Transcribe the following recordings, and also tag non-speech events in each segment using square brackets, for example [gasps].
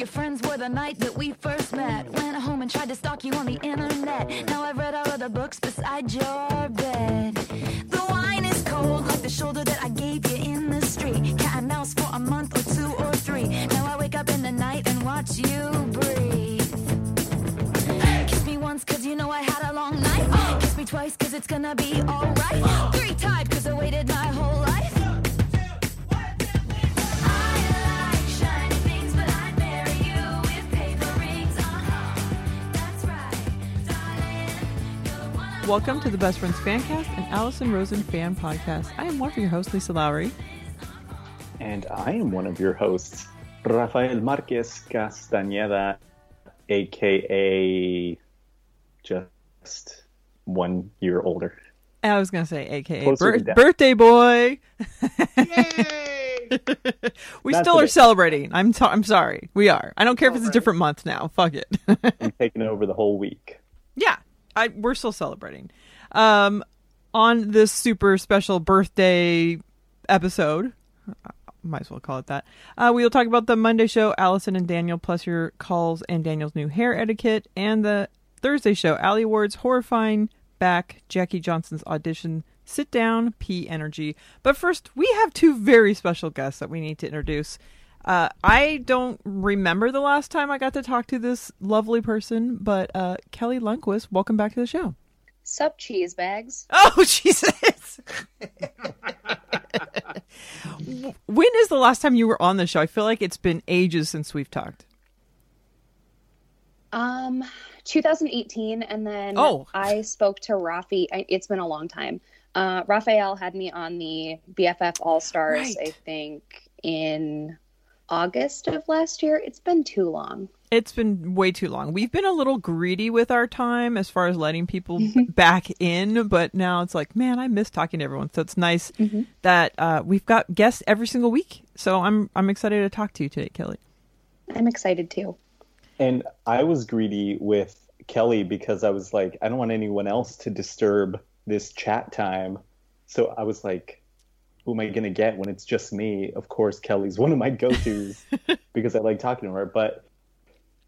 your friends were the night that we first met. Went home and tried to stalk you on the internet. Now I've read all of the books beside your bed. The wine is cold, like the shoulder that I gave you in the street. Cat and mouse for a month or two or three. Now I wake up in the night and watch you breathe. Kiss me once, cause you know I had a long night. Kiss me twice, cause it's gonna be alright. Three times, cause I waited my whole life. Welcome to the Best Friends Fancast and Allison Rosen Fan Podcast. I am one of your hosts, Lisa Lowry. And I am one of your hosts, Rafael Marquez Castañeda, aka just one year older. I was going to say, AKA Closer to bir- birthday boy. Yay! [laughs] we Not still are celebrating. I'm, so- I'm sorry. We are. I don't care if it's a different month now. Fuck it. [laughs] I'm taking over the whole week. yeah, I, we're still celebrating. Um, on this super special birthday episode, might as well call it that. Uh, we will talk about the Monday show, Allison and Daniel, plus your calls and Daniel's new hair etiquette, and the Thursday show, Alley Awards, horrifying back, Jackie Johnson's audition, sit down, P energy. But first, we have two very special guests that we need to introduce. Uh, I don't remember the last time I got to talk to this lovely person, but uh, Kelly Lundquist, welcome back to the show. Sup, cheese bags? [laughs] Oh, Jesus. [laughs] when is the last time you were on the show? I feel like it's been ages since we've talked. Um, 2018, and then Oh. I spoke to Rafi. I, it's been a long time. Uh, Raphael had me on the BFF All Stars, Right. I think, in August of last year. It's been too long. It's been way too long. We've been a little greedy with our time as far as letting people [laughs] back in, but now it's like, man, I miss talking to everyone. So it's nice that uh, we've got guests every single week. So I'm I'm excited to talk to you today, Kelly. I'm excited too. And I was greedy with Kelly because I was like, I don't want anyone else to disturb this chat time. So I was like, who am I going to get when it's just me? Of course, Kelly's one of my go tos [laughs] because I like talking to her. But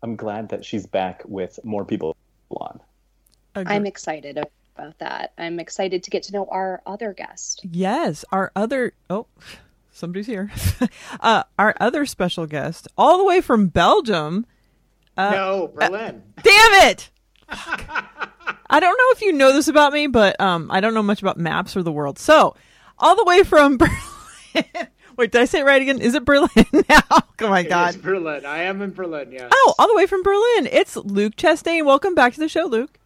I'm glad that she's back with more people on. I'm excited about that. I'm excited to get to know our other guest. Yes, our other oh, somebody's here. [laughs] uh, our other special guest, all the way from Belgium. no, Berlin. Damn it! [laughs] I don't know if you know this about me, but um, I don't know much about maps or the world. So, all the way from [laughs] Berlin. Wait, did I say it right again? Is it Berlin [laughs] now? oh my It god! Berlin. I am in Berlin. Yes. Oh, all the way from Berlin. It's Luke Chastain. Welcome back to the show, Luke.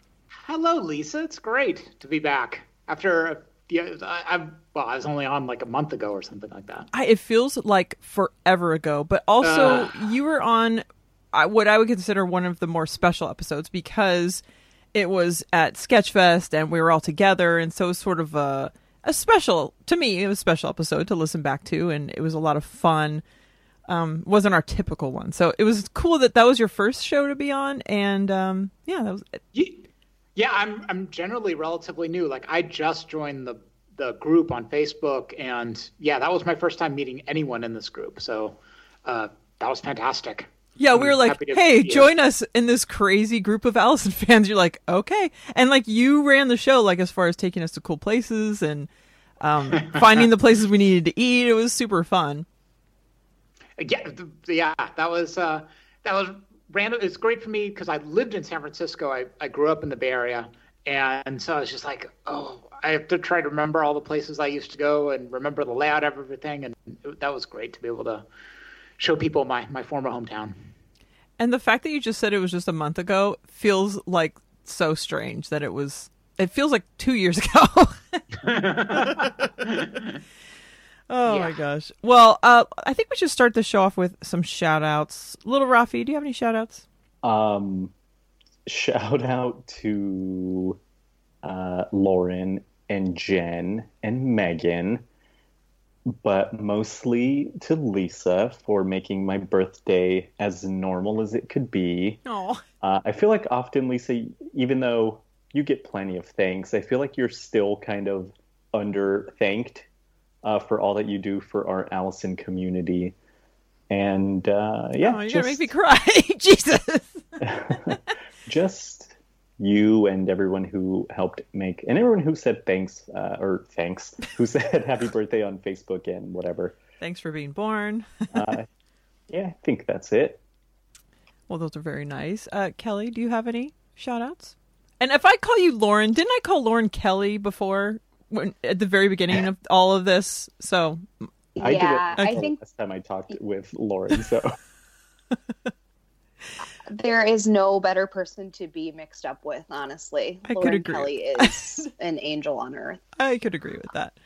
hello, Lisa. It's great to be back after. Yeah, I, I well, I was only on like a month ago or something like that. I, it feels like forever ago, but also Ugh. you were on uh, what I would consider one of the more special episodes because it was at Sketchfest and we were all together, and so it was sort of a a special to me. It was a special episode to listen back to, and it was a lot of fun. Um, wasn't our typical one, so it was cool that that was your first show to be on, and um, yeah, that was Ye- Yeah, I'm I'm generally relatively new. Like I just joined the the group on Facebook, and yeah, that was my first time meeting anyone in this group. So uh, that was fantastic. Yeah, we were like, "Hey, join us in this crazy group of Allison [laughs] fans." You're like, "Okay," and like you ran the show, like as far as taking us to cool places and um, [laughs] finding the places we needed to eat. It was super fun. Yeah, yeah, that was uh, that was random. It's great for me because I lived in San Francisco. I, I grew up in the Bay Area, and so I was just like, oh, I have to try to remember all the places I used to go and remember the layout of everything, and it, that was great to be able to show people my my former hometown. And the fact that you just said it was just a month ago feels like so strange that it was. It feels like two years [laughs] ago. [laughs] oh my gosh. Well, uh, I think we should start the show off with some shout outs. Little Rafi, do you have any shout outs? Um, shout out to uh, Lauren and Jen and Megan, but mostly to Lisa for making my birthday as normal as it could be. Oh. Uh, I feel like often, Lisa, even though you get plenty of thanks, I feel like you're still kind of under thanked uh, for all that you do for our Allison community. And uh, yeah, oh, you're just, gonna make me cry, [laughs] Jesus. [laughs] just you and everyone who helped make, and everyone who said thanks uh, or thanks, who [laughs] said happy birthday on Facebook and whatever. Thanks for being born. [laughs] Uh, yeah, I think that's it. Well, those are very nice. Uh, Kelly, do you have any shout outs? And if I call you Lauren, didn't I call Lauren Kelly before when, at the very beginning of all of this? So, I yeah, did it I think last time I talked with Lauren, so [laughs] there is no better person to be mixed up with, honestly. I could agree. Kelly [laughs] is an angel on earth. I could agree with that.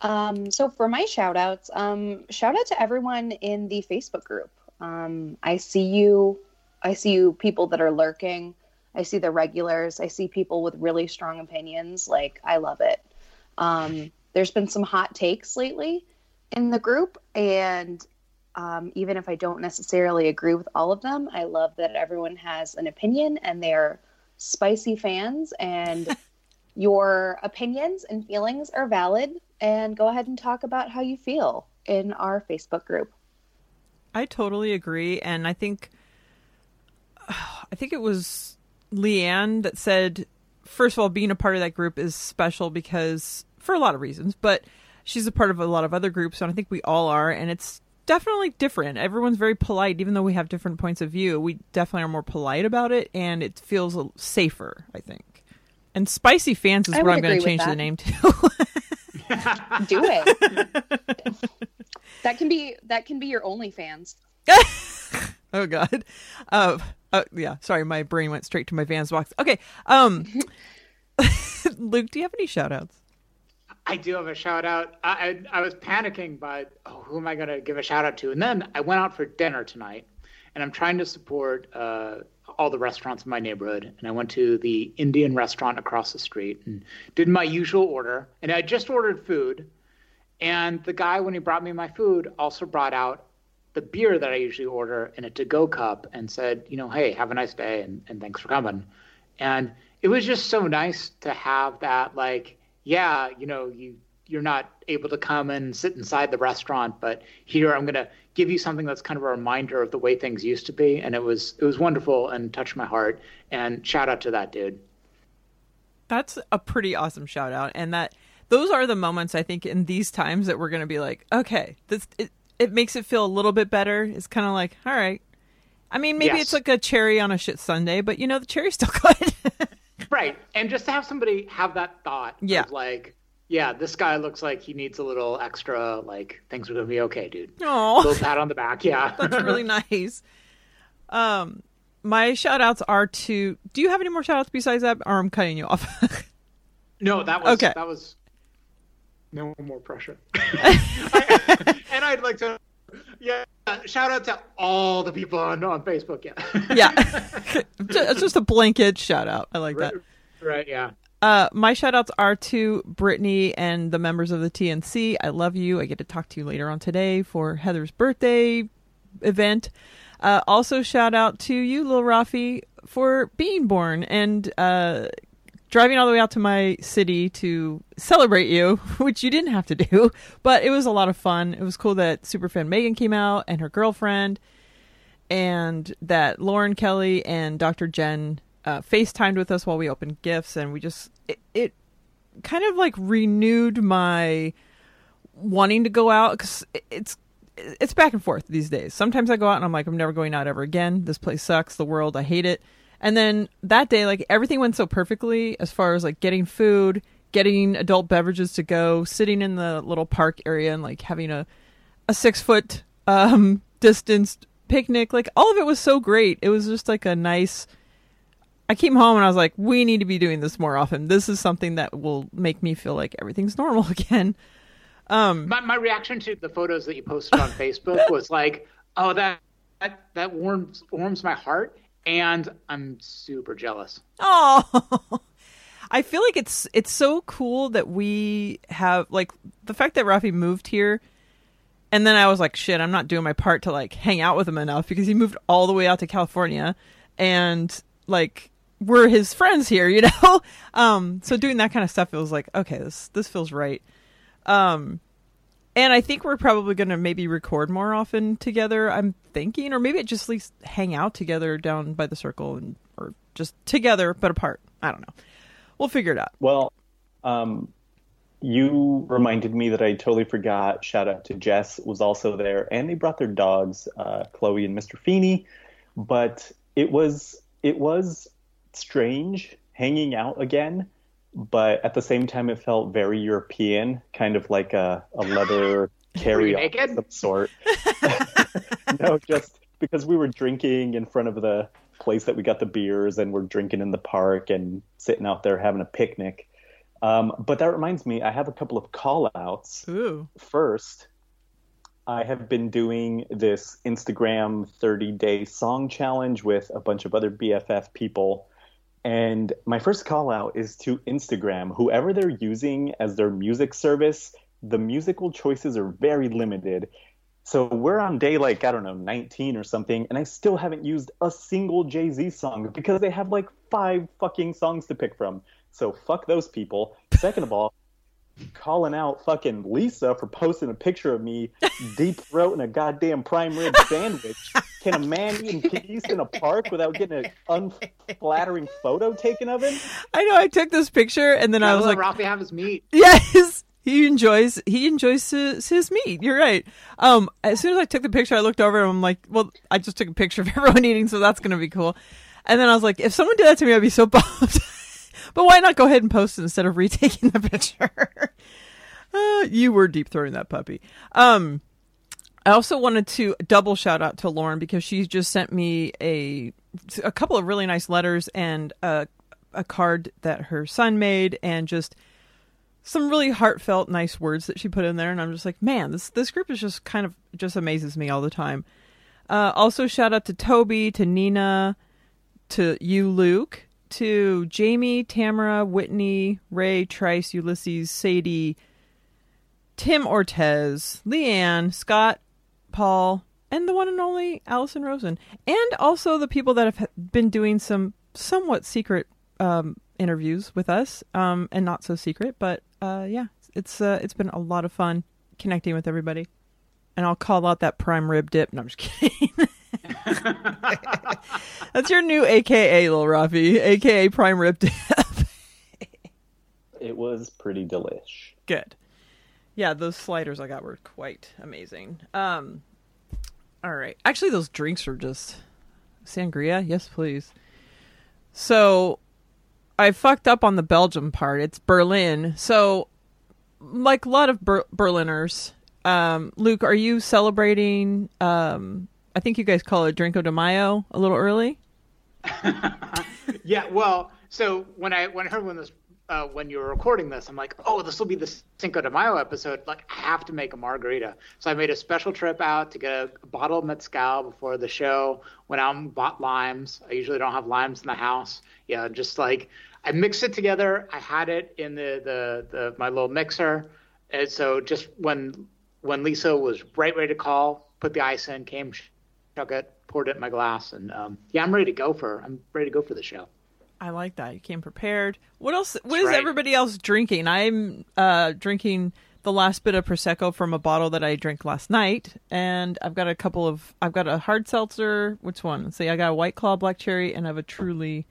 Um, so for my shout outs, um, shout out to everyone in the Facebook group. Um, I see you, I see you people that are lurking. I see the regulars. I see people with really strong opinions. Like, I love it. Um, there's been some hot takes lately in the group. And um, even if I don't necessarily agree with all of them, I love that everyone has an opinion and they're spicy fans. And [laughs] your opinions and feelings are valid. And go ahead and talk about how you feel in our Facebook group. I totally agree, and I think [sighs] I think it was Leanne that said, first of all, being a part of that group is special because for a lot of reasons, but she's a part of a lot of other groups, and I think we all are, and it's definitely different. Everyone's very polite, even though we have different points of view. We definitely are more polite about it, and it feels safer. I think. And spicy fans is I what I'm going to change the name to. [laughs] Do it. [laughs] that can be that can be your OnlyFans. [laughs] Oh God. Uh, uh, yeah. Sorry, my brain went straight to my Vans box. Okay. Um, Luke, do you have any shout outs? I do have a shout out. I, I, I was panicking, but oh, who am I going to give a shout out to? And then I went out for dinner tonight, and I'm trying to support uh, all the restaurants in my neighborhood. And I went to the Indian restaurant across the street and did my usual order. And I just ordered food. And the guy, when he brought me my food, also brought out the beer that I usually order in a to go cup and said, you know, hey, have a nice day and, and thanks for coming. And it was just so nice to have that, like, yeah, you know, you you're not able to come and sit inside the restaurant, but here I'm gonna give you something that's kind of a reminder of the way things used to be. And it was it was wonderful and touched my heart. And shout out to that dude. That's a pretty awesome shout out, and that those are the moments I think in these times that we're going to be like, okay, this it, it makes it feel a little bit better. It's kind of like, all right. I mean, maybe Yes. it's like a cherry on a shit Sunday, but you know the cherry's still good. [laughs] Right. And just to have somebody have that thought Yeah. of like, yeah, this guy looks like he needs a little extra, like things are gonna be okay, dude. Oh, Little pat on the back, yeah. [laughs] That's really nice. Um, my shout outs are to. Do you have any more shout outs besides that, or I'm cutting you off? [laughs] No, that was Okay. that was no more pressure. [laughs] I- and I'd like to yeah, shout out to all the people on, on Facebook. Yeah. yeah, [laughs] [laughs] it's just a blanket shout out. I like that. right, yeah. Uh, my shout outs are to Brittany and the members of the TNC. I love you. I get to talk to you later on today for Heather's birthday event. Uh, also, shout out to you, Lil Rafi, for being born and uh, driving all the way out to my city to celebrate you, [laughs] which you didn't have to do, but it was a lot of fun. It was cool that Superfan Megan came out and her girlfriend, and that Lauren Kelly and Dr. Jen uh, FaceTimed with us while we opened gifts, and we just it, it kind of like renewed my wanting to go out because it's it's back and forth these days. Sometimes I go out and I'm like, I'm never going out ever again. This place sucks. The world, I hate it. And then that day, like everything went so perfectly as far as like getting food, getting adult beverages to go, sitting in the little park area and like having a a six foot um distanced picnic. Like all of it was so great. It was just like a nice I came home and I was like, we need to be doing this more often. This is something that will make me feel like everything's normal [laughs] again. Um My my reaction to the photos that you posted on [laughs] Facebook was like, oh that that, that warms warms my heart and I'm super jealous. Oh, [laughs] I feel like it's it's so cool that we have like the fact that Rafi moved here, and then I was like, shit, I'm not doing my part to like hang out with him enough because he moved all the way out to California, and like we're his friends here, [laughs] you know. Um, so doing that kind of stuff, it was like, okay, this this feels right. Um, And I think we're probably going to maybe record more often together. I'm thinking, or maybe just at least hang out together down by the circle, and or just together but apart. I don't know. We'll figure it out. Well, um, you reminded me that I totally forgot. Shout out to Jess was also there, and they brought their dogs, uh, Chloe and Mr. Feeney. But it was it was strange hanging out again, but at the same time, it felt very European, kind of like a, a leather [laughs] carry on of some sort. [laughs] [laughs] no, just because we were drinking in front of the place that we got the beers, and we're drinking in the park and sitting out there having a picnic. Um, but that reminds me, I have a couple of call outs. Ooh. First, I have been doing this Instagram 30 day song challenge with a bunch of other BFF people. And my first call out is to Instagram. Whoever they're using as their music service, the musical choices are very limited. So we're on day like, I don't know, 19 or something, and I still haven't used a single Jay Z song because they have like five fucking songs to pick from. So fuck those people. Second of all, calling out fucking Lisa for posting a picture of me [laughs] deep throating a goddamn prime rib sandwich. Can a man eat in peace in a park without getting an unflattering photo taken of him? I know. I took this picture and then I was like, Rafi have his meat. [laughs] Yes, he enjoys he enjoys his, his meat. You're right. Um, as soon as I took the picture, I looked over and I'm like, well, I just took a picture of [laughs] everyone eating, so that's gonna be cool. And then I was like, if someone did that to me, I'd be so bummed. But why not go ahead and post it instead of [laughs] retaking the picture? uh, you were deep throwing that puppy. Um, I also wanted to double shout out to Lauren because she just sent me a a couple of really nice letters and a a card that her son made and just some really heartfelt nice words that she put in there and I'm just like, man, this this group is just kind of just amazes me all the time. Uh, also shout out to Toby, to Nina, to you Luke, to Jamie, Tamara, Whitney, Ray, Trice, Ulysses, Sadie, Tim Ortez, Leanne, Scott, Paul, and the one and only Allison Rosen, and also the people that have been doing some somewhat secret um, interviews with us, um, and not so secret, but uh, yeah, it's uh, it's been a lot of fun connecting with everybody. And I'll call out that prime rib dip. No, I'm just kidding. [laughs] [laughs] That's your new AKA, Lil Rafi, AKA prime rib. It was pretty delish. Good. Yeah, those sliders I got were quite amazing. Um, all right. Actually, those drinks are just sangria. Yes, please. So, I fucked up on the Belgium part. It's Berlin. So, like a lot of Ber- Berliners, um, Luke, are you celebrating? Um, I think you guys call it Drinko de Mayo a little early. [laughs] Yeah, well, so when I when I heard when this uh, when you were recording this, I'm like, oh, this will be the Cinco de Mayo episode. Like, I have to make a margarita. So I made a special trip out to get a, bottle of mezcal before the show. Went out and bought limes. I usually don't have limes in the house. Yeah, just like I mixed it together. I had it in the the, the my little mixer, and so just when when Lisa was right ready to call, put the ice in, came, shook it, poured it in my glass, and um, yeah, I'm ready to go for I'm ready to go for the show. I like that. You came prepared. What else? What That's is right. everybody else drinking? I'm uh, drinking the last bit of prosecco from a bottle that I drank last night, and I've got a couple of. I've got a hard seltzer. Which one? Let's see. I got a White Claw Black Cherry, and I have a Truly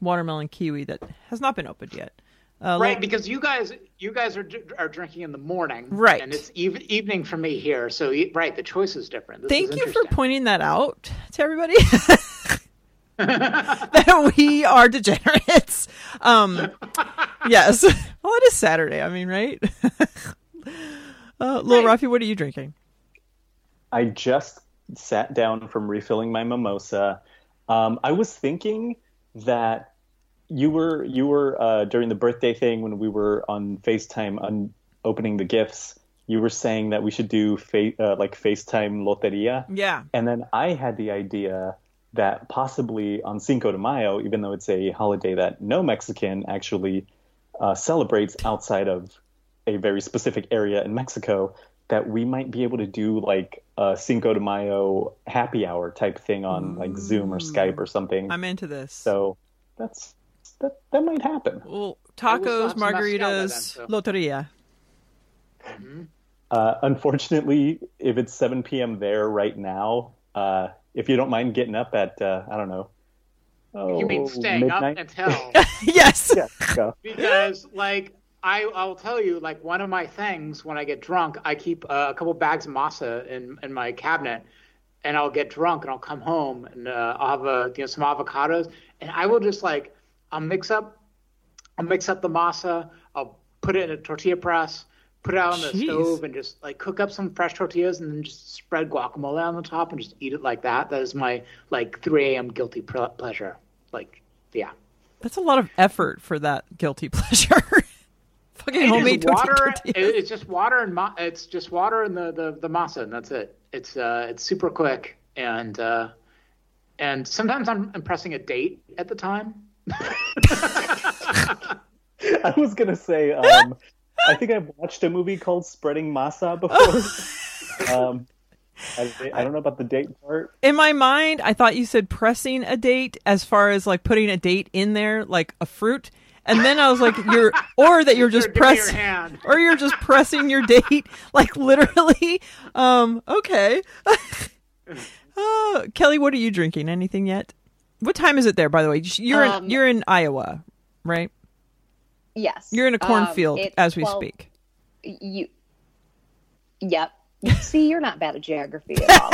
watermelon kiwi that has not been opened yet. Uh, Right, Lil- because you guys you guys are are drinking in the morning, Right. And it's eve- evening for me here, so y- right, the choice is different. This Thank is you for pointing that out to everybody. [laughs] that we are degenerates. Um, [laughs] yes. Well, it is Saturday. I mean, right? [laughs] uh, Lil Right. Rafi, what are you drinking? I just sat down from refilling my mimosa. Um, I was thinking that you were you were uh, during the birthday thing when we were on Facetime on opening the gifts. You were saying that we should do fa- uh, like Facetime loteria, Yeah. and then I had the idea that possibly on Cinco de Mayo, even though it's a holiday that no Mexican actually uh, celebrates outside of a very specific area in Mexico, that we might be able to do like a Cinco de Mayo happy hour type thing on like Zoom or Skype or something. I'm into this. so that's that that might happen. well, tacos, have some mezcal by then, margaritas, so. loteria. Uh, unfortunately, if it's 7 p.m. there right now, uh, if you don't mind getting up at, uh, I don't know. Oh, You mean staying midnight? up until [laughs] yes. Yeah, because like I I'll tell you like one of my things when I get drunk I keep uh, a couple bags of masa in in my cabinet and I'll get drunk and I'll come home and uh, I'll have a you know some avocados and I will just like I'll mix up I'll mix up the masa I'll put it in a tortilla press put it out on the Jeez. stove and just like cook up some fresh tortillas and then just spread guacamole on the top and just eat it like that that is my like 3 a.m guilty pleasure like yeah That's a lot of effort for that guilty [laughs] pleasure. Fucking It's homemade just water. tortilla it- tortillas. It's just water and ma- it's just water and the, the, the masa, and that's it. It's uh it's super quick and uh and sometimes I'm impressing a date at the time. [laughs] I was gonna say, um, I think I've watched a movie called Spreading Masa before. [laughs] um, I, I don't know about the date part. In my mind, I thought you said pressing a date as far as like putting a date in there, like a fruit. And then I was like, you're, [laughs] or that you're just Give me your pressing, or you're just pressing your date, like literally. Um, okay. oh, Kelly, what are you drinking? Anything yet? What time is it there, by the way? You're in, Um, you're in Iowa, right? Yes. You're in a Um, cornfield it's as we 12 speak. You. Yep. [laughs] See, you're not bad at geography at all.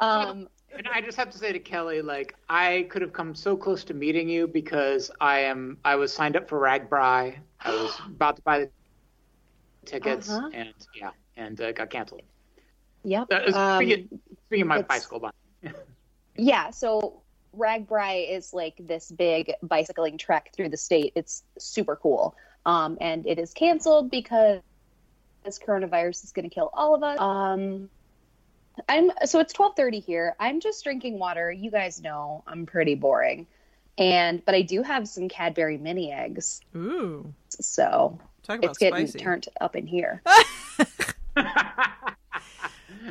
[laughs] um, And I just have to say to Kelly, like I could have come so close to meeting you because I am I was signed up for RAGBRAI. I was [gasps] about to buy the tickets Uh-huh. and yeah, and uh, got canceled. yep. Uh, Um, speaking, speaking of my it's- bicycle buying. [laughs] Yeah, so RAGBRAI is like this big bicycling trek through the state. It's super cool. Um, and it is canceled because this coronavirus is going to kill all of us. Um, I'm so it's 12:30 here. I'm just drinking water. You guys know I'm pretty boring. And but I do have some Cadbury mini eggs. Ooh, So talk about it's getting spicy. turned up in here. [laughs] [laughs]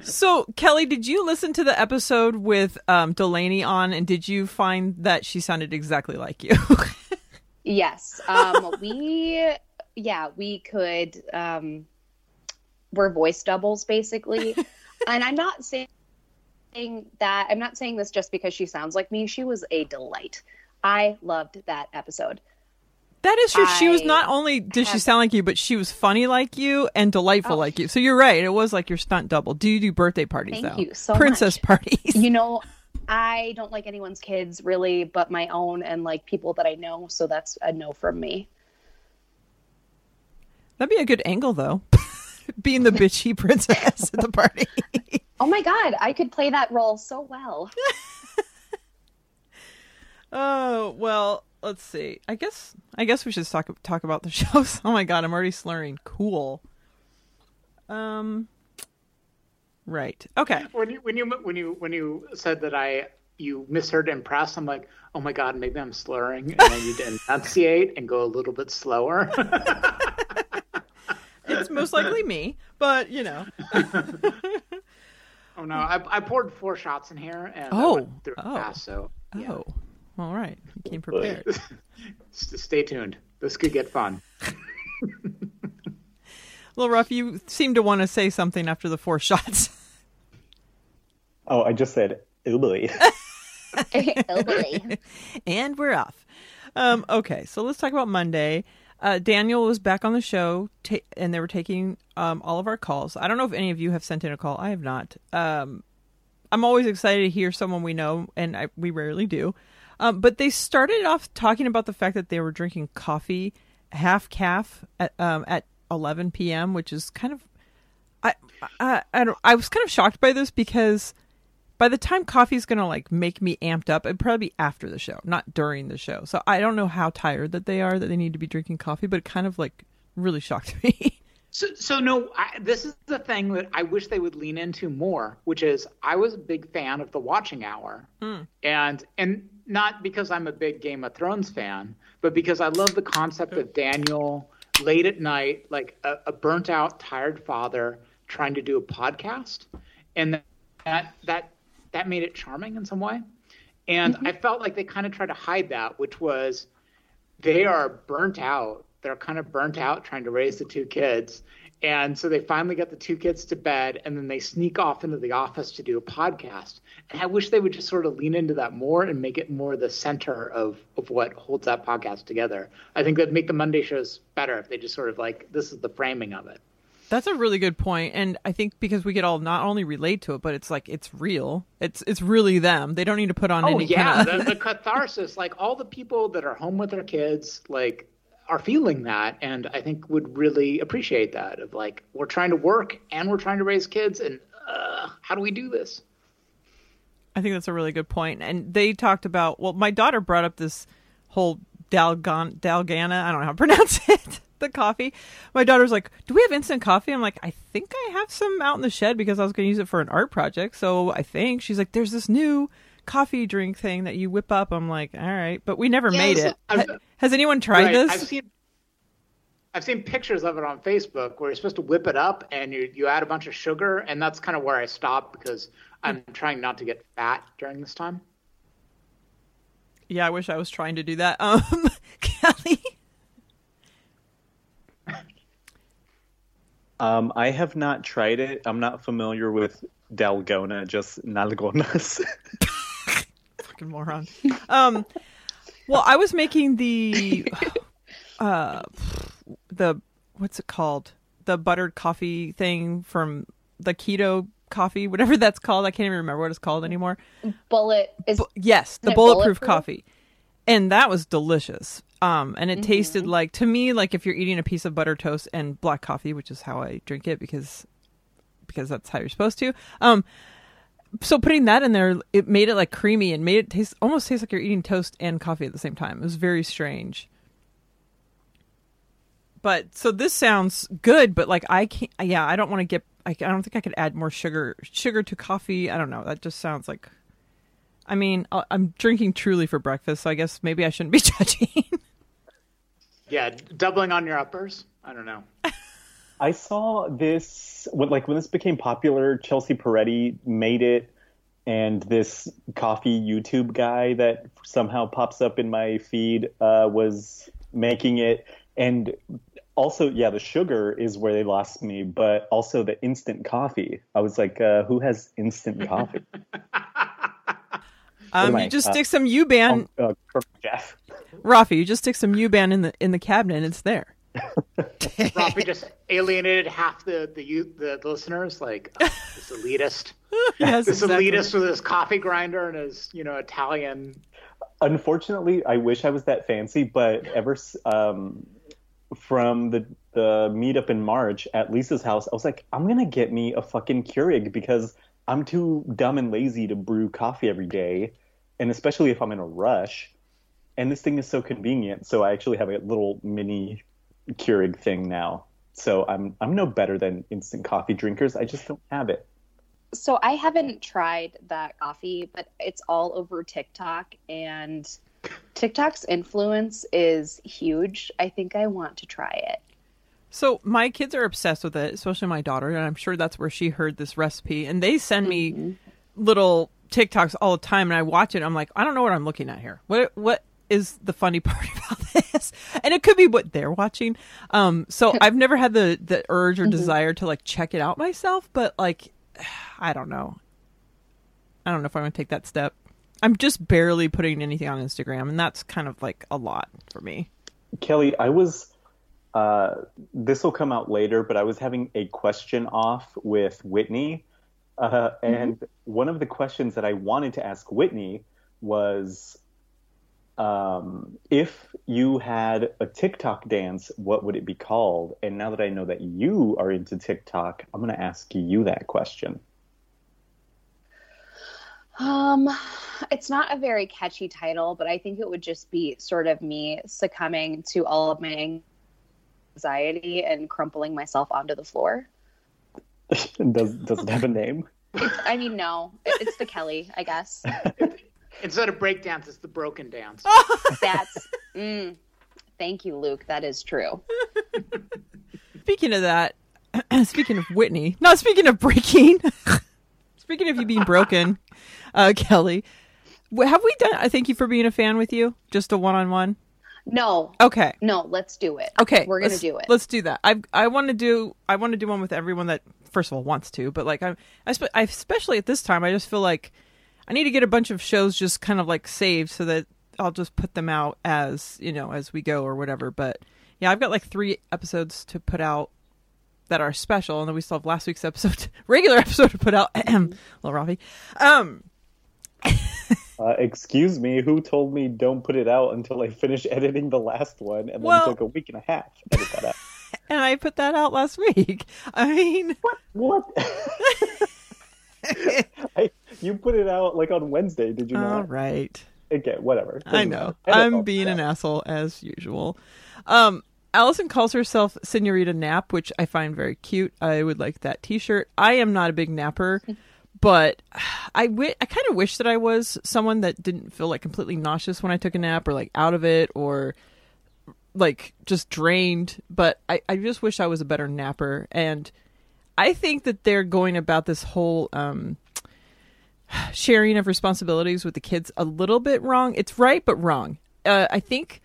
So, Kelly, did you listen to the episode with um, Delaney on, and did you find that she sounded exactly like you? [laughs] Yes. Um, we, yeah, we could, um, we're voice doubles basically. and I'm not saying that, I'm not saying this just because she sounds like me. She was a delight. I loved that episode. That is true. She was not only did she sound like you, but she was funny like you and delightful Oh. like you. So you're right. It was like your stunt double. Do you do birthday parties Thank though? you so Princess much. parties. You know, I don't like anyone's kids really, but my own and like people that I know. So that's a no from me. That'd be a good angle though. [laughs] Being the bitchy [laughs] princess at the party. [laughs] Oh my God, I could play that role so well. Oh well, let's see. I guess I guess we should talk talk about the [laughs] shows. Oh my god, I'm already slurring. Cool. Um. Right. Okay. when you when you when you when you said that I you misheard impress, I'm like, oh my god, maybe I'm slurring, and I need to enunciate and go a little bit slower. [laughs] It's most likely me, but you know. [laughs] oh no, I, I poured four shots in here and I Oh, went through oh. fast, so yeah. Oh. All right. You came prepared. [laughs] Stay tuned. This could get fun. Little rough. You seem to want to say something after the four [laughs] shots. Oh, I just said, ooh boy. oh and we're off. Um, okay, so let's talk about Monday. Uh, Daniel was back on the show, ta- and they were taking um, all of our calls. I don't know if any of you have sent in a call. I have not. Um, I'm always excited to hear someone we know, and I, we rarely do. Um, but they started off talking about the fact that they were drinking coffee, half calf, at, um, at 11 p.m., which is kind of. I, I I don't. I was kind of shocked by this because by the time coffee's gonna like make me amped up, it'd probably be after the show, not during the show. So I don't know how tired that they are that they need to be drinking coffee, but it kind of like really shocked [laughs] me. So, so no, I, this is the thing that I wish they would lean into more, which is I was a big fan of the watching hour, hmm. and and not because I'm a big Game of Thrones fan, but because I love the concept of Daniel late at night, like a, a burnt out, tired father trying to do a podcast, and that that that made it charming in some way, and mm-hmm. I felt like they kind of tried to hide that, which was they are burnt out. They're kind of burnt out trying to raise the two kids, And so they finally get the two kids to bed, and then they sneak off into the office to do a podcast. And I wish they would just sort of lean into that more and make it more the center of, of what holds that podcast together. I think that'd make the Monday shows better if they just sort of like, this is the framing of it. That's a really good point, and I think because we could all not only relate to it, but it's like it's real. It's it's really them. They don't need to put on Oh any yeah, kind of the, the catharsis. Like all the people that are home with their kids, like are feeling that, and I think would really appreciate that. Of like, we're trying to work and we're trying to raise kids, and uh, how do we do this? I think that's a really good point. And they talked about well, my daughter brought up this whole Dalgan Dalgana. I don't know how to [laughs] pronounce it. the coffee. My daughter's like, "Do we have instant coffee?" I'm like, "I think I have some out in the shed because I was going to use it for an art project." So I think she's like, "There's this new coffee drink thing that you whip up." I'm like, "All right," but we never made Yes, it. I've- Ha- Has anyone tried Right, this? I've seen. I've seen pictures of it on Facebook where you're supposed to whip it up and you you add a bunch of sugar, and that's kind of where I stop because I'm trying not to get fat during this time. Yeah, I wish I was trying to do that. Um, [laughs] Kelly. Um, I have not tried it. I'm not familiar with Dalgona, just Nalgonas. [laughs] fucking moron. Um, well, I was making the, [sighs] uh, the what's it called? The buttered coffee thing from the keto coffee, whatever that's called. I can't even remember what it's called anymore. Bullet is Bu- yes, the bulletproof, bulletproof? coffee, and that was delicious. Um, and it Mm-hmm. tasted like to me like if you're eating a piece of butter toast and black coffee, which is how I drink it because because that's how you're supposed to. Um, so putting that in there, it made it like creamy and made it taste almost taste like you're eating toast and coffee at the same time. It was very strange. But so this sounds good, but like I can't. Yeah, I don't want to get. I, I don't think I could add more sugar sugar to coffee. I don't know. That just sounds like. I mean, I- I'm drinking truly for breakfast, so I guess maybe I shouldn't be [laughs] judging. Yeah, doubling on your uppers. I don't know. I saw this when like when this became popular, Chelsea Peretti made it and this coffee YouTube guy that somehow pops up in my feed uh, was making it and also yeah the sugar is where they lost me but also the instant coffee i was like uh, who has instant coffee [laughs] Um, you I? just Uh, stick some Yuban, uh, jeff Rafi. You just stick some Yuban in the in the cabinet, and it's there. Rafi [laughs] just alienated half the the youth, the listeners. Like oh, this elitist, [laughs] Yes, this exactly. elitist with his coffee grinder and his you know Italian. unfortunately i wish i was that fancy but ever um, from the the meetup in march at lisa's house i was like i'm gonna get me a fucking keurig because i'm too dumb and lazy to brew coffee every day and especially if i'm in a rush and this thing is so convenient so i actually have a little mini keurig thing now so i'm i'm no better than instant coffee drinkers i just don't have it so I haven't tried that coffee, but it's all over TikTok and TikTok's influence is huge. I think I want to try it. So my kids are obsessed with it, especially my daughter, and I'm sure that's where she heard this recipe. And they send me mm-hmm. little TikToks all the time, and I watch it. I'm like, I don't know what I'm looking at here. What what is the funny [laughs] part about this? And it could be what they're watching. Um, so I've never had the the urge or desire to like check it out myself, but like, [sighs] I don't know. I don't know if I want to take that step. I'm just barely putting anything on Instagram, and that's kind of like a lot for me. Kelly, I was. Uh, this will come out later, but I was having a question off with Whitney, uh, and one of the questions that I wanted to ask Whitney was, um, if you had a TikTok dance, what would it be called? And now that I know that you are into TikTok, I'm going to ask you that question. Um, it's not a very catchy title, but I think it would just be sort of me succumbing to all of my anxiety and crumpling myself onto the floor. [laughs] does does it have a name? I mean, no, it- it's the Kelly, I guess. [laughs] Instead of break dance, it's the broken dance. [laughs] That's. Mm, thank you, Luke. That is true. [laughs] Speaking of that, [clears throat] speaking of Whitney, not speaking of breaking, [laughs] speaking of you being broken, uh, Kelly, have we done? I thank you for being a fan with you. Just a one on one. No, Okay. no, let's do it. Okay, we're gonna do it. Let's do that. I I want to do I want to do one with everyone that first of all wants to, but like I'm I, spe- I especially at this time I just feel like I need to get a bunch of shows just kind of like saved so that I'll just put them out as you know as we go or whatever. But yeah, I've got like three episodes to put out that are special, and then we still have last week's episode, [laughs] regular episode to put out. [clears throat] Little Rafi. Um, [laughs] Uh, excuse me, who told me don't put it out until I finish editing the last one, and then Well- took a week and a half to edit that out. [laughs] and I put that out last week. I mean, what? What? [laughs] I, you put it out like on Wednesday, did you all not? right. Okay, whatever. I Doesn't know. matter. I'm all being that. an asshole as usual. Um, Allison calls herself Senorita Nap, which I find very cute. I would like that T-shirt. I am not a big napper, [laughs] but I I kind of wish that I was someone that didn't feel like completely nauseous when I took a nap, or like out of it, or like just drained. But I I just wish I was a better napper, and I think that they're going about this whole um sharing of responsibilities with the kids a little bit wrong. It's right, but wrong. Uh, I think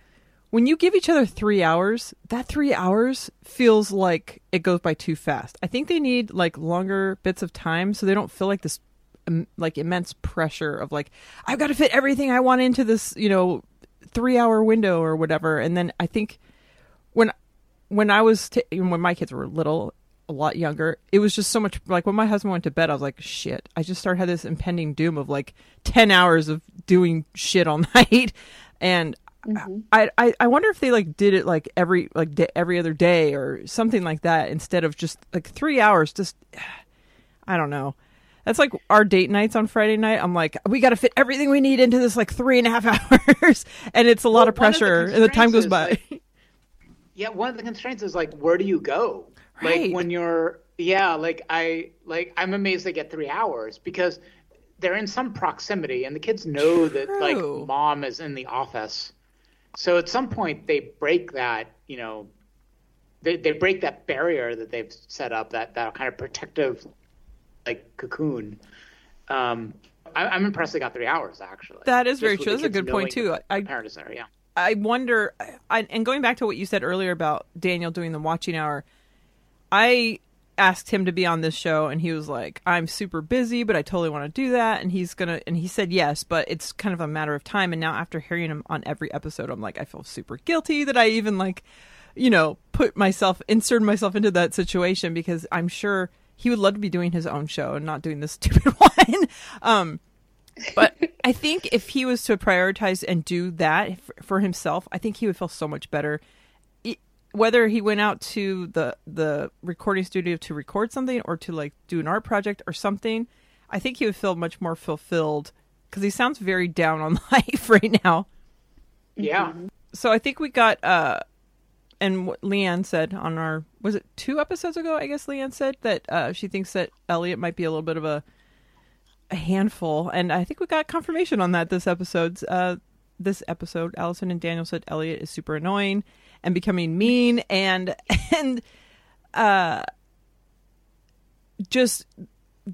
when you give each other three hours, that three hours feels like it goes by too fast. I think they need like longer bits of time so they don't feel like this um, like immense pressure of like I've got to fit everything I want into this you know three hour window or whatever. And then I think when when I was t- when my kids were little, a lot younger, it was just so much like when my husband went to bed, I was like, shit. I just started had this impending doom of like ten hours of doing shit all [laughs] night, and mm-hmm. I, I I wonder if they like did it like every like every other day or something like that instead of just like three hours. Just [sighs] I don't know. That's like our date nights on Friday night. I'm like, we got to fit everything we need into this like three and a half [laughs] hours, and it's a lot Well, of one of the pressure, and the time goes by. is, Yeah, one of the constraints is like, where do you go? Right. Like when you're, yeah, like I, like I'm amazed they get three hours because they're in some proximity, and the kids know that like mom is in the office. So at some point they break that, you know, they they break that barrier that they've set up, that that kind of protective, like cocoon. Um, I, I'm impressed they got three hours actually. That is Just very true. That's a good point, too. I- the parent there, yeah. I wonder, I, and going back to what you said earlier about Daniel doing the watching hour, I asked him to be on this show, and he was like, "I'm super busy, but I totally want to do that." And he's gonna, and he said yes, but it's kind of a matter of time. And now, after hearing him on every episode, I'm like, I feel super guilty that I even like, you know, put myself, insert myself into that situation because I'm sure he would love to be doing his own show and not doing this [laughs] stupid [laughs] one. um, but [laughs] I think if he was to prioritize and do that for himself, I think he would feel so much better. Whether he went out to the the recording studio to record something or to like do an art project or something, I think he would feel much more fulfilled because he sounds very down on [laughs] life right now. Yeah. So I think we got uh and what Leanne said on our was it two episodes ago? I guess Leanne said that uh, she thinks that Elliot might be a little bit of a a handful, and I think we got confirmation on that this episode's Uh, this episode, Allison and Daniel said Elliot is super annoying and becoming mean, and [laughs] and uh, just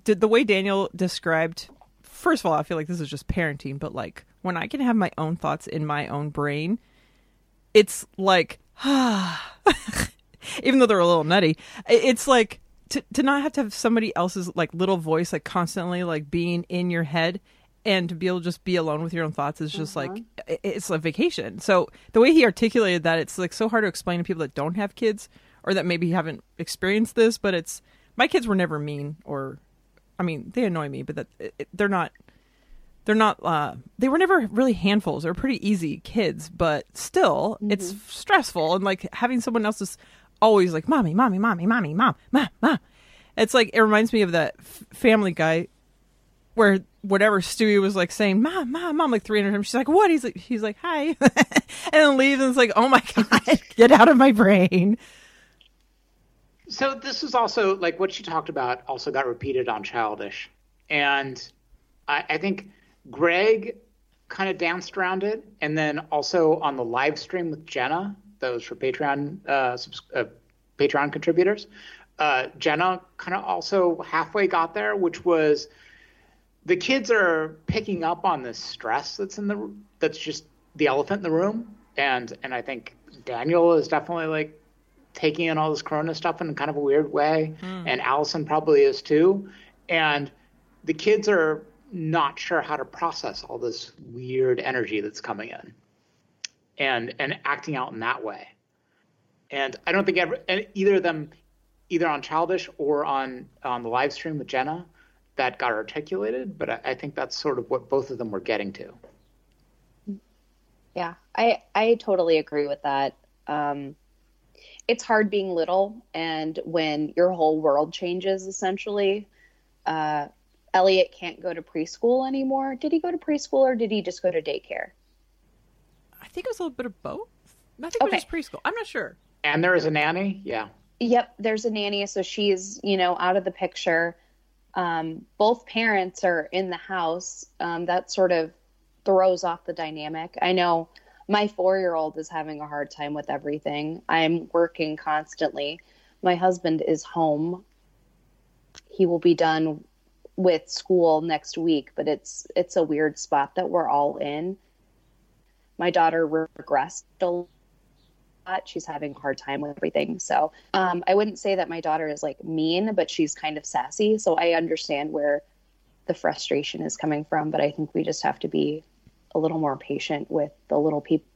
did the way Daniel described. First of all, I feel like this is just parenting, but like when I can have my own thoughts in my own brain, it's like [sighs] even though they're a little nutty it's like to, to not have to have somebody else's like little voice like constantly like being in your head and to be able to just be alone with your own thoughts is just like it's a vacation. So the way he articulated that it's like so hard to explain to people that don't have kids or that maybe haven't experienced this but it's my kids were never mean or i mean they annoy me but that it, they're not they're not uh they were never really handfuls. They're pretty easy kids but still it's stressful and like having someone else is always like mommy mommy mommy mommy mom mom mom it's like it reminds me of that f- family guy where whatever stewie was like saying mom mom mom like 300 times. She's like what? He's like he's like hi. [laughs] And then leaves and it's like oh my [laughs] god get out of my brain. So this is also like what she talked about also got repeated on Childish, and I, I think Greg kind of danced around it, and then also on the live stream with Jenna, those for Patreon uh, subs- uh, Patreon contributors, uh, Jenna kind of also halfway got there, which was the kids are picking up on this stress that's in the that's just the elephant in the room. And and I think Daniel is definitely like taking in all this Corona stuff in a kind of a weird way, hmm. and Allison probably is too, and the kids are not sure how to process all this weird energy that's coming in, and and acting out in that way, and I don't think ever and either of them, either on Childish or on on the live stream with Jenna, that got articulated, but I, I think that's sort of what both of them were getting to. Yeah, I I totally agree with that. Um, it's hard being little, and when your whole world changes, essentially. Uh, Elliot can't go to preschool anymore. Did he go to preschool or did he just go to daycare? I think it was a little bit of both. I think it was just preschool. I'm not sure. And there is a nanny, yeah. Yep, there's a nanny, so she's you know out of the picture. Um, both parents are in the house. Um, that sort of throws off the dynamic. I know my four year old is having a hard time with everything. I'm working constantly. My husband is home. He will be done with school next week, but it's it's a weird spot that we're all in. My daughter regressed a lot. She's having a hard time with everything. So um, I wouldn't say that my daughter is like mean, but she's kind of sassy. So I understand where the frustration is coming from, but I think we just have to be a little more patient with the little people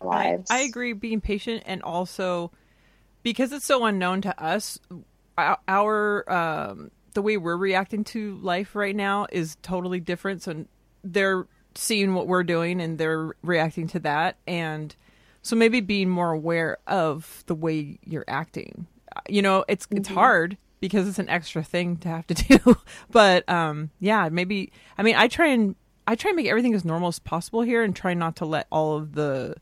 lives. I, I agree being patient and also because it's so unknown to us our, our um the way we're reacting to life right now is totally different so they're seeing what we're doing and they're reacting to that and so maybe being more aware of the way you're acting. You know it's it's hard because it's an extra thing to have to [laughs] do. But um yeah maybe i mean i try and i try and make everything as normal as possible here and try not to let all of the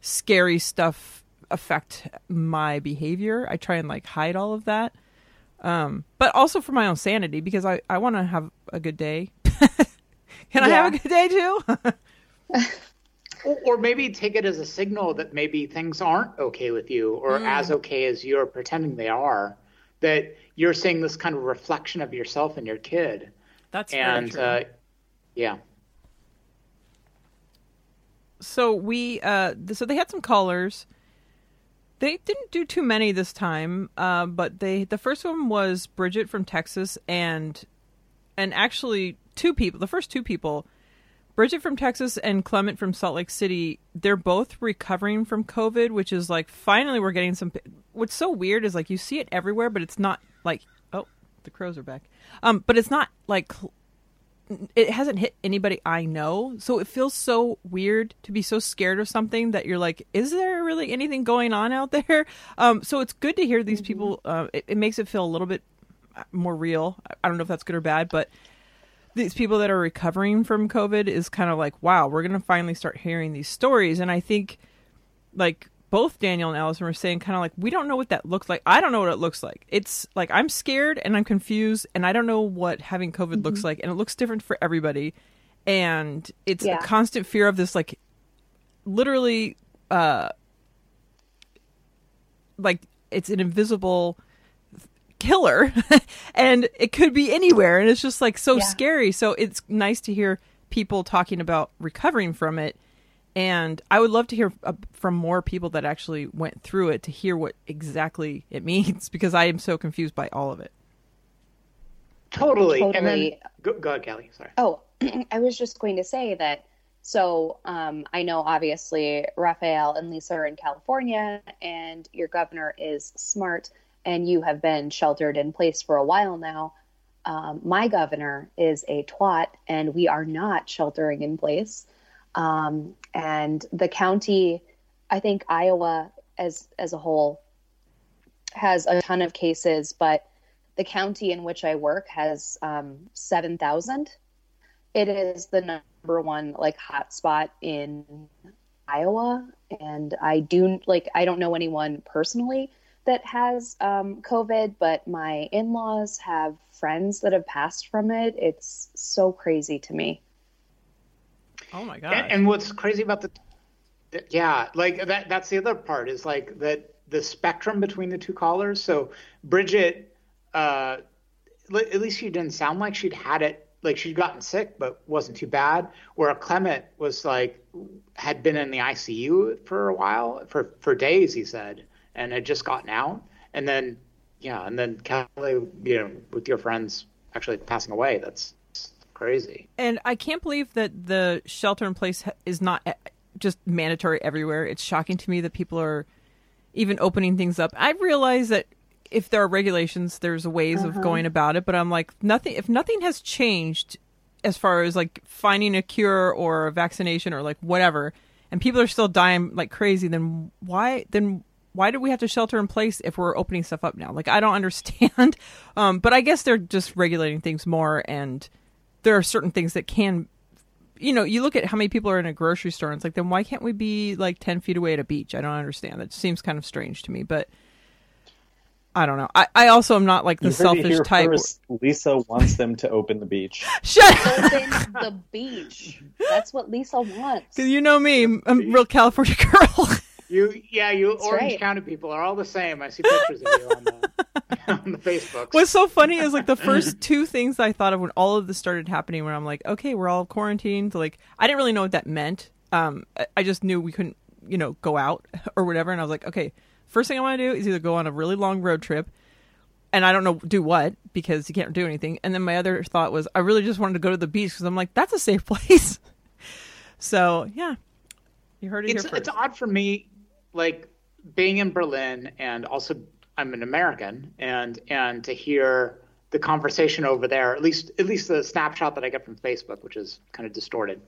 scary stuff affect my behavior. I try and like hide all of that. Um but also for my own sanity because i i want to have a good day. [laughs] Can i have a good day too [laughs] Or, maybe take it as a signal that maybe things aren't okay with you or as okay as you're pretending they are. That you're seeing this kind of reflection of yourself and your kid. that's and uh, yeah. so we uh so they had some callers they didn't do too many this time uh, but they the first one was bridget from texas and and actually two people the first two people bridget from texas and clement from salt lake city they're both recovering from covid which is like finally we're getting some what's so weird is like you see it everywhere but it's not like oh the crows are back um but it's not like it hasn't hit anybody I know. So it feels so weird to be so scared of something that you're like, is there really anything going on out there? [laughs] Um, so it's good to hear these people. Uh, it, it makes it feel a little bit more real. I don't know if that's good or bad, but these people that are recovering from COVID is kind of like, wow, we're going to finally start hearing these stories. And I think like both Daniel and Allison were saying kind of like we don't know what that looks like. I don't know what it looks like. It's like I'm scared and I'm confused and I don't know what having COVID looks like and it looks different for everybody. And it's Yeah. a constant fear of this like literally uh like it's an invisible killer [laughs] and it could be anywhere and it's just like so Yeah. scary. So it's nice to hear people talking about recovering from it and I would love to hear uh, from more people that actually went through it to hear what exactly it [laughs] means because I am so confused by all of it. Totally. And then, Totally. go, go ahead, Kelly. Sorry. Oh, [clears throat] I was just going to say that. So um, I know obviously Rafael and Lisa are in California, and your governor is smart, and you have been sheltered in place for a while now. Um, my governor is a twat, and we are not sheltering in place. Um, and the county, I think Iowa as as a whole has a ton of cases, but the county in which I work has um, 7,000. It is the number one like hotspot in Iowa. And I do like, I don't know anyone personally that has um, COVID, but my in laws have friends that have passed from it. It's so crazy to me. Oh my god. And, and what's crazy about the, the- yeah, like that that's the other part is like that the spectrum between the two callers. So Bridget, uh, li- at least she didn't sound like she'd had it like she'd gotten sick but wasn't too bad. Where Clement was like had been in the ICU for a while for for days, he said, and had just gotten out, and then yeah, and then Kelly, you know, with your friends actually passing away. That's crazy. And I can't believe that the shelter in place is not eh, just mandatory everywhere. It's shocking to me that people are even opening things up. I realize that if there are regulations, there's ways of going about it, but I'm like nothing if nothing has changed as far as like finding a cure or a vaccination or like whatever and people are still dying like crazy then why then why do we have to shelter in place if we're opening stuff up now? Like I don't [laughs] understand. Um, but I guess they're just regulating things more and there are certain things that can you know, you look at how many people are in a grocery store and it's like then why can't we be like ten feet away at a beach? I don't understand. That seems kind of strange to me, but I don't know. I, I also am not like the You selfish type. first. Lisa wants them to open the beach. [laughs] Shut up. Open the beach. That's what Lisa wants. [laughs] 'Cause you know me, I'm a real California girl. You, yeah, you That's Orange right. County people are all the same. I see pictures of you on the, [laughs] on the Facebook. What's so funny is like the [laughs] first two things I thought of when all of this started happening, when I'm like, okay, we're all quarantined. Like, I didn't really know what that meant. Um, I- just knew we couldn't, you know, go out [laughs] or whatever. And I was like, okay, first thing I want to do is either go on a really long road trip, and I don't know do what because you can't do anything. And then my other thought was, I really just wanted to go to the beach because I'm like, that's a safe place. so yeah, you heard it it's here first. it's odd for me, like being in Berlin and also I'm an American and and to hear the conversation over there, at least at least the snapshot that I get from Facebook, which is kind of distorted.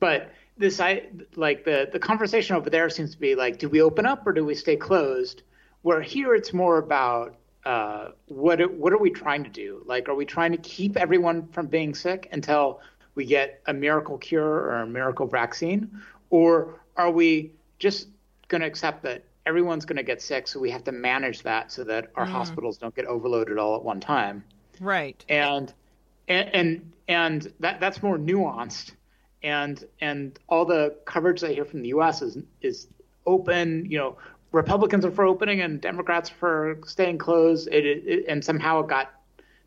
But this I like the the conversation over there seems to be like, do we open up or do we stay closed? Where here it's more about uh, what what are we trying to do? Like, are we trying to keep everyone from being sick until we get a miracle cure or a miracle vaccine, or are we just going to accept that everyone's going to get sick, so we have to manage that so that our hospitals don't get overloaded all at one time? right. and and and, and that that's more nuanced and and all the coverage I hear from the US is is open you know Republicans are for opening and Democrats for staying closed it, it and somehow it got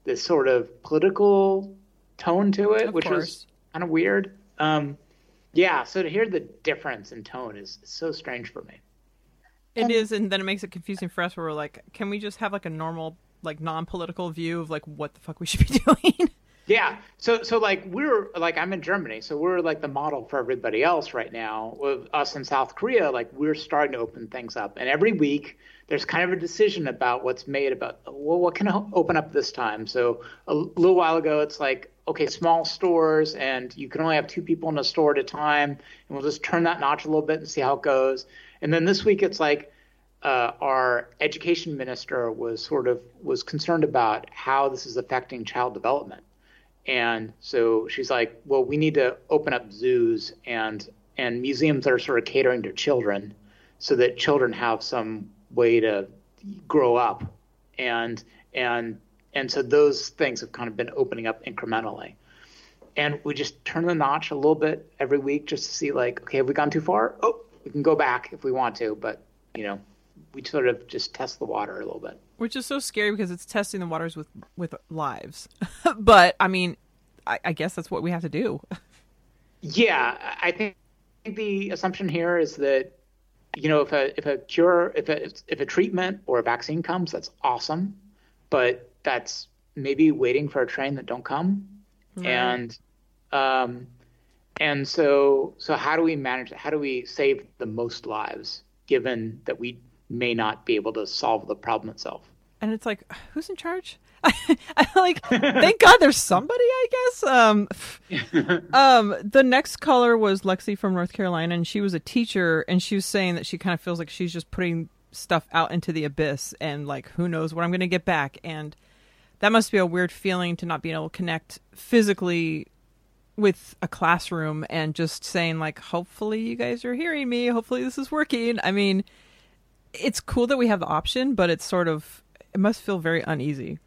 this sort of political tone to it Of which course. was kind of weird um yeah so to hear the difference in tone is, is so strange for me It is, and then it makes it confusing for us. Where we're like, can we just have like a normal, like non-political view of like what the fuck we should be [laughs] doing? Yeah. So so like we're like I'm in Germany, so we're like the model for everybody else right now. With us in South Korea, like we're starting to open things up, and every week there's kind of a decision about what's made about well, what can I open up this time? So a little while ago, it's like okay, small stores, and you can only have two people in a store at a time, and we'll just turn that notch a little bit and see how it goes. And then this week, it's like uh, our education minister was sort of was concerned about how this is affecting child development and so she's like well we need to open up zoos and and museums that are sort of catering to children so that children have some way to grow up and and and so those things have kind of been opening up incrementally and we just turn the notch a little bit every week just to see like okay have we gone too far oh we can go back if we want to but you know we sort of just test the water a little bit Which is so scary because it's testing the waters with with lives. [laughs] but I mean, I, I guess that's what we have to do. Yeah, I think the assumption here is that you know if a if a cure if a if a treatment or a vaccine comes, that's awesome, but that's maybe waiting for a train that don't come, and um, and so so how do we manage that? How do we save the most lives, given that we may not be able to solve the problem itself? And it's like, who's in charge? [laughs] I like. Thank God there's somebody. I guess. Um, [laughs] um, the next caller was Lexi from North Carolina, and she was a teacher, and she was saying that she kind of feels like she's just putting stuff out into the abyss, and like, who knows what I'm going to get back, and that must be a weird feeling to not being able to connect physically with a classroom and just saying like hopefully you guys are hearing me hopefully this is working i mean it's cool that we have the option but it's sort of it must feel very uneasy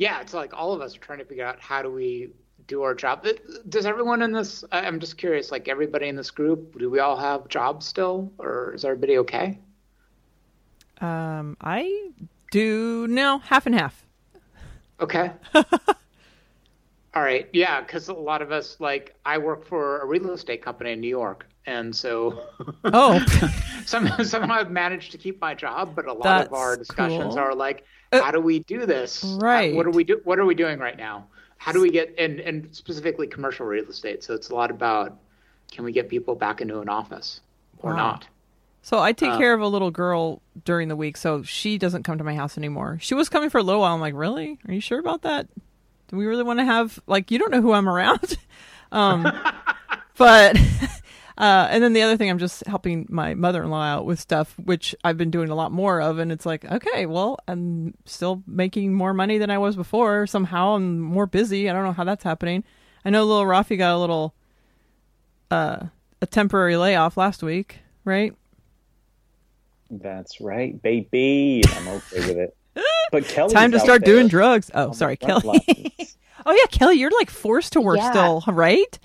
Yeah, it's like all of us are trying to figure out how do we do our job. Does everyone in this? I'm just curious. Like everybody in this group, do we all have jobs still, or is everybody okay? Um i do no half and half Okay. [laughs] All right. Yeah, because a lot of us, like, I work for a real estate company in New York, and so [laughs] Oh, [laughs] some, somehow I've managed to keep my job. But a lot That's of our discussions cool. are like, Uh, how do we do this? right. What are we do? What are we doing right now? How do we get and and specifically commercial real estate? So it's a lot about can we get people back into an office or Wow. not? So I take Uh, care of a little girl during the week, so she doesn't come to my house anymore. She was coming for a little while. I'm like, really? Are you sure about that? Do we really want to have like you don't know who I'm around? [laughs] um, [laughs] but [laughs] uh, and then the other thing, I'm just helping my mother-in-law out with stuff, which I've been doing a lot more of, and it's like, okay, well, I'm still making more money than I was before. Somehow, I'm more busy. I don't know how that's happening. I know little Rafi got a little uh, a temporary layoff last week, right? That's right, baby. I'm okay with it. [laughs] But Kelly, Time to start doing drugs. Oh, sorry, Kelly. [laughs] oh yeah, Kelly, you're like forced to work Yeah. still, right?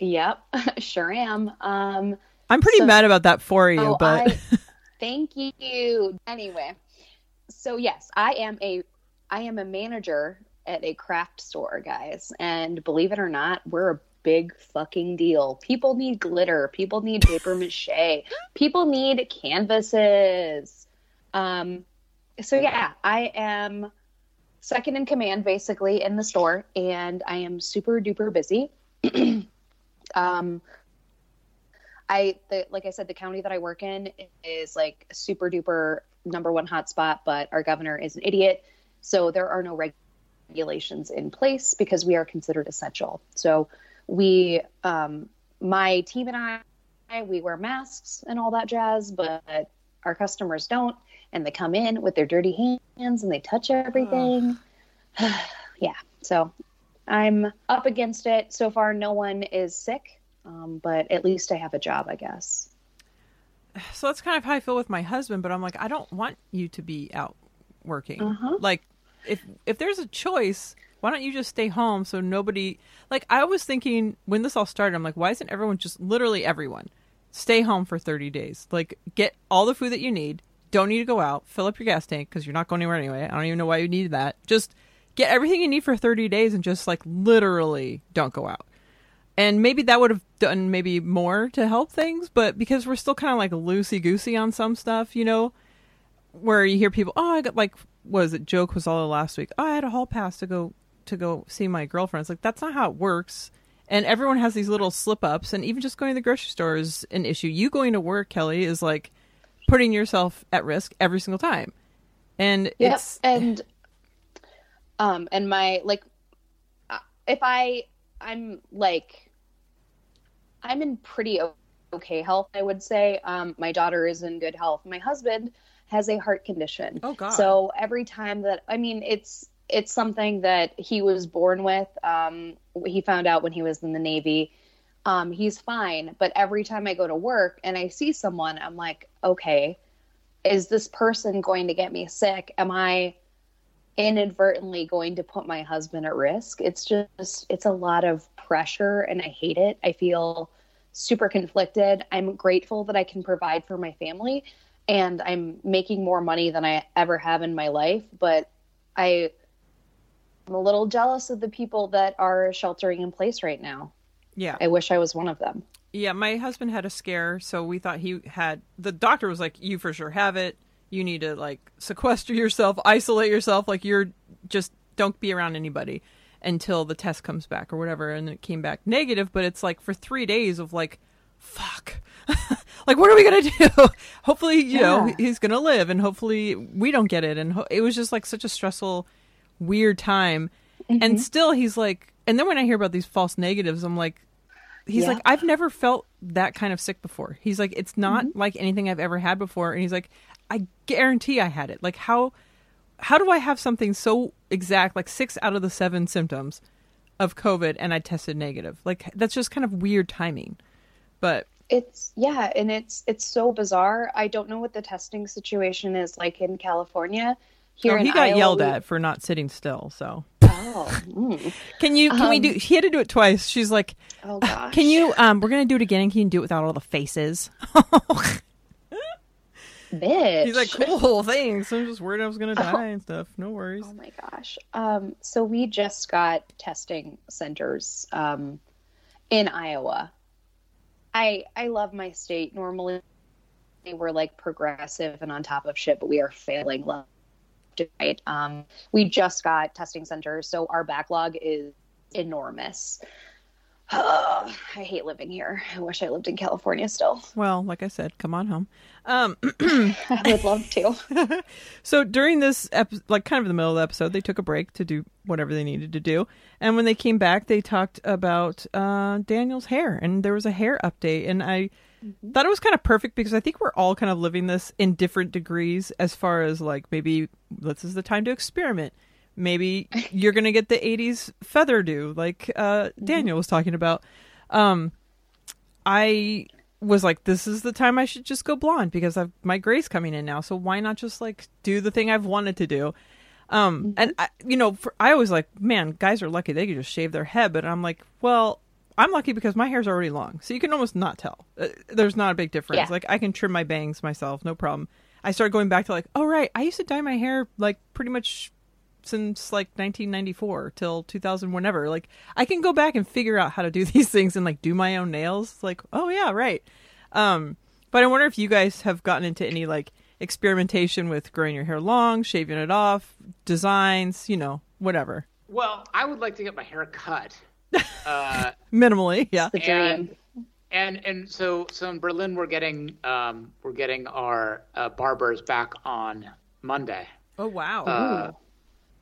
Yep, [laughs] sure am. Um, I'm pretty So- mad about that for you, oh, but I, thank you. Anyway, so yes, I am a I am a manager at a craft store, guys, and believe it or not, we're a big fucking deal. People need glitter. People need paper mache. People need canvases. Um, so yeah, I am second in command basically in the store, and I am super duper busy. [clears throat] um, I the, like I said, the county that I work in is like super duper number one hotspot, but our governor is an idiot, so there are no regulations in place because we are considered essential. So we, um, my team and I, we wear masks and all that jazz, but our customers don't, and they come in with their dirty hands and they touch everything. [sighs] yeah, so I'm up against it. So far, no one is sick, um, but at least I have a job, I guess. so that's kind of how I feel with my husband. But I'm like, I don't want you to be out working. Uh-huh. Like, if if there's a choice, why don't you just stay home so nobody? Like, I was thinking when this all started, I'm like, why isn't everyone just literally everyone stay home for 30 days? Like, get all the food that you need. Don't need to go out. Fill up your gas tank because you're not going anywhere anyway. I don't even know why you need that. Just get everything you need for 30 days and just like literally don't go out and maybe that would have done maybe more to help things but because we're still kind of like loosey goosey on some stuff you know where you hear people oh i got like was it joke was all last week oh, i had a hall pass to go to go see my girlfriends like that's not how it works and everyone has these little slip ups and even just going to the grocery store is an issue you going to work kelly is like putting yourself at risk every single time and Yep. it's and um and my like uh, if I I'm like I'm in pretty okay health, I would say. Um my daughter is in good health. My husband has a heart condition. Oh, God. So every time that I mean it's it's something that he was born with. Um he found out when he was in the Navy. Um he's fine, but every time I go to work and I see someone, I'm like, okay, is this person going to get me sick? Am I inadvertently going to put my husband at risk? It's just, it's a lot of pressure and I hate it. I feel super conflicted. I'm grateful that I can provide for my family and I'm making more money than I ever have in my life, but I I'm a little jealous of the people that are sheltering in place right now. yeah I wish I was one of them. Yeah, my husband had a scare, so we thought he had. The doctor was like, "You for sure have it. You need to like sequester yourself, [laughs] isolate yourself. Like you're just don't be around anybody until the test comes back or whatever." And it came back negative, but it's like for three days of like, fuck. [laughs] like what are we gonna do? [laughs] hopefully, you know, he's gonna live, and hopefully we don't get it. And ho- it was just like such a stressful, weird time. And still, he's like, and then when I hear about these false negatives, I'm like, he's like i've never felt that kind of sick before he's like it's not Mm-hmm. like anything i've ever had before and he's like i guarantee i had it like how how do i have something so exact like six out of the seven symptoms of covid and i tested negative like that's just kind of weird timing but It's yeah, and it's it's so bizarre. I don't know what the testing situation is like in California. Here oh, he got Iowa, yelled at for not sitting still so Oh, mm. can you can we Um, do he had to do it twice she's like oh gosh. Can you? Um, we're gonna do it again. and Can you do it without all the faces? [laughs] bitch. He's like, cool, thanks. I'm just worried I was gonna die and stuff. No worries. Oh my gosh. Um, so we just got testing centers um, in Iowa. I I love my state. Normally we're like progressive and on top of shit, but we are failing left Um, we just got testing centers, so our backlog is enormous. [sighs] I hate living here. I wish I lived in California still. Well, like I said, come on home. Um, [clears throat] [laughs] I would love to. [laughs] so during this, ep- like kind of in the middle of the episode, they took a break to do whatever they needed to do, and when they came back, they talked about uh, Daniel's hair, and there was a hair update, and I thought it was kind of perfect because I think we're all kind of living this in different degrees as far as like maybe this is the time to experiment. Maybe [laughs] you're gonna get the '80s feather do, like uh, Daniel was talking about. Um, I was like, this is the time I should just go blonde because I've my gray's coming in now. So why not just like do the thing I've wanted to do? Um, and I, you know, for, I always like, man, guys are lucky they could just shave their head, but I'm like, well, I'm lucky because my hair's already long, so you can almost not tell. Uh, there's not a big difference. Yeah. Like I can trim my bangs myself, no problem. I started going back to like, oh right, I used to dye my hair like pretty much since like 1994 till 2000 whenever like i can go back and figure out how to do [laughs] these things and like do my own nails It's like oh yeah right um but i wonder if you guys have gotten into any like experimentation with growing your hair long shaving it off designs you know whatever Well, I would like to get my hair cut. Uh, [laughs] minimally yeah The dream. and and and so so in Berlin we're getting um, we're getting our uh, barbers back on Monday. oh wow Uh,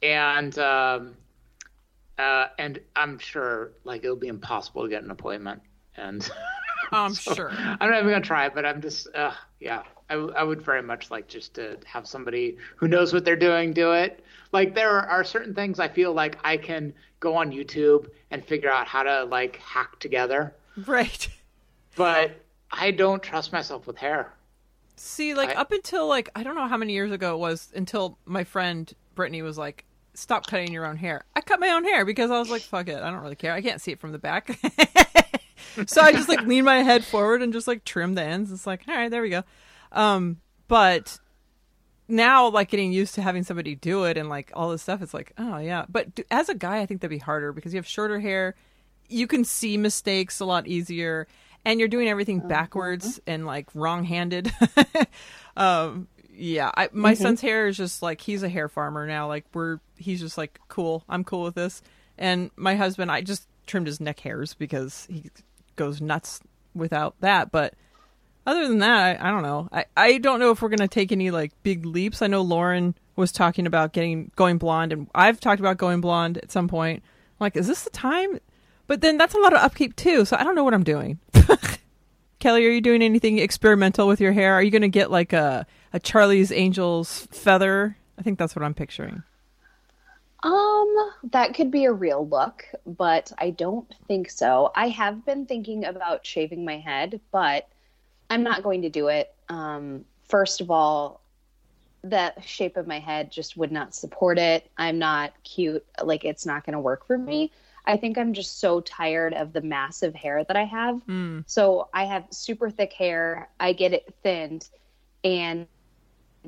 and um, uh, and I'm sure like it'll be impossible to get an appointment. And i'm [laughs] sure I'm not even gonna try it, but I'm just uh, yeah. I, w- I would very much like just to have somebody who knows what they're doing do it. Like there are certain things I feel like I can go on YouTube and figure out how to like hack together, right but I don't trust myself with hair. See, like I- up until like I don't know how many years ago it was until my friend Brittany was like, "Stop cutting your own hair." I cut my own hair because I was like, "Fuck it, I don't really care. I can't see it from the back." [laughs] so I just like lean my head forward and just like trim the ends. It's like, all right, there we go. Um, but now, like getting used to having somebody do it and like all this stuff, it's like, oh yeah. But d- as a guy, I think that'd be harder because you have shorter hair. You can see mistakes a lot easier, and you're doing everything backwards and like wrong-handed. [laughs] um, yeah, I, my son's hair is just like he's a hair farmer now. Like we're he's just like cool. I'm cool with this. And my husband, I just trimmed his neck hairs because he goes nuts without that. But other than that, I, I don't know. I, I don't know if we're gonna take any like big leaps. I know Lauren was talking about getting going blonde, and I've talked about going blonde at some point. I'm like, is this the time? But then that's a lot of upkeep too, so I don't know what I'm doing. [laughs] Kelly, are you doing anything experimental with your hair? Are you gonna get like a a Charlie's Angels feather? I think that's what I'm picturing. Um, that could be a real look, but I don't think so. I have been thinking about shaving my head, but I'm not going to do it. Um, first of all, the shape of my head just would not support it. I'm not cute. Like, it's not going to work for me. I think I'm just so tired of the massive hair that I have. Mm. So I have super thick hair. I get it thinned, and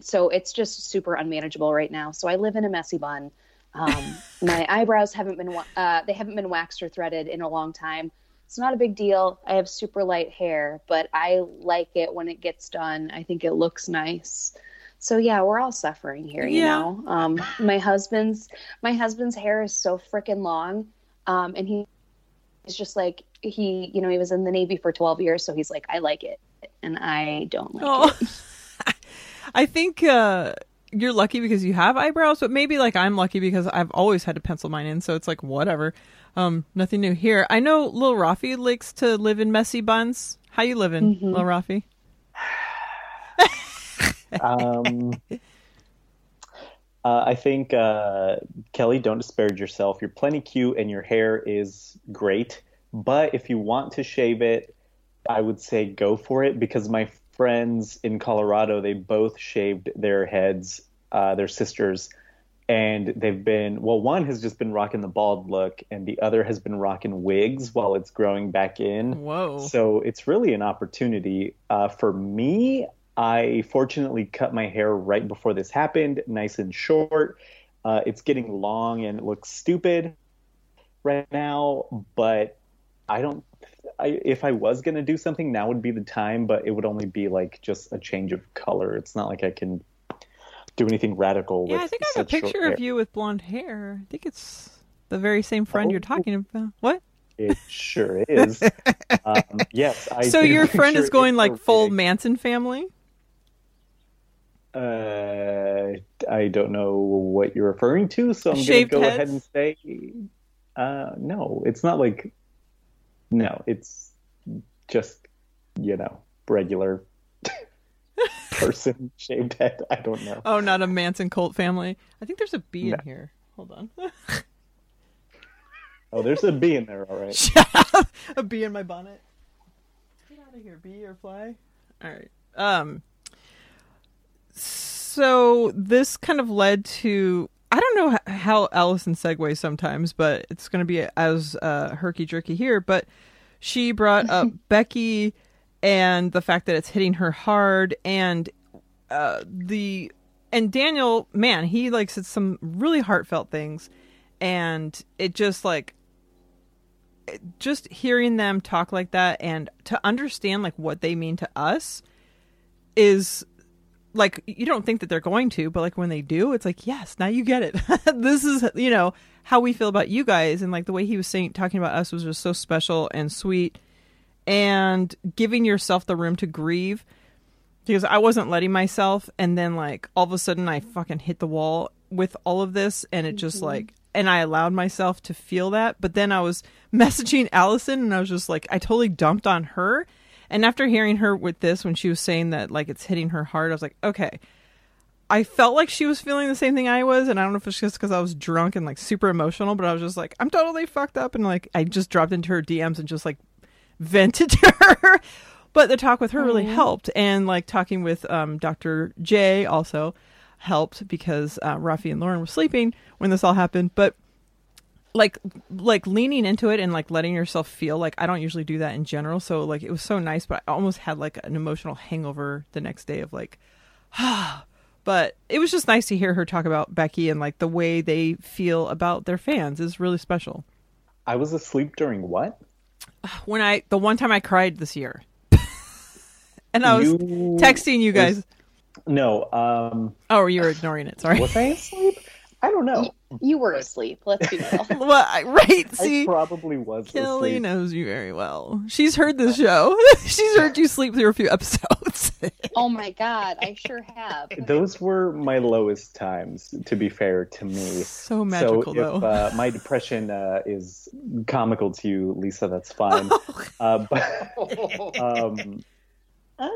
so it's just super unmanageable right now. So I live in a messy bun. Um, [laughs] my eyebrows haven't been uh, they haven't been waxed or threaded in a long time. It's not a big deal. I have super light hair, but I like it when it gets done. I think it looks nice. So yeah, we're all suffering here, you Yeah. know. Um, my husband's my husband's hair is so freaking long, um, and he is just like he, you know, he was in the Navy for twelve years, so he's like, I like it, and I don't like Oh, it. [laughs] [laughs] I think uh, you're lucky because you have eyebrows, but maybe like I'm lucky because I've always had to pencil mine in, so it's like whatever. Um, nothing new here. I know Lil Rafi likes to live in messy buns. How you living, Lil Rafi? Um, uh, I think uh, Kelly, don't disparage yourself. You're plenty cute, and your hair is great. But if you want to shave it, I would say go for it because my friends in Colorado they both shaved their heads, uh, their sisters, and they've been well. One has just been rocking the bald look, and the other has been rocking wigs while it's growing back in. Whoa. So it's really an opportunity. Uh, for me, I fortunately cut my hair right before this happened, nice and short. Uh, it's getting long and it looks stupid right now, but I don't. I, if I was gonna do something, now would be the time. But it would only be like just a change of color. It's not like I can do anything radical. With Yeah, I think I have a picture of you with blonde hair. I think it's the very same friend you're Oh. talking about. What? It sure [laughs] is. um, yes, I. so your friend is going like full. Manson family? Uh, I don't know what you're referring to, so I'm going to go heads? ahead and say, uh, no, it's not like, no, it's just, you know, regular [laughs] person [laughs] shaved head. I don't know. Oh, not a Manson cult family. I think there's a bee No. in here. Hold on. [laughs] Oh, there's a bee in there, all right. [laughs] A bee in my bonnet. Get out of here, bee or fly. All right. Um. So this kind of led to I don't know how Allison segues sometimes, but it's going to be as uh, herky jerky here. But she brought up Becky and the fact that it's hitting her hard, and uh, the and Daniel, man, he like said some really heartfelt things, and it just like just hearing them talk like that and to understand like what they mean to us is like you don't think that they're going to but like when they do it's like yes now you get it. [laughs] This is you know how we feel about you guys. And like the way he was saying talking about us was just so special and sweet and giving yourself the room to grieve because I wasn't letting myself and then like all of a sudden I fucking hit the wall with all of this and it just mm-hmm. like and I allowed myself to feel that but then I was [laughs] messaging Allison and I was just like I totally dumped on her and after hearing her with this when she was saying that like it's hitting her hard I was like okay. I felt like she was feeling the same thing I was, and I don't know if it's just because I was drunk and like super emotional, but I was just like, I'm totally fucked up, and like I just dropped into her DMs and just like vented to [laughs] her. But the talk with her really helped, and like talking with um, Dr. J also helped because uh, Rafi and Lauren were sleeping when this all happened. But like like leaning into it and like letting yourself feel like I don't usually do that in general. So like it was so nice, but I almost had like an emotional hangover the next day of like [sighs] but it was just nice to hear her talk about Becky and like the way they feel about their fans is really special. I was asleep during what? When I the one time I cried this year. [laughs] and I was You- texting you guys. No, um, Oh, you were ignoring it. Sorry. was I asleep? I don't know. You were asleep. Let's be real. [laughs] well, I, right. See, I probably was Kelly asleep. knows you very well. She's heard this show. [laughs] She's heard you sleep through a few episodes. [laughs] oh my god, I sure have. Those were my lowest times, to be fair to me. so magical, so though. if uh, my depression uh, is comical to you, Lisa, that's fine. uh, but um, uh,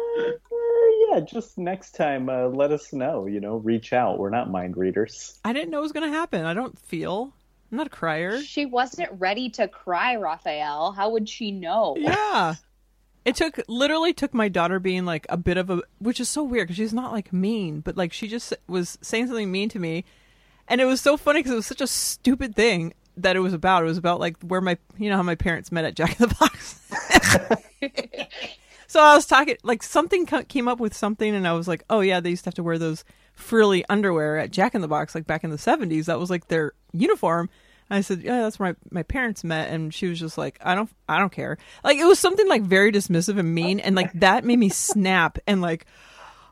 yeah, just next time, uh, let us know. You know, reach out. We're not mind readers. I didn't know it was going to happen. I don't feel. I'm not a crier. She wasn't ready to cry, Rafael. How would she know? Yeah. It took literally took my daughter being like a bit of a which is so weird because she's not like mean, but like she just was saying something mean to me, and it was so funny because it was such a stupid thing that it was about. It was about like where my you know how my parents met at Jack in the Box. [laughs] [laughs] so I was talking like something came up with something, and I was like, oh yeah, they used to have to wear those frilly underwear at Jack in the Box like back in the seventies. That was like their uniform. I said, "Yeah, that's where my, my parents met," and she was just like, "I don't, I don't care." Like it was something like very dismissive and mean, and like that made me snap. And like,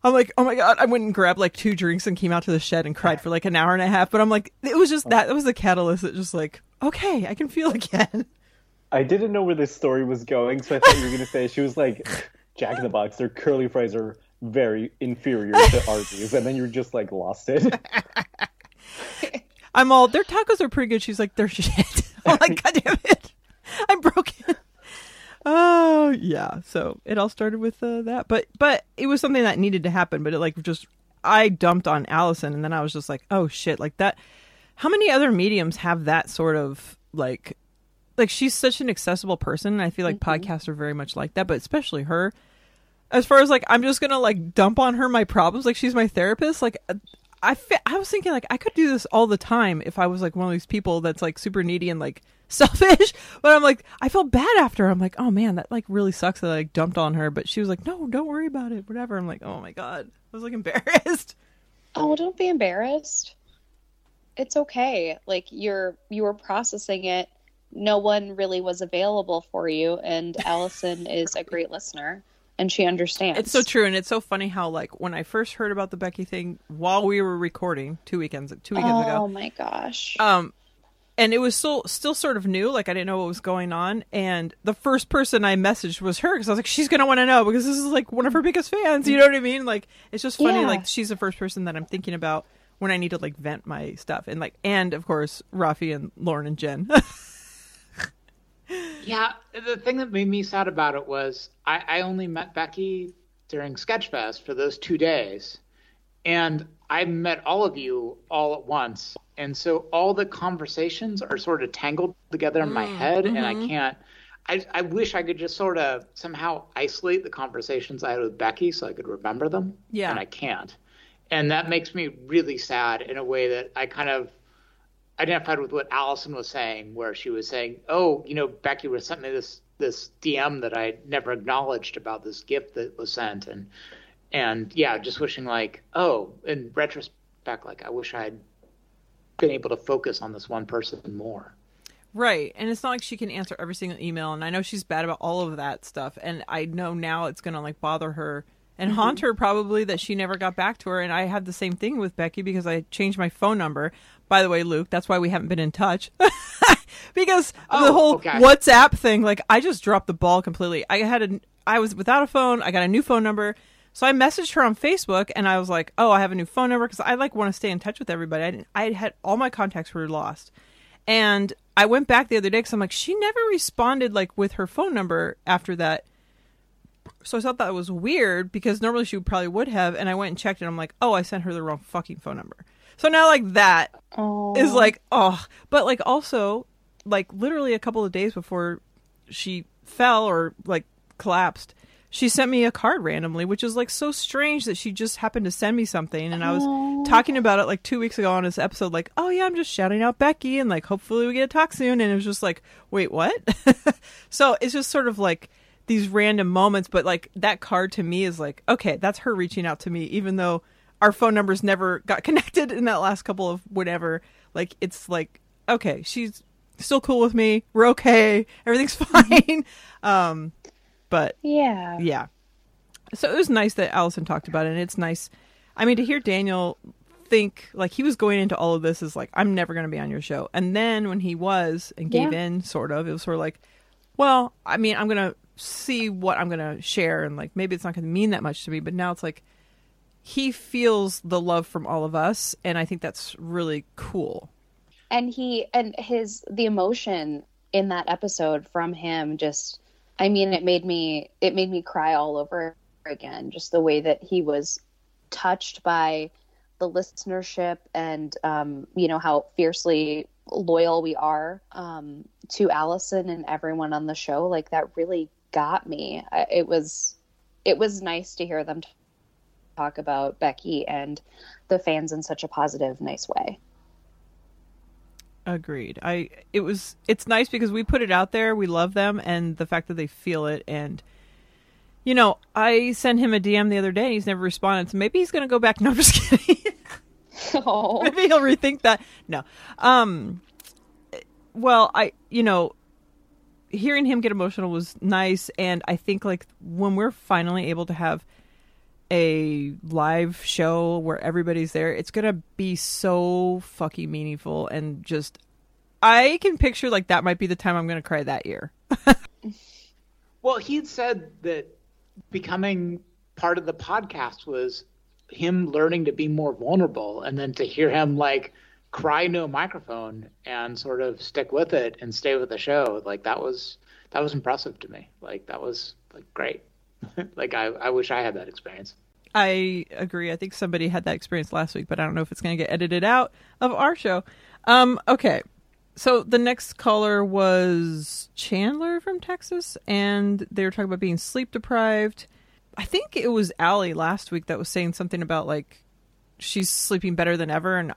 I'm like, "Oh my god!" I went and grabbed like two drinks and came out to the shed and cried for like an hour and a half. But I'm like, it was just that. That was the catalyst that just like, okay, I can feel [laughs] again. I didn't know where this story was going, so I thought you were going to say she was like Jack in the Box. Their curly fries are very inferior to Arby's, and then you're just like lost it. [laughs] I'm all their tacos are pretty good. She's like, they're shit. [laughs] I'm like, God damn it, I'm broken. Oh yeah, so it all started with uh, that, but but it was something that needed to happen. But it like just I dumped on Allison, and then I was just like, oh shit, like that. How many other mediums have that sort of like, like she's such an accessible person, and I feel like mm-hmm. podcasts are very much like that, but especially her. As far as like, I'm just gonna like dump on her my problems, like she's my therapist. Like, uh, I fe- I was thinking like I could do this all the time if I was like one of these people that's like super needy and like [laughs] selfish. But I'm like I felt bad after. I'm like, oh man, that like really sucks that I like dumped on her. But she was like, no, don't worry about it, whatever. I'm like, oh my god, I was like [laughs] embarrassed. Oh, don't be embarrassed. It's okay. Like you're you were processing it. No one really was available for you, and Allison is a great listener, and she understands. It's so true, and it's so funny how like when I first heard about the Becky thing while we were recording two weekends two weekends Oh ago, Oh my gosh. um, and it was still still sort of new, like I didn't know what was going on, and the first person I messaged was her because I was like, she's gonna want to know because this is like one of her biggest fans. You know what I mean? Like it's just funny, Yeah. like she's the first person that I'm thinking about when I need to like vent my stuff, and like and of course Rafi and Lauren and Jen. [laughs] Yeah, the thing that made me sad about it was I, I only met Becky during Sketchfest for those two days, and I met all of you all at once, and so all the conversations are sort of tangled together in my mm, head, and I mm-hmm. can't. I, I wish I could just sort of somehow isolate the conversations I had with Becky so I could remember them. Yeah. And I can't. And that makes me really sad in a way that I kind of identified with what Allison was saying, where she was saying, "Oh, you know, Becky was sent me this this DM that I never acknowledged about this gift that was sent," and and yeah, just wishing like, oh, in retrospect, like I wish I'd been able to focus on this one person more. Right. And it's not like she can answer every single email. And I know she's bad about all of that stuff. And I know now it's going to like bother her and mm-hmm. haunt her probably that she never got back to her. And I have the same thing with Becky because I changed my phone number. By the way, Luke, that's why we haven't been in touch. [laughs] because of the Oh, whole okay. WhatsApp thing. Like I just dropped the ball completely. I had a, I was without a phone. I got a new phone number. So I messaged her on Facebook and I was like, "Oh, I have a new phone number because I like want to stay in touch with everybody." I, didn't, I had all my contacts were lost, and I went back the other day because I'm like, she never responded like with her phone number after that. So I thought that was weird because normally she probably would have. And I went and checked and I'm like, oh, I sent her the wrong fucking phone number. So now like that Oh. is like, oh, but like also like literally a couple of days before she fell or like collapsed, she sent me a card randomly, which is like so strange that she just happened to send me something. And I was talking about it like two weeks ago on this episode, like, oh yeah, I'm just shouting out Becky and like hopefully we get to talk soon. And it was just like, wait, what? [laughs] so it's just sort of like these random moments, but like that card to me is like, okay, that's her reaching out to me, even though our phone numbers never got [laughs] connected in that last couple of whatever. Like it's like, okay, she's still cool with me. We're okay. Everything's [laughs] fine. um, but yeah. yeah. So it was nice that Allison talked about it, and it's nice. I mean, to hear Daniel think like he was going into all of this is like, I'm never going to be on your show. And then when he was and gave Yeah. in, sort of, it was sort of like, well, I mean, I'm going to see what I'm going to share, and like maybe it's not going to mean that much to me, but now it's like he feels the love from all of us, and I think that's really cool. and he and his the emotion in that episode from him just i mean it made me it made me cry all over again just the way that he was touched by the listenership and um, you know how fiercely loyal we are um, to allison and everyone on the show like that really got me it was it was nice to hear them talk about becky and the fans in such a positive nice way Agreed. I it was it's nice because we put it out there, we love them and the fact that they feel it and you know, I sent him a DM the other day and he's never responded. So maybe he's going to go back. [laughs] No, I'm just kidding. oh [laughs] [laughs] maybe he'll rethink that. No. Um well, I you know, hearing him get emotional was nice and I think like when we're finally able to have a live show where everybody's there, it's gonna be so fucking meaningful and just I can picture like that might be the time I'm gonna cry that year. [laughs] Well, he had said that becoming part of the podcast was him learning to be more vulnerable, and then to hear him like cry no microphone and sort of stick with it and stay with the show, like that was that was impressive to me. Like that was like great. [laughs] like I, I wish I had that experience. I agree. I think somebody had that experience last week, but I don't know if it's gonna get edited out of our show. Um, okay. So the next caller was Chandler from Texas, and they were talking about being sleep deprived. I think it was Allie last week that was saying something about like she's sleeping better than ever, and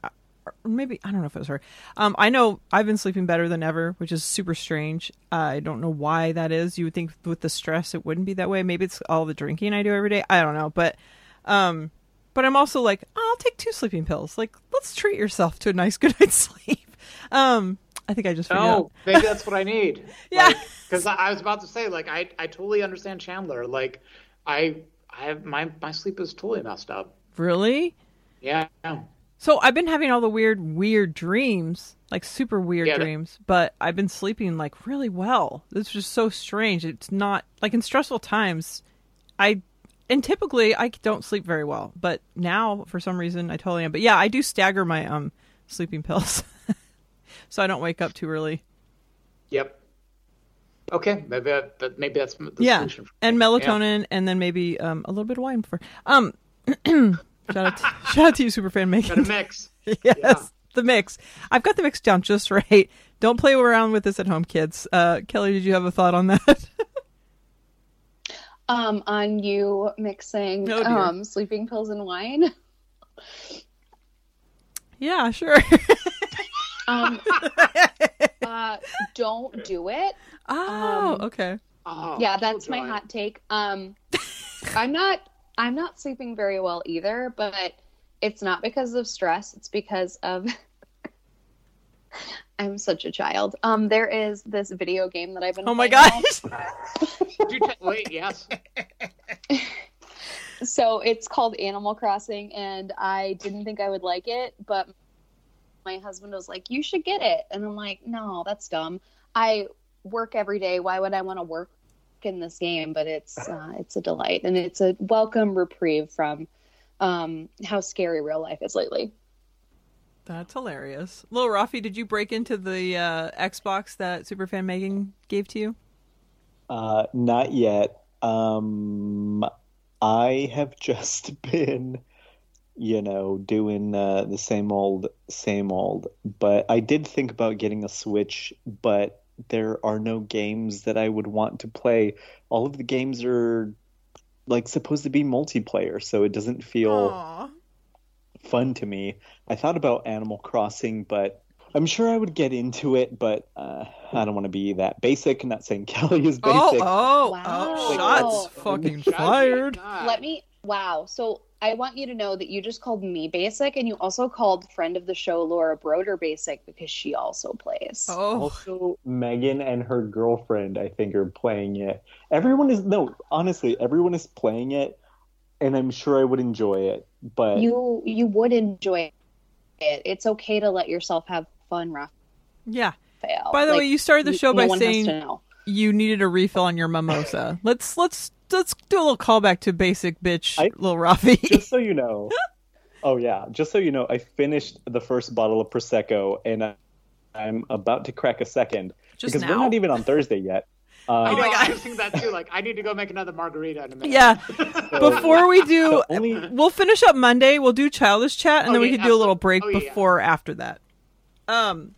maybe I don't know if it was her. Um, I know I've been sleeping better than ever, which is super strange. I don't know why that is. You would think with the stress it wouldn't be that way. Maybe it's all the drinking I do every day. I don't know, but um, but I'm also like, oh, I'll take two sleeping pills. Like, let's treat yourself to a nice good night's [laughs] sleep. Um, I think I just No, maybe that's what I need. [laughs] Yeah. because I, I was about to say, like, I, I totally understand Chandler. Like, I I have my my sleep is totally messed up. Really? Yeah. So I've been having all the weird, weird dreams, like super weird Yeah, that- dreams, but I've been sleeping like really well. It's just so strange. It's not like in stressful times, I and typically I don't sleep very well, but now for some reason I totally am. But yeah, I do stagger my um sleeping [laughs] pills, so I don't wake up too early. Yep. Okay, maybe that, that maybe that's the yeah, solution. for and me. melatonin, and then maybe um a little bit of wine for um. [clears throat] shout out, to, [laughs] shout out to you, superfan Yeah. Got Megan. a mix. [laughs] yes, Yeah. the mix. I've got the mix down just right. Don't play around with this at home, kids. Uh, Kelly, did you have a thought on that? [laughs] Um, on you mixing Oh, um sleeping pills and wine. yeah, sure. Um, uh, don't do it. oh, Um, okay. Oh, yeah, that's my hot take. Um, I'm not. I'm not sleeping very well either, but it's not because of stress. It's because of. [laughs] I'm such a child. Um, there is this video game that I've been. Oh my playing gosh. [laughs] Did you ta- wait, yes. [laughs] so it's called Animal Crossing, and I didn't think I would like it, but my husband was like, "You should get it," and I'm like, "No, that's dumb. I work every day. Why would I want to work in this game?" But it's uh, it's a delight, and it's a welcome reprieve from um, how scary real life is lately. That's hilarious. Lil Rafi, did you break into the uh, Xbox that Superfan Megan gave to you? Uh, not yet. Um, I have [laughs] just been, you know, doing uh, the same old, same old. But I did think about getting a Switch, but there are no games that I would want to play. All of the games are like supposed to be multiplayer, so it doesn't feel Aw. fun to me. I thought about Animal Crossing, but I'm sure I would get into it, but uh, I don't want to be that basic. Not saying [laughs] Kelly is Oh, basic. oh, Wow. oh, shots fucking fired. Let me. Wow. So I want you to know that you just called me basic, and you also called friend of the show Laura Broder basic because she also plays. Oh, Also, Megan and her girlfriend, I think, are playing it. Everyone is no, honestly, everyone is playing it, and I'm sure I would enjoy it. But you you would enjoy it. It's okay to let yourself have fun, Rafa. yeah. Raphael. By the Like, way, you started the show no by one saying you needed a refill on your mimosa. let's let's let's do a little callback to basic bitch, I- Lil Rafi. [laughs] just so you know, [laughs] oh yeah, just so you know, I finished the first bottle of prosecco, and I, I'm about to crack a second Just because now? we're not even on Thursday yet. [laughs] I Um, know, my God. I was thinking that too. Like, I need to go make another margarita in a minute. yeah. so- Before we do, only we'll finish up Monday. We'll do childish chat, and then we Okay, can do a little break Oh, yeah. before or after that. Um,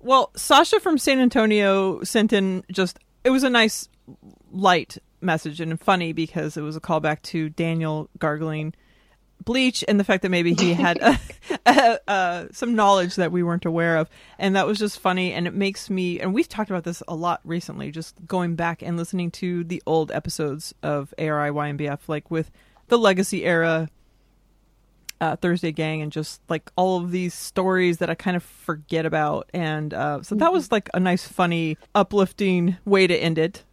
well, Sasha from San Antonio sent in just it was a nice light message and funny because it was a callback to Daniel gargling bleach and the fact that maybe he had uh, uh, uh, some knowledge that we weren't aware of and that was just funny and it makes me and we've talked about this a lot recently just going back and listening to the old episodes of ARI YNBF like with the legacy era uh, Thursday Gang and just like all of these stories that I kind of forget about. And uh, so that was like a nice, funny, uplifting way to end it.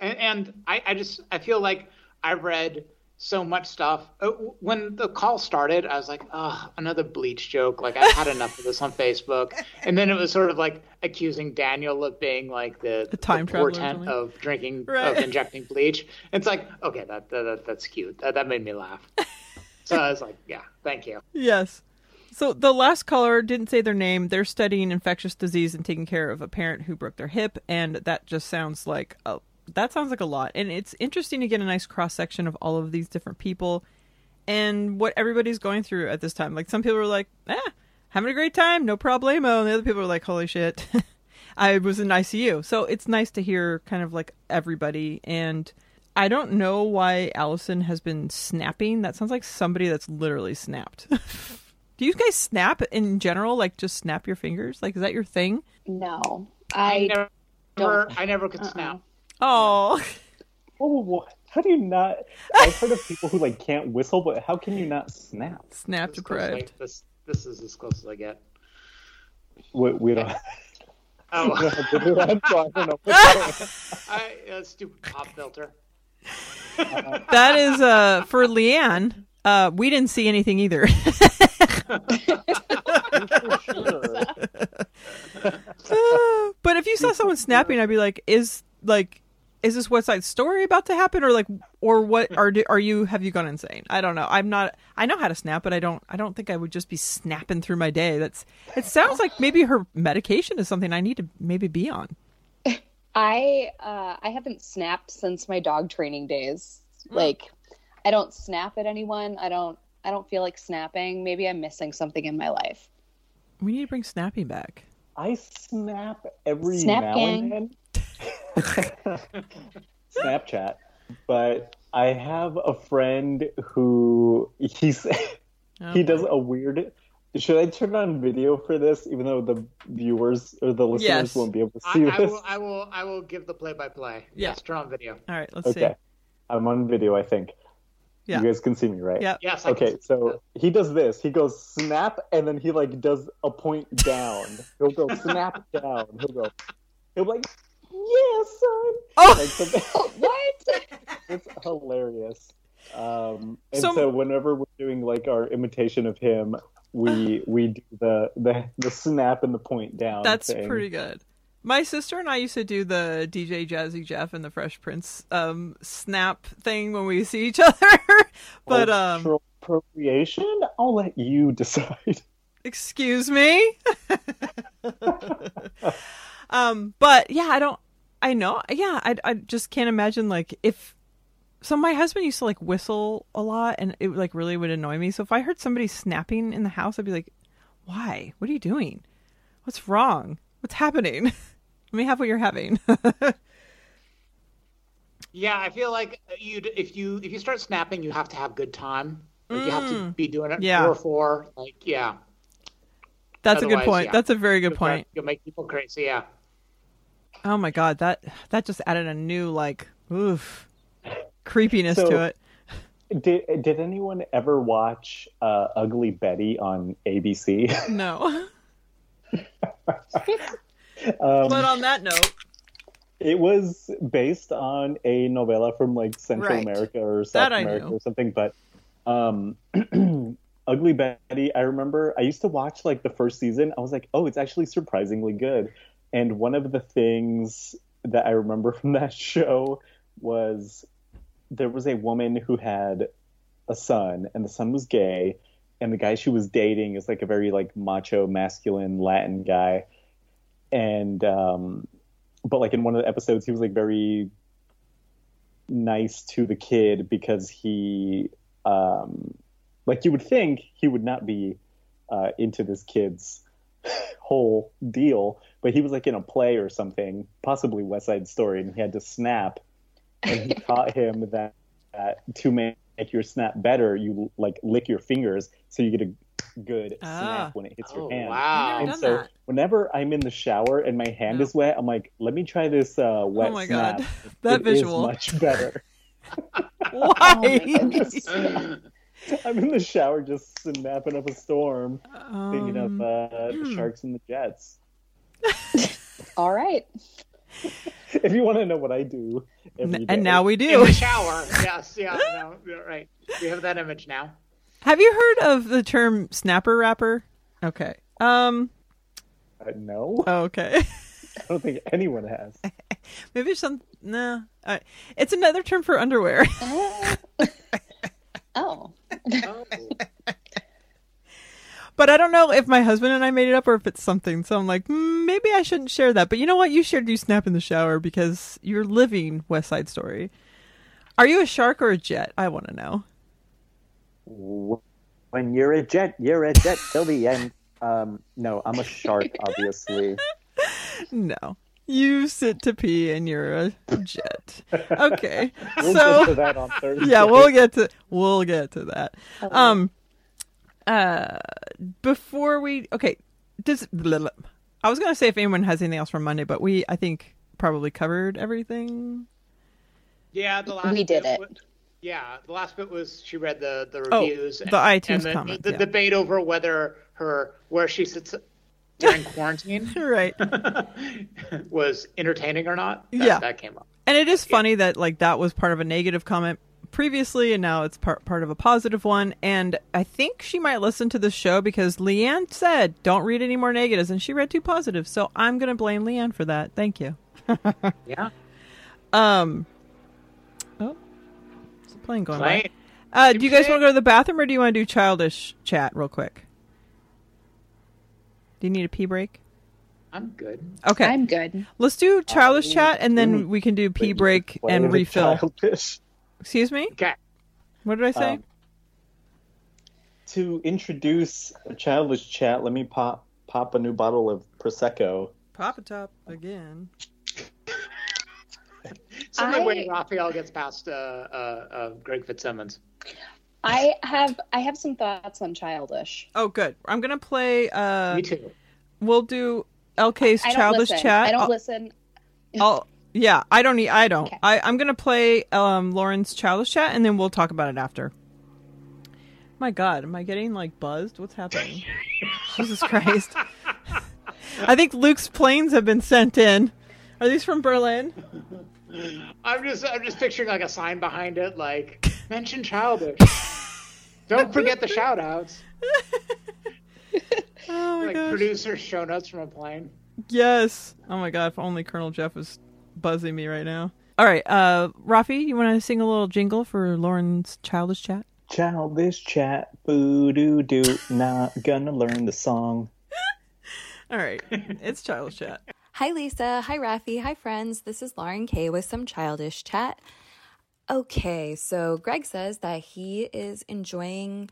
And, and I, I just I feel like I read so much stuff. Uh, When the call started, I was like, oh, another bleach joke. Like I've had enough of this on Facebook. And then it was sort of like accusing Daniel of being like the, A time the portent of drinking Right. of injecting bleach. It's like okay, that, that, that that's cute. That, that made me laugh. so I was like, yeah, thank you. Yes. So the last caller didn't say their name. They're studying infectious disease and taking care of a parent who broke their hip, and that just sounds like a, that sounds like a lot. And it's interesting to get a nice cross section of all of these different people and what everybody's going through at this time. Like some people are like, eh, having a great time, no problemo," and the other people are like, "Holy shit." [laughs] I was in ICU. So it's nice to hear kind of like everybody and I don't know why Allison has been snapping. That sounds like somebody that's literally snapped. [laughs] Do you guys snap in general? Like just snap your fingers? Like is that your thing? No, I I never, don't- I never could Uh-uh. snap. Oh, Oh, what? How do you not? I've heard of people who like can't whistle, but how can you not snap? snap As close as I- deprived. This, this is as close as I get. We, we don't. Oh, [laughs] we don't have video on, so I don't know what's [laughs] going. I, uh, stupid pop filter. That is uh for Leanne. Uh, we didn't see anything either. [laughs] For sure. but if you saw someone snapping, I'd be like, is like, is this West Side Story about to happen, or like, or what? Are are you? Have you gone insane? I don't know. I'm not. I know how to snap, but I don't. I don't think I would just be snapping through my day. That's. It sounds like maybe her medication is something I need to maybe be on. [laughs] I uh, I haven't snapped since my dog training days. Like, I don't snap at anyone. I don't. I don't feel like snapping. Maybe I'm missing something in my life. We need to bring snapping back. I snap every Snap now gang. and then. [laughs] [laughs] Snapchat, but I have a friend who he's Oh, [laughs] he does a weird. Should I turn on video for this, even though the viewers or the listeners Yes. won't be able to I, see I this? will, I will, I will give the play-by-play. Yeah. Yes, turn on video. All right, let's Okay, see. I'm on video. I think. Yeah. You guys can see me, right? Yeah. Yes. I Okay, Can, so he does this. He goes snap, and then he like does a point down. He'll go [laughs] snap down. He'll go. He'll like, yeah, son. Oh, [laughs] what? it's hilarious. Um, and So- so, whenever we're doing like our imitation of him, we [sighs] we do the the the snap and the point down. that's thing. pretty good. My sister and I used to do the DJ Jazzy Jeff and the Fresh Prince um, snap thing when we see each [laughs] other. but um, Cultural appropriation. I'll let you [laughs] decide. excuse me. um, but yeah, I don't. I know. Yeah, I I just can't imagine like if. So my husband used to like whistle a lot, and it like really would annoy me. So if I heard somebody snapping in the house, I'd be like, "Why? What are you doing? What's wrong? What's happening? [laughs] Let me have what you're having." [laughs] yeah, I feel like you if you if you start snapping, you have to have good time. Like you have to be doing it Mm. Yeah. four four. Like yeah, That's a good point. yeah. That's a very good You'll- point. You'll make people crazy. Yeah. Oh my god, that that just added a new like oof creepiness So- to it. Did did anyone ever watch uh, Ugly Betty on ABC? No. [laughs] um, but on that note, It was based on a novella from like Central Right. America or South America knew. or something. But um, [clears throat] Ugly Betty, I remember I used to watch like the first season. I was like, oh, it's actually surprisingly good. And one of the things that I remember [laughs] from that show was there was a woman who had a son, and the son was gay, and the guy she was dating is like a very like macho, masculine Latin guy, and um, but like in one of the episodes he was like very nice to the kid because he um like you would think he would not be uh into this kid's whole deal but he was like in a play or something possibly west side story and he had to snap and he [laughs] taught him that, that to make your snap better you like lick your fingers so you get a good Ah. snap when it hits Oh your hand wow. And so that. whenever I'm in the shower and my hand No. is wet, I'm like, let me try this uh, wet Oh my snap. God. [laughs] That It is visual. much better. [laughs] Oh Why? my goodness. [laughs] I'm in the shower just snapping up a storm, thinking of Um, uh, the hmm. sharks and the jets. [laughs] All right. If you want to know what I do, every and now we do. In do. the [laughs] shower. Yes. Yeah. No. Right. We have that image now. Have you heard of the term snapper rapper? Okay. Um. Uh, no, Okay. I don't think anyone has. Maybe some. No. Uh, it's another term for underwear. Oh. Oh. [laughs] But I don't know if my husband and I made it up or if it's something. So I'm like, mm, maybe I shouldn't share that. But you know what? You shared you snap in the shower because you're living West Side Story. Are you a shark or a jet? I want to know. When you're a jet, you're a jet till the end. Um, no, I'm a shark, obviously. [laughs] No. You sit to pee and you're a jet. Okay. [laughs] We'll so get to that on Thursday. yeah, we'll get to we'll get to that. Um uh before we okay, does blah, blah. I was going to say if anyone has anything else from Monday, but we I think probably covered everything. Yeah, the last We did it. wa- yeah, the last bit was she read the the Oh, reviews, the iTunes and the, comments, the yeah. debate over whether her where she sits during quarantine [laughs] Right. [laughs] was entertaining or not. That, Yeah. that came up. And it is funny that like that was part of a negative comment previously and now it's part part of a positive one and I think she might listen to the show because Leanne said don't read any more negatives and she read two positives. So I'm going to blame Leanne for that. Thank you. [laughs] Yeah, Um Oh. It's a plane going by. Uh, do you guys want to go to the bathroom or do you want to do childish chat real quick? Do you need a pee break? I'm good. Okay. I'm good. Let's do childish Um, chat and then we can do pee break and refill. childish? [laughs] Excuse me? Okay. What did I say? Um, to introduce a childish chat, let me pop pop a new bottle of prosecco. Pop a top again. [laughs] Somewhere I- when Raphael gets past uh, uh, uh, Greg Fitzsimmons. I have I have some thoughts on childish. Oh, good. I'm gonna play. Uh, Me too. we'll do LK's I don't childish listen. chat. I don't I'll- listen. I'll- yeah, I don't need. I don't. Okay. I, I'm gonna play um, Lauren's childish chat, and then we'll talk about it after. My God, am I getting like buzzed? What's happening? [laughs] Jesus Christ! I think Luke's planes have been sent in. Are these from Berlin? I'm just I'm just picturing like a sign behind it, like mention childish. [laughs] Don't forget the shout outs. [laughs] Oh my Like gosh! producer show notes from a plane. Yes. Oh my God! If only Colonel Jeff was buzzing me right now. All right, uh, Rafi, you want to sing a little jingle for Lauren's childish chat? Childish chat, boo doo doo. Not gonna learn the song. [laughs] All right, it's childish chat. Hi, Lisa. Hi, Rafi. Hi, friends. This is Lauren Kay with some childish chat. Okay, so Greg says that he is enjoying,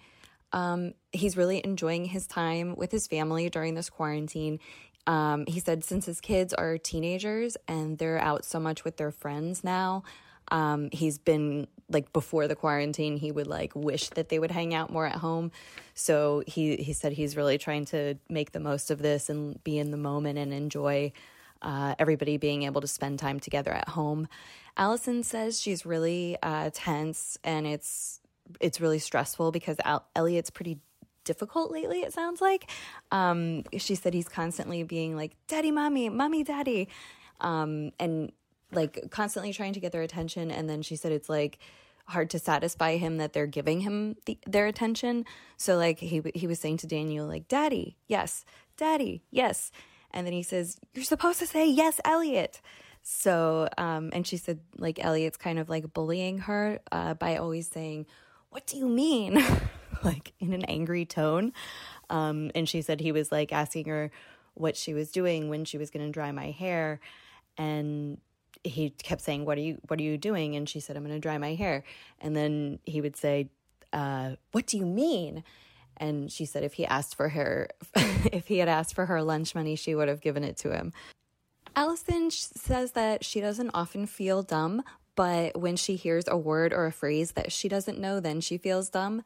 um, he's really enjoying his time with his family during this quarantine. Um, he said since his kids are teenagers and they're out so much with their friends now, um, he's been like before the quarantine, he would like wish that they would hang out more at home. So he he said he's really trying to make the most of this and be in the moment and enjoy uh, everybody being able to spend time together at home. Allison says she's really uh, tense and it's it's really stressful because Al- Elliot's pretty difficult lately. It sounds like um, she said he's constantly being like "Daddy, mommy, mommy, daddy," um, and like constantly trying to get their attention. And then she said it's like hard to satisfy him that they're giving him the, their attention. So like he he was saying to Daniel like, "Daddy, yes, daddy, yes," and then he says, "You're supposed to say yes, Elliot." So, um, and she said, like, Elliot's kind of like bullying her uh, by always saying, What do you mean? [laughs] like in an angry tone. Um, and she said he was like asking her what she was doing when she was going to dry my hair. And he kept saying, What are you, what are you doing? And she said, I'm going to dry my hair. And then he would say, uh, What do you mean? And she said, if he asked for her, [laughs] if he had asked for her lunch money, she would have given it to him. Allison says that she doesn't often feel dumb, but when she hears a word or a phrase that she doesn't know, then she feels dumb.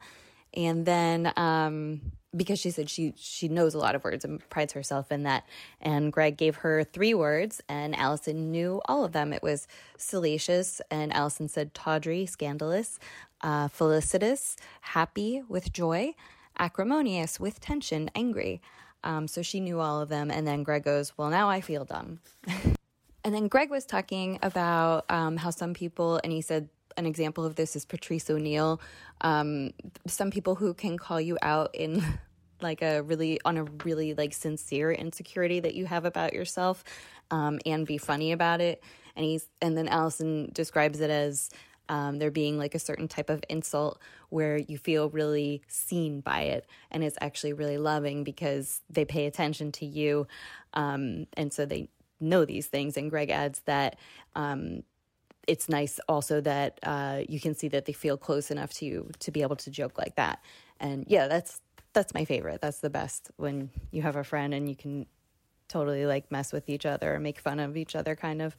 And then, um, because she said she she knows a lot of words and prides herself in that. And Greg gave her three words, and Allison knew all of them. It was salacious, and Allison said tawdry, scandalous, uh, felicitous, happy with joy, acrimonious with tension, angry. Um, so she knew all of them. And then Greg goes, Well, now I feel dumb. [laughs] and then Greg was talking about um, how some people, and he said, an example of this is Patrice O'Neal. Um, some people who can call you out in [laughs] like a really on a really like sincere insecurity that you have about yourself um, and be funny about it. And he's and then Allison describes it as um, there being like a certain type of insult where you feel really seen by it and it's actually really loving because they pay attention to you um, and so they know these things. And greg adds that um, it's nice also that uh, you can see that they feel close enough to you to be able to joke like that. And yeah that's that's my favorite. That's the best when you have a friend and you can totally like mess with each other or make fun of each other, kind of.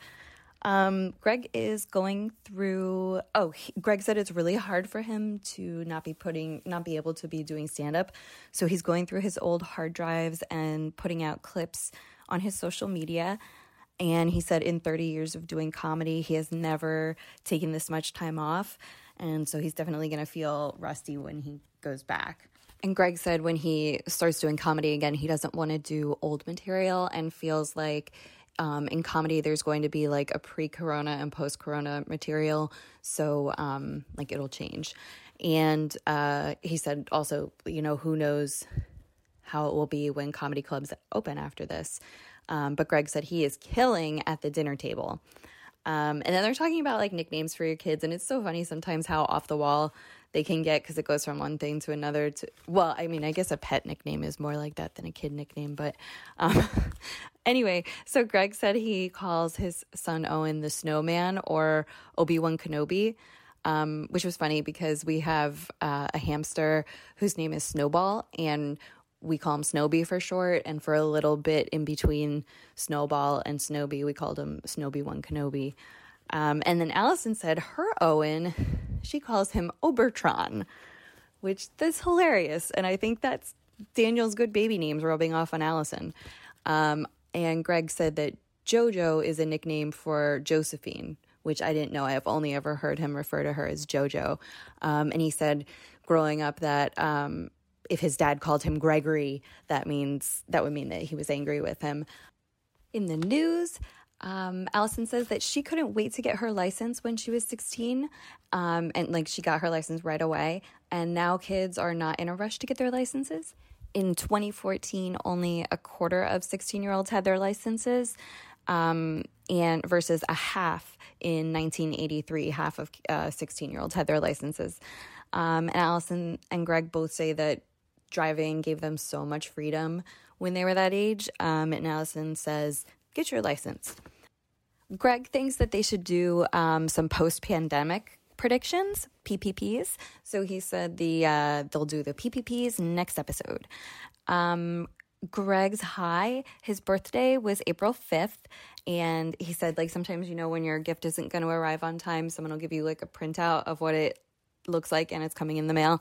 Um, Greg is going through. Oh, he, Greg said it's really hard for him to not be putting, not be able to be doing stand up. So he's going through his old hard drives and putting out clips on his social media. And he said in 30 years of doing comedy, he has never taken this much time off. And so he's definitely going to feel rusty when he goes back. And Greg said when he starts doing comedy again, he doesn't want to do old material and feels like um, in comedy there's going to be like a pre-corona and post-corona material. So um, like it'll change. And uh, he said also you know who knows how it will be when comedy clubs open after this. Um, but greg said he is killing at the dinner table. Um, and then they're talking about like nicknames for your kids and it's so funny sometimes how off the wall they can get because it goes from one thing to another to well i mean i guess a pet nickname is more like that than a kid nickname but um, [laughs] anyway so greg said he calls his son owen the snowman or obi-wan kenobi um, which was funny because we have uh, a hamster whose name is snowball and we call him Snowby for short, and for a little bit in between Snowball and Snowby, we called him Snowby One Kenobi. Um, and then Allison said her Owen, she calls him Obertron, which is hilarious. And I think that's Daniel's good baby names rubbing off on Allison. Um, and Greg said that JoJo is a nickname for Josephine, which I didn't know. I've only ever heard him refer to her as JoJo. Um, and he said growing up that um, if his dad called him Gregory, that means that would mean that he was angry with him. In the news, um, Allison says that she couldn't wait to get her license when she was 16. Um, and like she got her license right away. And now kids are not in a rush to get their licenses. In 2014, only a quarter of 16 year olds had their licenses. Um, and versus a half in 1983, half of 16 uh, year olds had their licenses. Um, and Allison and Greg both say that driving gave them so much freedom when they were that age. Um, and Allison says, get your license. Greg thinks that they should do um, some post pandemic predictions, PPPs. So he said the uh, they'll do the PPPs next episode. Um, Greg's high, his birthday was April 5th. And he said, like, sometimes, you know, when your gift isn't going to arrive on time, someone will give you like a printout of what it looks like and it's coming in the mail.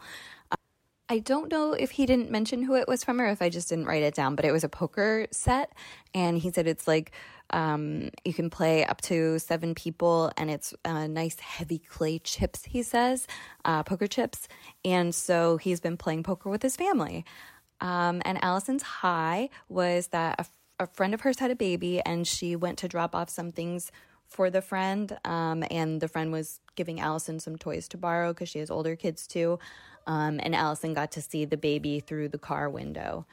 I don't know if he didn't mention who it was from or if I just didn't write it down, but it was a poker set. And he said it's like um, you can play up to seven people and it's uh, nice heavy clay chips, he says, uh, poker chips. And so he's been playing poker with his family. Um, and Allison's high was that a, friend of hers had a baby and she went to drop off some things for the friend. Um, and the friend was giving Allison some toys to borrow because she has older kids too. Um, and Allison got to see the baby through the car window.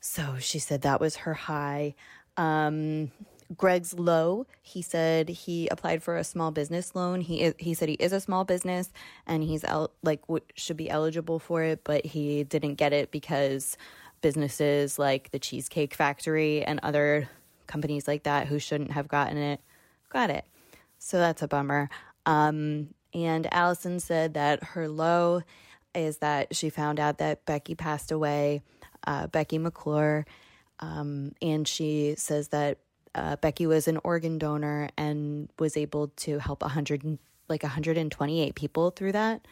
So she said that was her high. Um, Greg's low. He said he applied for a small business loan. He is, he said he is a small business and he's el- like should be eligible for it, but he didn't get it because businesses like the Cheesecake Factory and other companies like that who shouldn't have gotten it got it. So that's a bummer. Um, and Allison said that her low is that she found out that Becky passed away, uh, Becky McClure, um, and she says that uh, Becky was an organ donor and was able to help 100 like 128 people through that,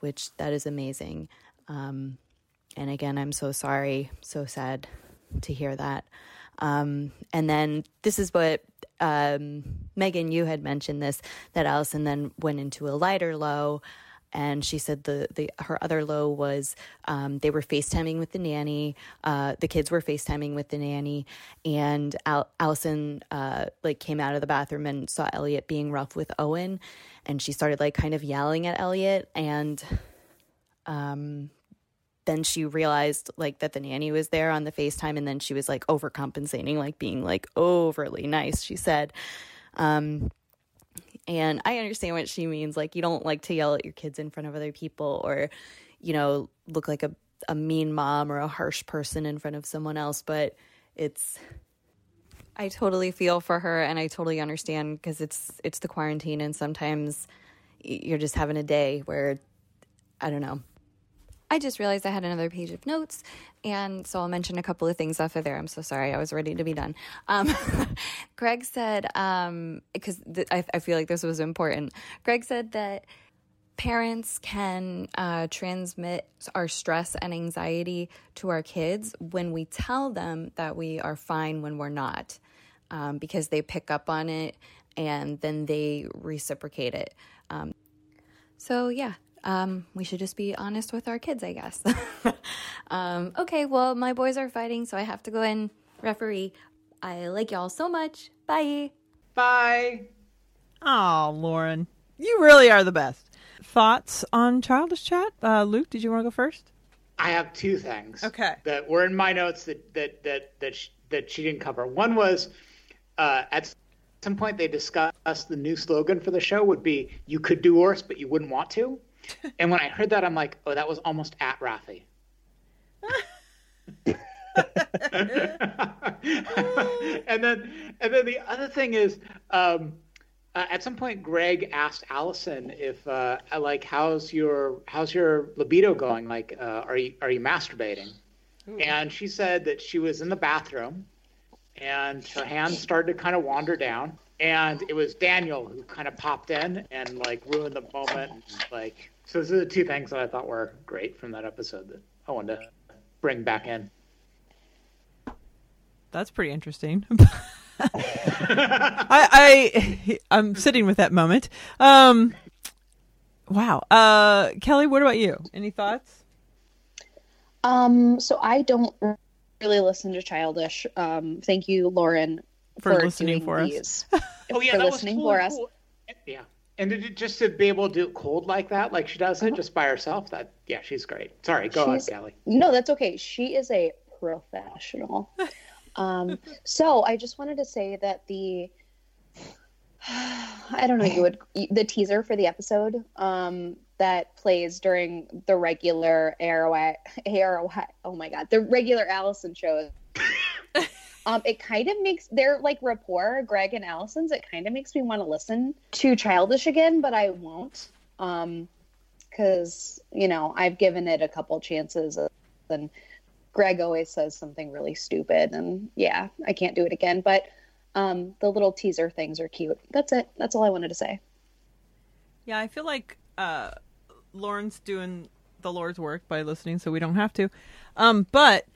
which that is amazing. Um, and again, I'm so sorry, so sad to hear that. Um, and then this is what um, Megan, you had mentioned this that Allison then went into a lighter low. And she said the, the her other low was um, they were FaceTiming with the nanny. Uh, the kids were FaceTiming with the nanny, and Al- Allison uh, like came out of the bathroom and saw Elliot being rough with Owen, and she started like kind of yelling at Elliot, and um, then she realized like that the nanny was there on the FaceTime and then she was like overcompensating, like being like overly nice, she said. Um, and I understand what she means. Like, you don't like to yell at your kids in front of other people or, you know, look like a, a mean mom or a harsh person in front of someone else. But it's, I totally feel for her and I totally understand because it's, it's the quarantine and sometimes you're just having a day where, I don't know, I just realized I had another page of notes, and so I'll mention a couple of things off of there. I'm so sorry. I was ready to be done. Um, [laughs] Greg said, because th- I, I feel like this was important. Greg said that parents can uh, transmit our stress and anxiety to our kids when we tell them that we are fine when we're not, um, because they pick up on it and then they reciprocate it. Um, so, yeah, um, we should just be honest with our kids, I guess. [laughs] um, okay, well, my boys are fighting, so I have to go in referee. I like y'all so much. Bye. Bye. Oh, Lauren, you really are the best. Thoughts on childish chat? Uh, Luke, did you want to go first? I have two things. Okay. That were in my notes that that that that sh- that she didn't cover. One was uh, at some point they discussed the new slogan for the show would be "You could do worse, but you wouldn't want to." [laughs] and when I heard that, I'm like, "Oh, that was almost at Rafi." [laughs] and then and then the other thing is um, uh, at some point greg asked allison if uh, like how's your how's your libido going? Like uh, are you are you masturbating? And she said that she was in the bathroom and her hands started to kind of wander down. And it was daniel who kind of popped in and like ruined the moment and, like so those are the two things that i thought were great from that episode that i wanted to bring back in That's pretty interesting. [laughs] I, I I'm sitting with that moment. Um, wow. Uh, Kelly, what about you? Any thoughts? Um, so I don't really listen to Childish. Um, thank you, Lauren, For for, listening doing for us. these. [laughs] Oh yeah, for that listening was for totally us. cool. Yeah, and to, just to be able to do it cold like that, like she does it Uh-huh. just by herself. That yeah, she's great. Sorry, go ahead, She's- Kelly. No, that's okay. She is a professional. [laughs] um, so I just wanted to say that the [sighs] I don't know you would the teaser for the episode um, that plays during the regular ARY, ARY oh my god the regular Allison shows. Um, it kind of makes their like rapport, Greg and Allison's. It kind of makes me want to listen to Childish again, but I won't. Um, because you know I've given it a couple chances, and Greg always says something really stupid, and yeah, I can't do it again. But um, the little teaser things are cute. That's it. That's all I wanted to say. Yeah, I feel like uh, Lauren's doing the Lord's work by listening, so we don't have to. Um, but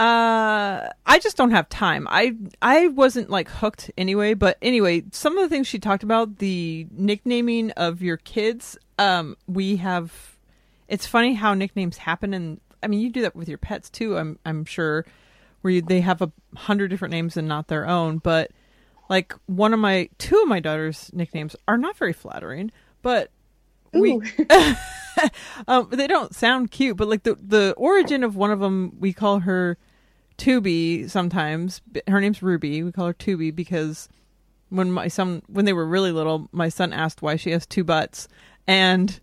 uh, I just don't have time. I I wasn't like hooked anyway. But anyway, some of the things she talked about, the nicknaming of your kids. Um, we have. It's funny how nicknames happen, and I mean, you do that with your pets too. I'm I'm sure, where you, they have a hundred different names and not their own, but like one of my two of my daughter's nicknames are not very flattering but we [laughs] [laughs] um they don't sound cute but like the the origin of one of them we call her Tubi sometimes. Her name's Ruby. We call her Tubi because when my son when they were really little my son asked why she has two butts. And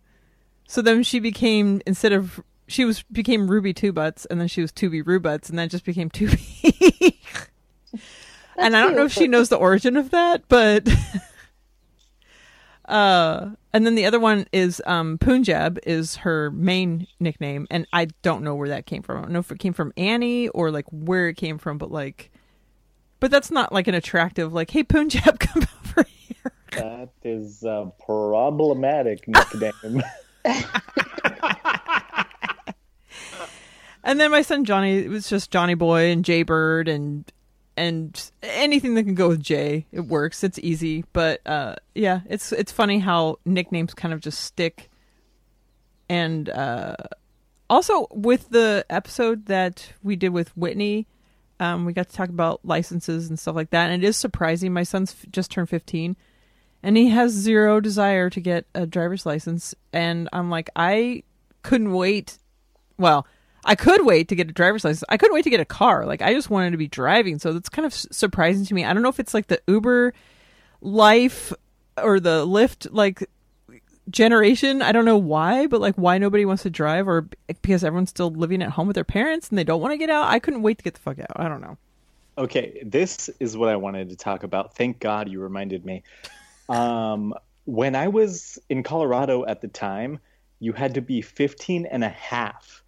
so then she became instead of she was became Ruby Two Butts and then she was Tubi Rubuts and then it just became Tubi. [laughs] And I don't know if she knows the origin of that, but [laughs] uh and then the other one is um Punjab is her main nickname and I don't know where that came from. I don't know if it came from Annie or like where it came from, but like but that's not like an attractive like hey Punjab [laughs] come over here. That is a problematic nickname. [laughs] And then my son Johnny it was just Johnny Boy and Jay Bird and and anything that can go with Jay, it works. It's easy, but uh, yeah, it's it's funny how nicknames kind of just stick. And uh, also with the episode that we did with Whitney, um, we got to talk about licenses and stuff like that. And it is surprising. My son's f- just turned fifteen, and he has zero desire to get a driver's license. And I'm like, I couldn't wait. Well, I could wait to get a driver's license. I couldn't wait to get a car. Like I just wanted to be driving. So that's kind of surprising to me. I don't know if it's like the Uber life or the Lyft like generation. I don't know why, but like why nobody wants to drive or because everyone's still living at home with their parents and they don't want to get out. I couldn't wait to get the fuck out. I don't know. Okay, this is what I wanted to talk about. Thank God you reminded me. Um, when I was in Colorado at the time, you had to be 15 and a half.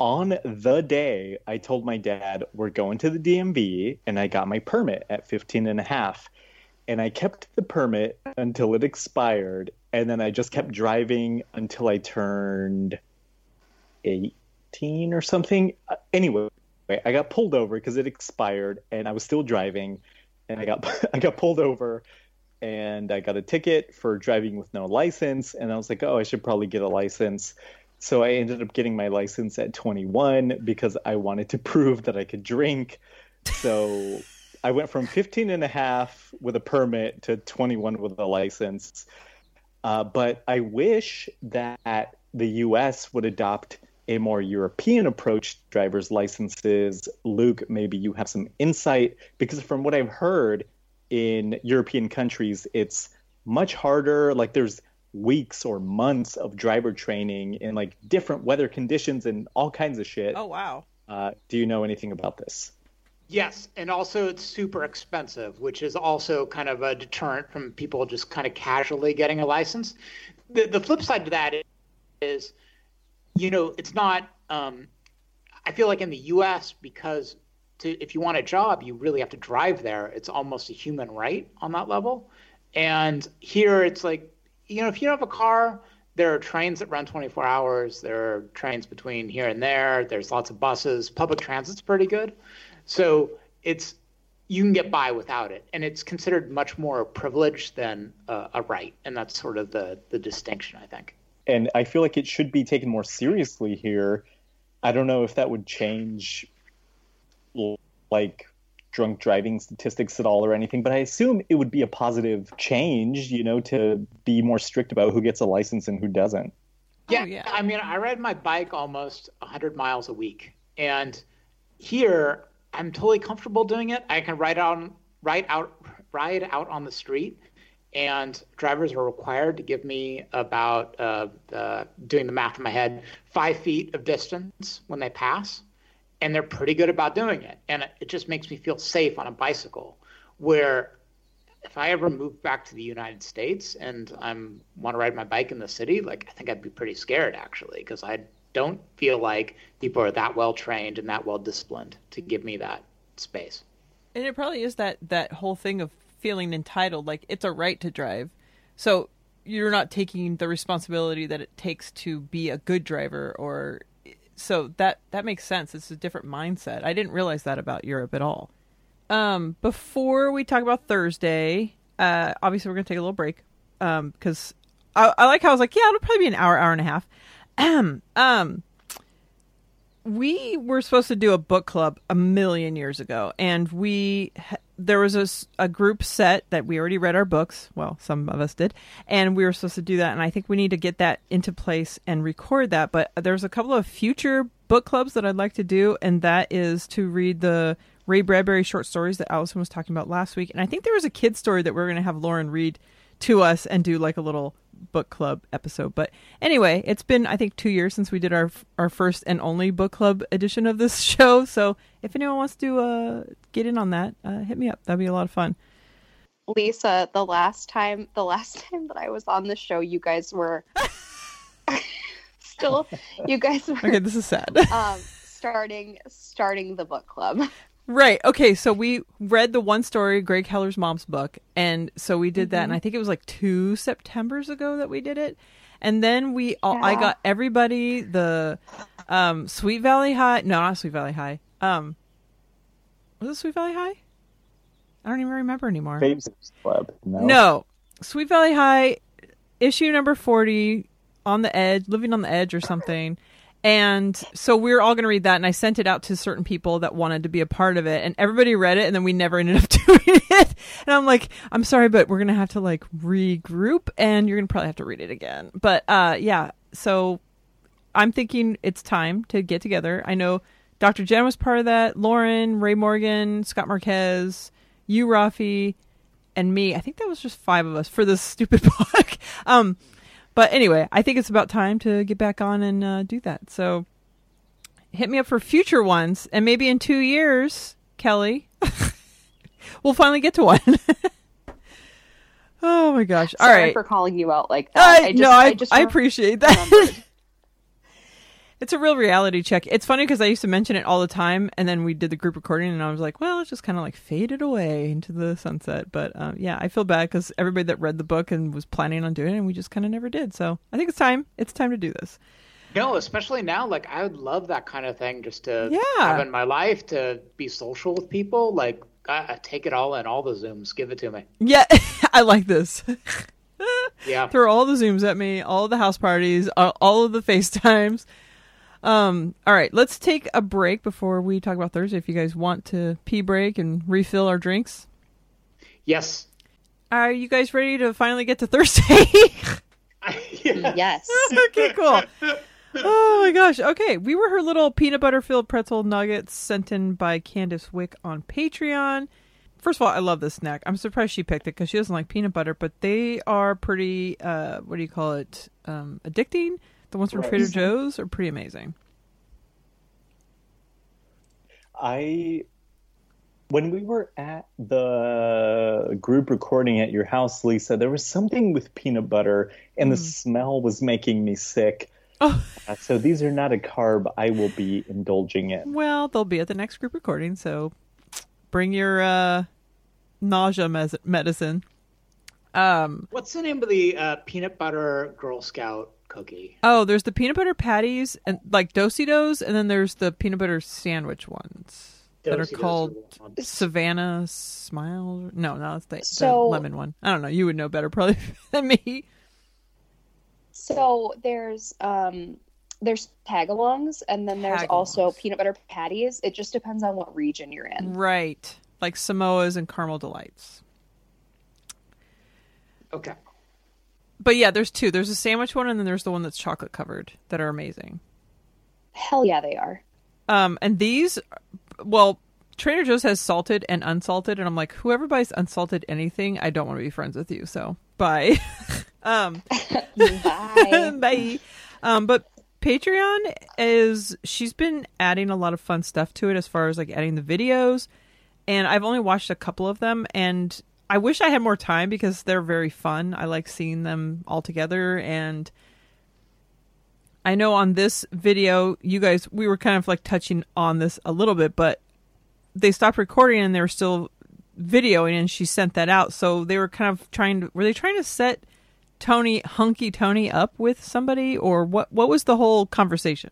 On the day, I told my dad, we're going to the DMV, and I got my permit at 15 and a half. And I kept the permit until it expired. And then I just kept driving until I turned 18 or something. Uh, Anyway, I got pulled over because it expired and I was still driving. And I got [laughs] I got pulled over and I got a ticket for driving with no license. And I was like, oh, I should probably get a license. So I ended up getting my license at 21 because I wanted to [laughs] prove that I could drink. So I went from 15 and a half with a permit to 21 with a license. Uh, but I wish that the US would adopt a more European approach to driver's licenses. Luke, maybe you have some insight because from what I've heard in European countries, it's much harder. Like there's weeks or months of driver training in like different weather conditions and all kinds of shit. Oh wow. Uh, do you know anything about this? Yes, and also it's super expensive, which is also kind of a deterrent from people just kind of casually getting a license. The the flip side to that is, you know, it's not. Um, I feel like in the U.S. because to if you want a job, you really have to drive there. It's almost a human right on that level. And here it's like, you know, if you don't have a car, there are trains that run 24 hours. There are trains between here and there. There's lots of buses. Public transit's pretty good. So it's you can get by without it, and it's considered much more a privilege than a, a right, and that's sort of the the distinction, I think. and I feel like it should be taken more seriously here. I don't know if that would change like drunk driving statistics at all or anything, but I assume it would be a positive change, you know, to be more strict about who gets a license and who doesn't. Yeah, Oh, yeah. I mean, I ride my bike almost 100 miles a week, and here I'm totally comfortable doing it. I can ride out, ride out, ride out on the street, and drivers are required to give me about, uh, uh, doing the math in my head, five feet of distance when they pass, and they're pretty good about doing it. And it- just makes me feel safe on a bicycle, where if I ever move back to the United States and I'm want to ride my bike in the city, like I think I'd be pretty scared actually because I don't feel like people are that well trained and that well disciplined to give me that space. And it probably is that that whole thing of feeling entitled, like it's a right to drive. So you're not taking the responsibility that it takes to be a good driver or so that that makes sense. It's a different mindset. I didn't realize that about Europe at all. Um before we talk about Thursday, uh obviously we're to take a little break um cuz I, I like how I was like, yeah, it'll probably be an hour hour and a half. um we were supposed to do a book club a million years ago and we there was a, a group set that we already read our books. Well some of us did. And we were supposed to do that. And i think we need to get that into place and record that. But there's a couple of future book clubs that i'd like to do. And that is to read the ray bradbury short stories that allison was talking about last week. And i think there was a kid story that we are going to have lauren read to us and do like a little book club episode. But anyway, it's been I think two years since we did our our first and only book club edition of this [laughs] show. So if anyone wants to uh, get in on that, uh, hit me up. That'd be a lot of fun. Lisa, the last time the last [laughs] time that I was on the show, you guys were [laughs] still you guys were Okay, this is sad. um starting starting the book club. Right. Okay. So we read the one story, Greg Heller's mom's book, and so we did that, and I think it was like two September's ago that we did it, and then we all, I got everybody the um, Sweet Valley High. No, not Sweet Valley High. Um, was it Sweet Valley High? I don't even remember anymore. Babes Club. No. No, Sweet Valley High, issue number forty, on the edge, living on the edge or something. And so we were all going to read that, and I sent it out to certain people that wanted to be a part of it, and everybody read it, and then we never ended up [laughs] doing it. And I'm like, I'm sorry, but we're going to have to like regroup, and you're going to probably have to read it again. But uh, yeah, so I'm thinking it's time to get together. I know Dr. Jen was part of that, Lauren, Ray Morgan, Scott Marquez, you, Rafi, and me. I think that was just five of us for this stupid [laughs] book. um, but anyway, I think it's about time to get back on and uh, do that. So hit me up for future ones, and maybe in two years, Kelly, [laughs] we'll finally get to one. [laughs] Oh my gosh! All Sorry right. for calling you out like that. I, just, no, I, just I appreciate that. [laughs] it's a real reality check. It's funny because I used to mention it all the time, and then we did the group recording, and I was like, well, it's just kind of like faded away into the sunset. But um, yeah, I feel bad because everybody that read the book and was planning on doing it, and we just kind of never did. So I think it's time. It's time to do this. No, especially now, like I would love that kind of thing just to Yeah. have in my life to be social with people. Like, I, I take it all in, all the zooms, give it to me. Yeah, [laughs] I like this. [laughs] Yeah. Throw all the zooms at me, all the house parties, all, all of the [laughs] FaceTimes. Um, all right, let's take a break before we talk about Thursday. If you guys want to pee break and refill our drinks, Yes. are you guys ready to finally get to Thursday? [laughs] yes. [laughs] okay, cool. Oh my gosh. Okay, we were her little peanut butter filled pretzel nuggets sent in by Candace Wick on Patreon. First of all, I love this snack. I'm surprised she picked it because she doesn't like peanut butter, but they are pretty. Uh, what do you call it? Um, addicting. The ones from Right. Trader Joe's are pretty amazing. I when we were at the group recording at your house, Lisa, there was something with peanut butter, and the smell was making me sick. Oh. Uh, so these are not a carb I will be indulging in. Well, they'll be at the next group recording, so bring your uh, nausea mes- medicine. Um, What's the name of the uh, peanut butter Girl Scout cookie? Oh, there's the peanut butter patties and like Do-si-dos, and then there's the peanut butter sandwich ones that are called ones. Savannah Smile. No, no, it's the, the lemon one. I don't know. You would know better probably [laughs] than me. So there's um there's tagalongs and then there's also peanut butter patties. It just depends on what region you're in. Right, like Samoas and caramel delights. Okay. But yeah, there's two. There's a sandwich one, and then there's the one that's chocolate covered that are amazing. Hell yeah, they are. Um, and these, well, Trader Joe's has salted and unsalted, and I'm like, whoever buys unsalted anything, I don't want to be friends with you. So bye. [laughs] um, Bye. [laughs] bye. Um, but Patreon is she's been adding a lot of fun stuff to it as far as like adding the videos, and I've only watched a couple of them, and I wish I had more time because they're very fun. I like seeing them all together and. I know on this video, you guys, we were kind of like touching on this a little bit, but they stopped recording and they were still videoing, and she sent that out. So they were kind of trying to, were they trying to set Tony, hunky Tony, up with somebody, or what? What was the whole conversation?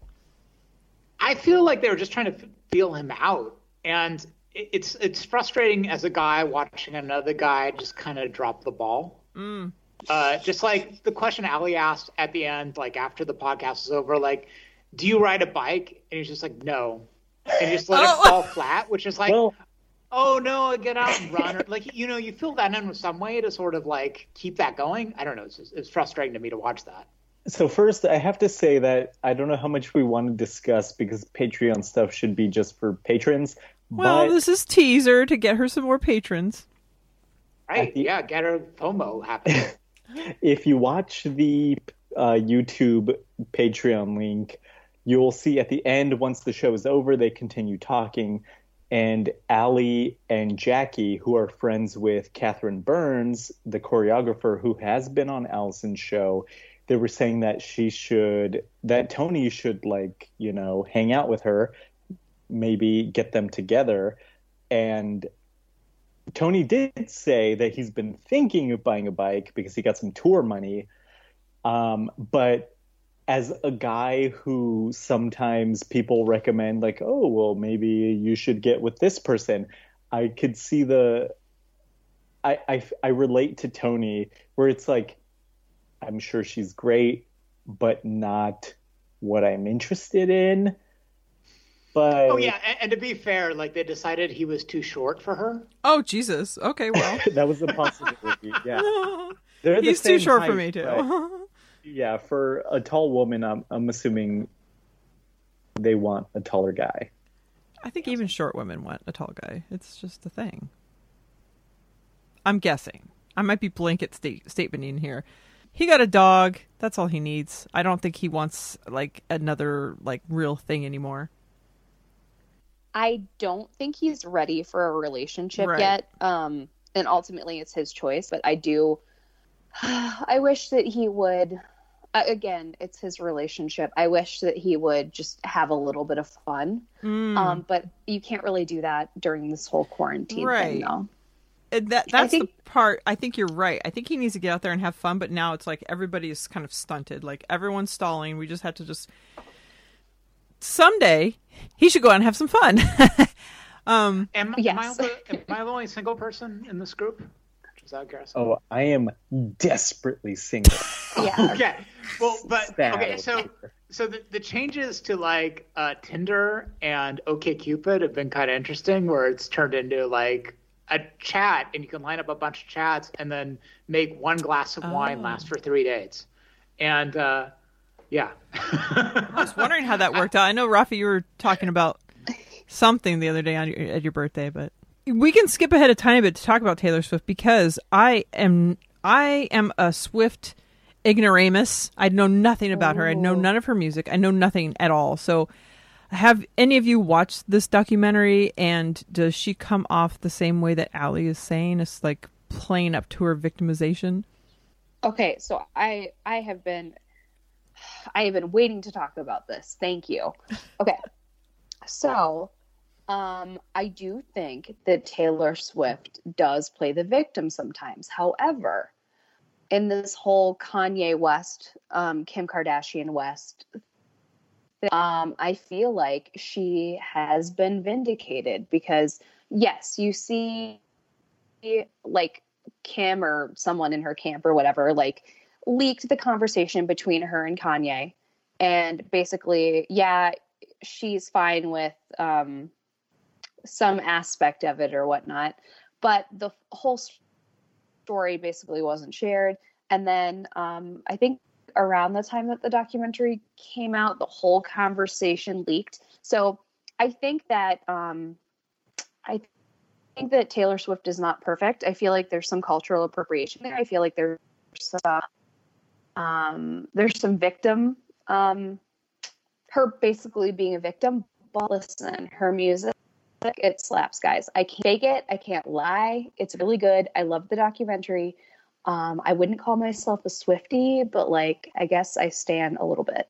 I feel like they were just trying to feel him out, and it's it's frustrating as a guy watching another guy just kind of drop the ball. Uh, just like the question Ali asked at the end, like after the podcast is over, like, "Do you ride a bike?" And he's just like, "No," and just let Oh. it fall flat, which is like, Well, "Oh no, get out and run!" Or, like you know, you feel that in with some way to sort of like keep that going. I don't know. It's just, it's frustrating to me to watch that. so first, I have to say that I don't know how much we want to discuss because Patreon stuff should be just for patrons. Well, but this is teaser to get her some more patrons. Right? the- Yeah, get her FOMO happening. [laughs] if you watch the uh, YouTube Patreon link, you'll see at the end, once the show is over, they continue talking. And Allie and Jackie, who are friends with Catherine Burns, the choreographer who has been on Allison's show, they were saying that she should, that Tony should, like, you know, hang out with her, maybe get them together. And Tony did say that he's been thinking of buying a bike because he got some tour money. Um, but as a guy who sometimes people recommend, like, oh, well, maybe you should get with this person, I could see the. I, I, I relate to Tony where it's like, I'm sure she's great, but not what I'm interested in. But Oh yeah, and, and to be fair, like they decided he was too short for her. Oh Jesus! Okay, well, [laughs] that was a possibility. Yeah. [laughs] They're the he's too same short for me too. but- [laughs] yeah, for a tall woman, I'm I'm assuming they want a taller guy. I think even short women want a tall guy. It's just a thing. I'm guessing. I might be blanket state statementing here. He got a dog. That's all he needs. I don't think he wants like another like real thing anymore. I don't think he's ready for a relationship Right. yet. Um, and ultimately it's his choice, but I do [sighs] I wish that he would. Uh, again, it's his relationship. I wish that he would just have a little bit of fun. Mm. Um, but you can't really do that during this whole quarantine Right. thing, though. And that that's think- the part I think you're right. I think he needs to get out there and have fun, but now it's like everybody is kind of stunted. Like everyone's stalling. We just have to just someday he should go out and have some fun. [laughs] um Am, Yes. am, I the, am I the only single person in this group? Just out of. Oh, I am desperately single. [laughs] Yeah. [laughs] Okay. Well, but Sad. okay. So, so the, the changes to like uh, Tinder and OkCupid have been kind of interesting, where it's turned into like a chat, and you can line up a bunch of chats, and then make one glass of wine Oh. last for three days. And uh, yeah. I was wondering how that worked out. I know Rafi you were talking about something the other day on your, at your birthday, but we can skip ahead a tiny bit to talk about Taylor Swift because I am I am a Swift ignoramus. I know nothing about her. I know oh. none of her music. I know nothing at all. So have any of you watched this documentary and does she come off the same way that Allie is saying? It's like playing up to her victimization. Okay, so I I have been [sighs] I have been waiting to talk about this. Thank you. Okay. So, um I do think that Taylor Swift does play the victim sometimes. However, in this whole Kanye West, um Kim Kardashian West um I feel like she has been vindicated because yes, you see like Kim or someone in her camp or whatever, like leaked the conversation between her and Kanye. And basically, yeah, she's fine with um, some aspect of it or whatnot. But the whole story basically wasn't shared. And then um, I think around the time that the documentary came out, the whole conversation leaked. So I think that um, I think that Taylor Swift is not perfect. I feel like there's some cultural appropriation there. I feel like there's some um, there's some victim um, her basically being a victim. But listen, her music it slaps, guys. I can't fake it. I can't lie. It's really good. I love the documentary. Um, I wouldn't call myself a Swifty, but like I guess I stand a little bit.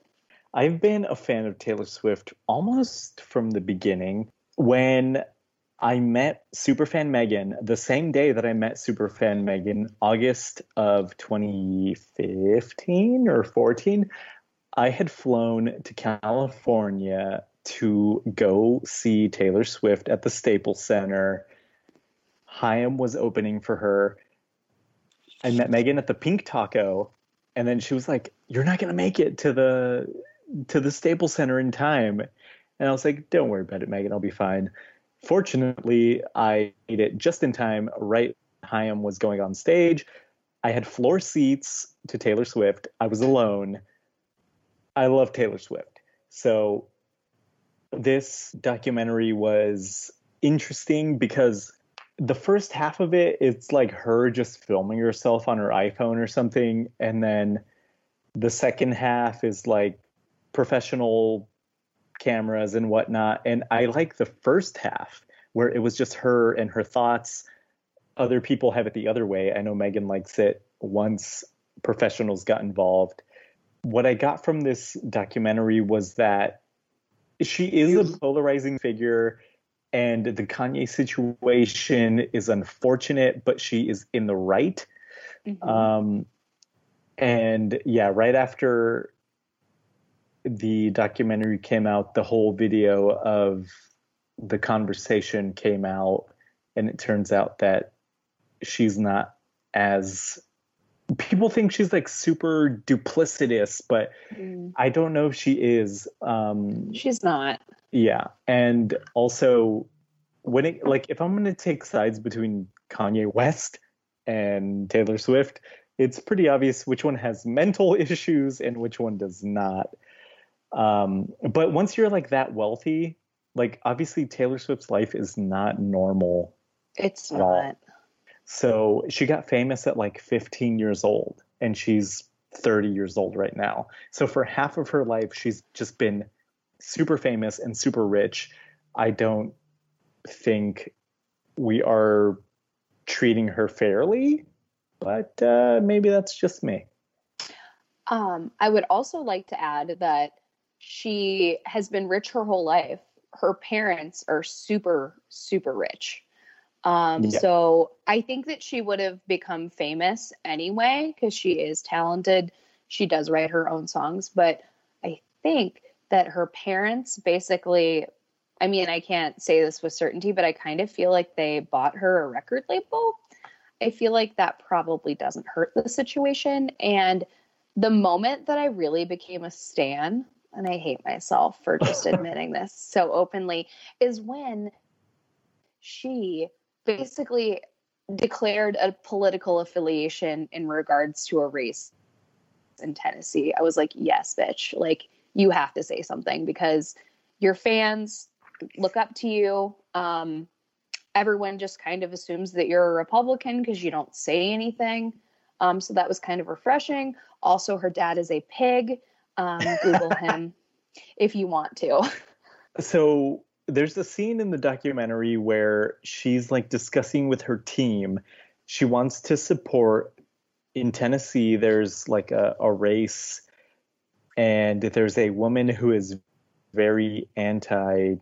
I've been a fan of Taylor Swift almost from the beginning. When I met superfan Megan the same day that I met superfan Megan, August of 2015 or 14, I had flown to California to go see Taylor Swift at the Staples Center. Haim was opening for her. I met Megan at the Pink Taco, and then she was like, "You're not gonna make it to the to the Staples Center in time." And I was like, "Don't worry about it, Megan. I'll be fine." Fortunately, I made it just in time. Right, Haim was going on stage. I had floor seats to Taylor Swift. I was alone. I love Taylor Swift. So this documentary was interesting because the first half of it it's like her just filming herself on her iphone or something and then the second half is like professional cameras and whatnot and i like the first half where it was just her and her thoughts other people have it the other way i know megan likes it once professionals got involved what i got from this documentary was that she is a polarizing figure and the Kanye situation is unfortunate, but she is in the right. Mhm. Um, and yeah, right after the documentary came out, the whole video of the conversation came out, and it turns out that she's not as people think she's like super duplicitous, but Mm. I don't know if she is. Um, She's not. yeah, and also when it like if I'm gonna take sides between Kanye West and Taylor Swift, it's pretty obvious which one has mental [laughs] issues and which one does not. Um, but once you're like that wealthy, like obviously Taylor Swift's life is not normal. It's all. not. So she got famous at like 15 years old, and she's 30 years old right now. So for half of her life, she's just been super famous and super rich. I don't think we are treating her fairly, but uh, maybe that's just me. Um, I would also like to add that she has been rich her whole life. Her parents are super, super rich. Um, Yeah. So I think that she would have become famous anyway because she is talented. She does write her own songs, but I think that her parents basically, I mean, I can't say this with certainty, but I kind of feel like they bought her a record label. I feel like that probably doesn't hurt the situation. And the moment that I really became a stan, and I hate myself for just [laughs] admitting this so openly, is when she basically declared a political affiliation in regards to a race in Tennessee. I was like, yes, bitch. Like, you have to say something because your fans look up to you. Um, everyone just kind of assumes that you're a Republican because you don't say anything. Um, so that was kind of refreshing. Also, her dad is a pig. Um, Google him if you want to. So there's a scene in the documentary where she's like discussing with her team. She wants to support in Tennessee. There's like a, a race, and there's a woman who is very anti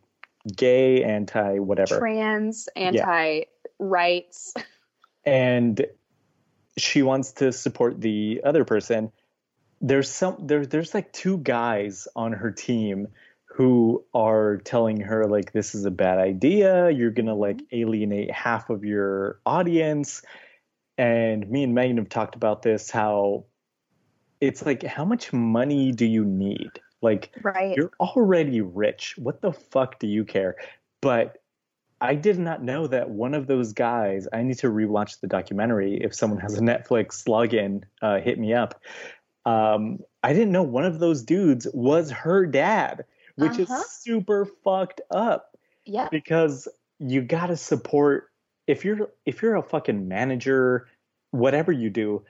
gay, anti whatever. Trans, anti rights. and she wants to support the other person there's some there, there's like two guys on her team who are telling her like this is a bad idea you're gonna like alienate half of your audience and me and megan have talked about this how it's like how much money do you need like Right. you're already rich. What the fuck do you care? But I did not know that one of those guys. I need to rewatch the documentary. If someone has a Netflix login, uh, hit me up. Um, I didn't know one of those dudes was her dad, which Uh-huh. is super fucked up yeah. because you got to support if you're if you're a fucking manager whatever you do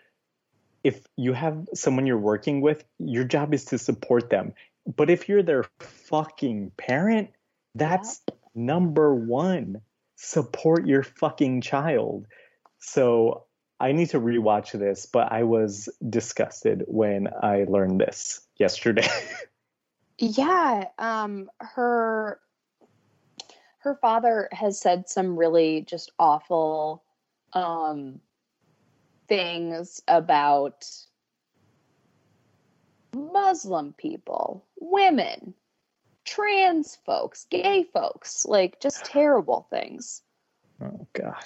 if you have someone you're working with your job is to support them but if you're their fucking parent that's number 1 support your fucking child so I need to rewatch this but I was disgusted when I learned this yesterday [laughs] Yeah, um her her father has said some really just awful um things about Muslim people, women, trans folks, gay folks, like just terrible things. oh god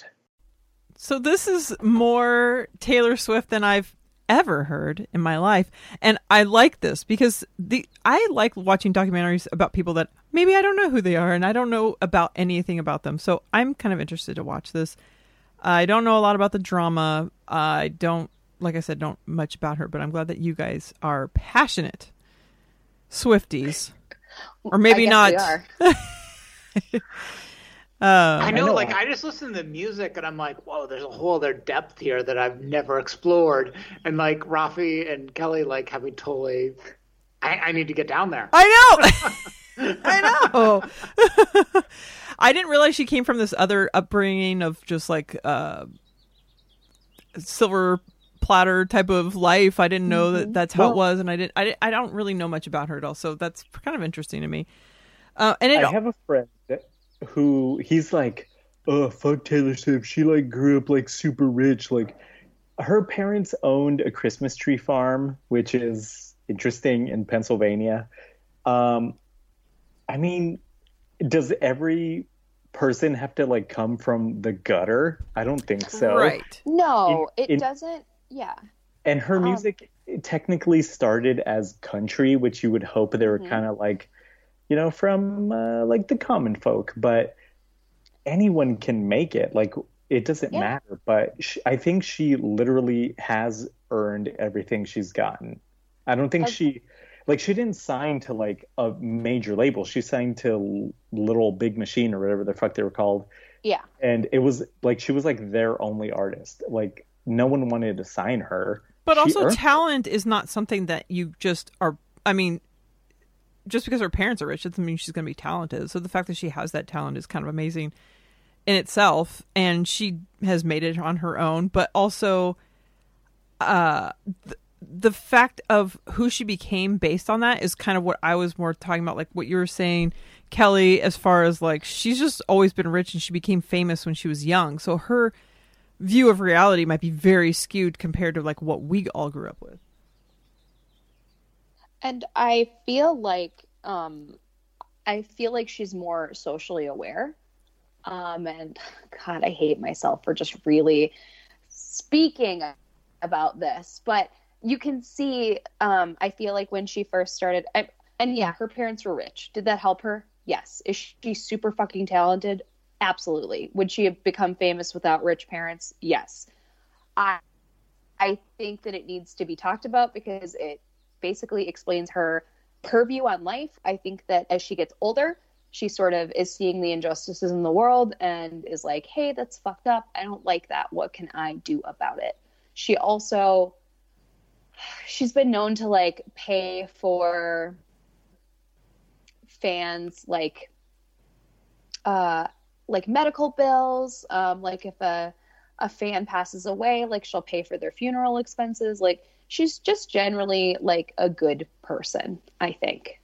So this is more Taylor Swift than I've ever heard in my life, and I like this because the I like watching documentaries about people that maybe I don't know who they are and I don't know about anything about them. So I'm kind of interested to watch this. I don't know a lot about the drama. I don't, like I said, don't much about her, but I'm glad that you guys are passionate Swifties, or maybe not. [laughs] guess. Uh, I know, know. like I just listen to the music and I'm like, whoa, there's a whole other depth here that I've never explored. And like Rafi and Kelly, like have me totally. I, I need to get down there. I know. [laughs] [laughs] I know. [laughs] I didn't realize she came from this other upbringing of just like uh, silver platter type of life. I didn't know that that's how it was, and I didn't. I, I don't really know much about her at all. So that's kind of interesting to me. Uh, and it, I have a friend who he's like, oh fuck Taylor Swift. She like grew up like super rich. Like her parents owned a Christmas tree farm, which is interesting in Pennsylvania. Um, I mean, does every person have to like come from the gutter? I don't think so. right. No, In- it in- doesn't. Yeah. And her Um, music technically started as country, which you would hope they were Mhm. kind of like, you know, from uh, like the common folk. But anyone can make it. Like it doesn't Yeah. matter. But sh I think she literally has earned everything she's gotten. I don't think Okay. she, like, she didn't sign to like a major label. She signed to Little Big Machine or whatever the fuck they were called Yeah. and it was like she was like their only artist. Like no one wanted to sign her. But She also, earned it. talent is not something that you just are. I mean, just because her parents are rich doesn't mean she's going to be talented. So the fact that she has that talent is kind of amazing in itself, and she has made it on her own. But also, uh th- the fact of who she became based on that is kind of what I was more talking about like what you were saying Kelly as far as like she's just always been rich and she became famous when she was young so her view of reality might be very skewed compared to like what we all grew up with And I feel like um I feel like she's more socially aware. Um and [laughs] god, I hate myself for just really speaking about this, but you can see um I feel like when she first started I, and yeah, her parents were rich. Did that help her? Yes. Is she super fucking talented? Absolutely. Would she have become famous without rich parents? Yes. I I think that it needs to be talked about because it basically explains her her view on life. I think that as she gets older, she sort of is seeing the injustices in the world and is like, "Hey, that's fucked up. I don't like that. What can I do about it?" She also she's been known to like pay for fans like uh like medical bills um like if a a fan passes away like she'll pay for their funeral expenses like she's just generally like a good person i think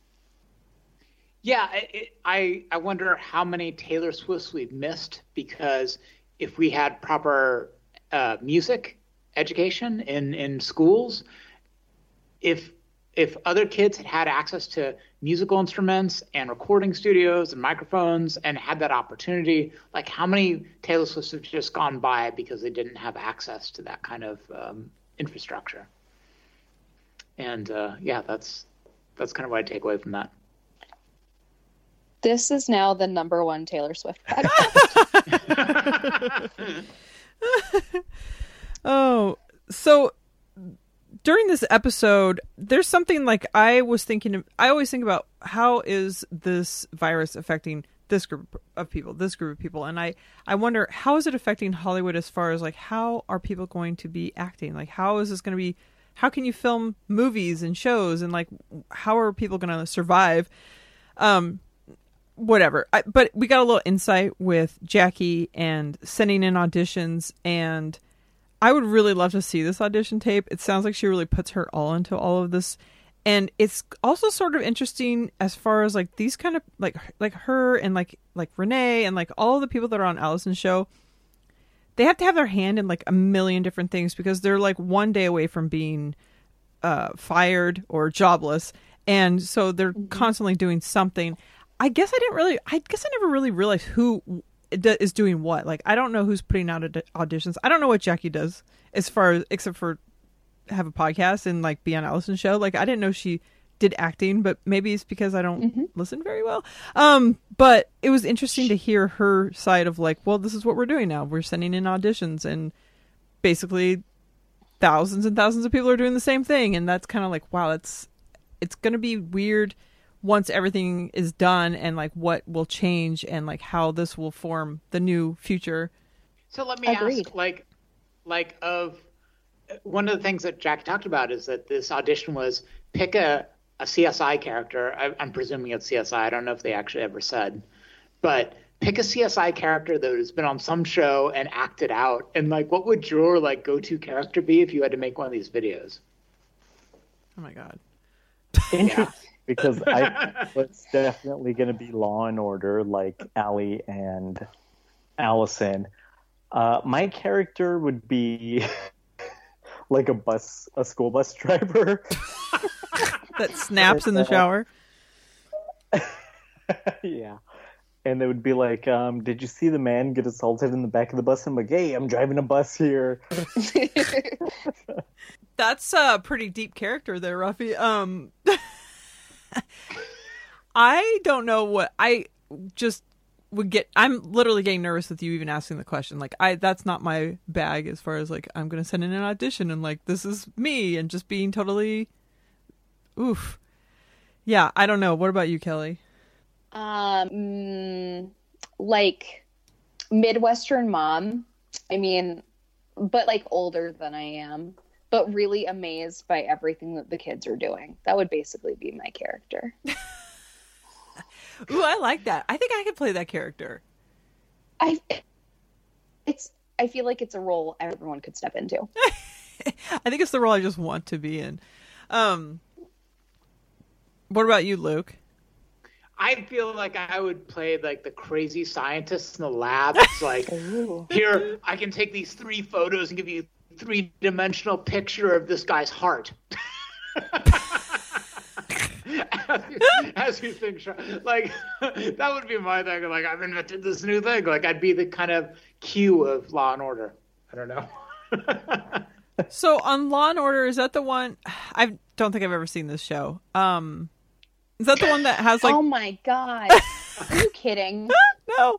Yeah, I- it, I I wonder how many Taylor Swifts we've missed because if we had proper uh, music education in in schools, if if other kids had had access to musical instruments and recording studios and microphones and had that opportunity, like how many Taylor Swifts have just gone by because they didn't have access to that kind of um, infrastructure? And uh, yeah, that's that's kind of what I take away from that. this is now the number one taylor swift podcast. [laughs] Oh, so during this episode, there's something like I was thinking. I always think about how is this virus affecting this group of people, this group of people, and I I wonder how is it affecting Hollywood as far as like how are people going to be acting? Like how is this going to be? How can you film movies and shows and like how are people going to survive? Um, whatever. I, but we got a little insight with Jackie and sending in auditions, and I would really love to see this audition tape. It sounds like she really puts her all into all of this, and it's also sort of interesting as far as like these kind of like like her and like like Renee and like all the people that are on Allison's show. They have to have their hand in like a million different things because they're like one day away from being uh, fired or jobless, and so they're constantly doing something. I guess I didn't really. I guess I never really realized who is doing what. Like I don't know who's putting out aud- auditions. I don't know what Jackie does as far as except for have a podcast and like be on Allison's show. Like I didn't know she did acting, but maybe it's because I don't listen very well. Um, but it was interesting to hear her side of like, well, this is what we're doing now. We're sending in auditions and basically thousands and thousands of people are doing the same thing and that's kind of like wow it's it's going to be weird once everything is done and like what will change and like how this will form the new future So let me Agreed. ask, like, like of one of the things that Jack talked about is that this audition was pick a, a CSI character. I, I'm presuming it's CSI. I don't know if they actually ever said, but pick a CSI character that has been on some show and act it out. And like, what would your like go-to character be if you had to make one of these videos? oh my god [laughs] Interesting because I [laughs] it's definitely going to be Law and Order, like Allie and Allison. Uh, my character would be [laughs] like a bus, a school bus driver. [laughs] that snaps in the shower [laughs] yeah. And they would be like, um, did you see the man get assaulted in the back of the bus? I'm like, hey, I'm driving a bus here. [laughs] that's a pretty deep character there Rafi um i don't know what i just would get i'm literally getting nervous with you even asking the question like i that's not my bag as far as like i'm gonna send in an audition and like this is me and just being totally oof. Yeah i don't know. What about you kelly? Um like midwestern mom. I mean but like older than i am but really amazed by everything that the kids are doing. That would basically be my character. [laughs] Ooh i like that. I think i could play that character. I it's i feel like it's a role everyone could step into. [laughs] I think it's the role I just want to be in. Um, what about you, Luke? I feel like I would play like the crazy scientist in the lab. [laughs] It's like, here, I can take these three photos and give you a three dimensional picture of this guy's heart. [laughs] as, you, as you think, like [laughs] that would be my thing. Like I've invented this new thing. Like I'd be the kind of Q of Law and Order. I don't know. So on Law and Order, is that the one? [sighs] I don't think I've ever seen this show. Um, is that the one that has like oh my god. Are you kidding? [laughs] no?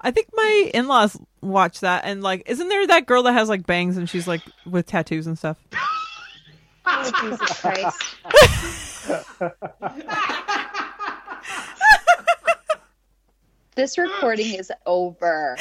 I think my in-laws watch that, and like, isn't there that girl that has like bangs and she's like with tattoos and stuff? Oh, Jesus Christ. this recording is over.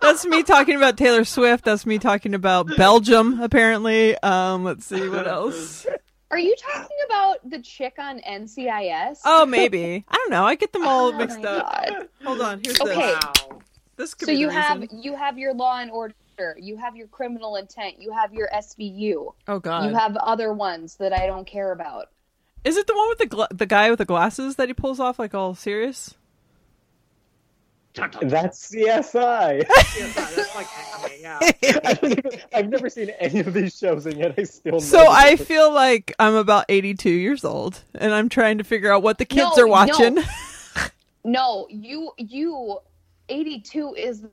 That's me talking about Taylor Swift. That's me talking about Belgium. Apparently, um, let's see what else. Are you talking about the chick on NCIS? Oh, maybe I don't know. I get them all Oh mixed up. God. Hold on. Here's Okay. this. wow. This could So be you have reason. you have your law and order, you have your criminal intent, you have your SVU, Oh God. you have other ones that I don't care about. Is it the one with the gla- the guy with the glasses that he pulls off like all serious? That's CSI. Yeah, that's like anime, yeah. I don't even, I've never seen any of these shows, and yet I still. Know So the I difference. feel like I'm about 82 years old, and I'm trying to figure out what the kids No, are watching. no. [laughs] No, you you 82 is the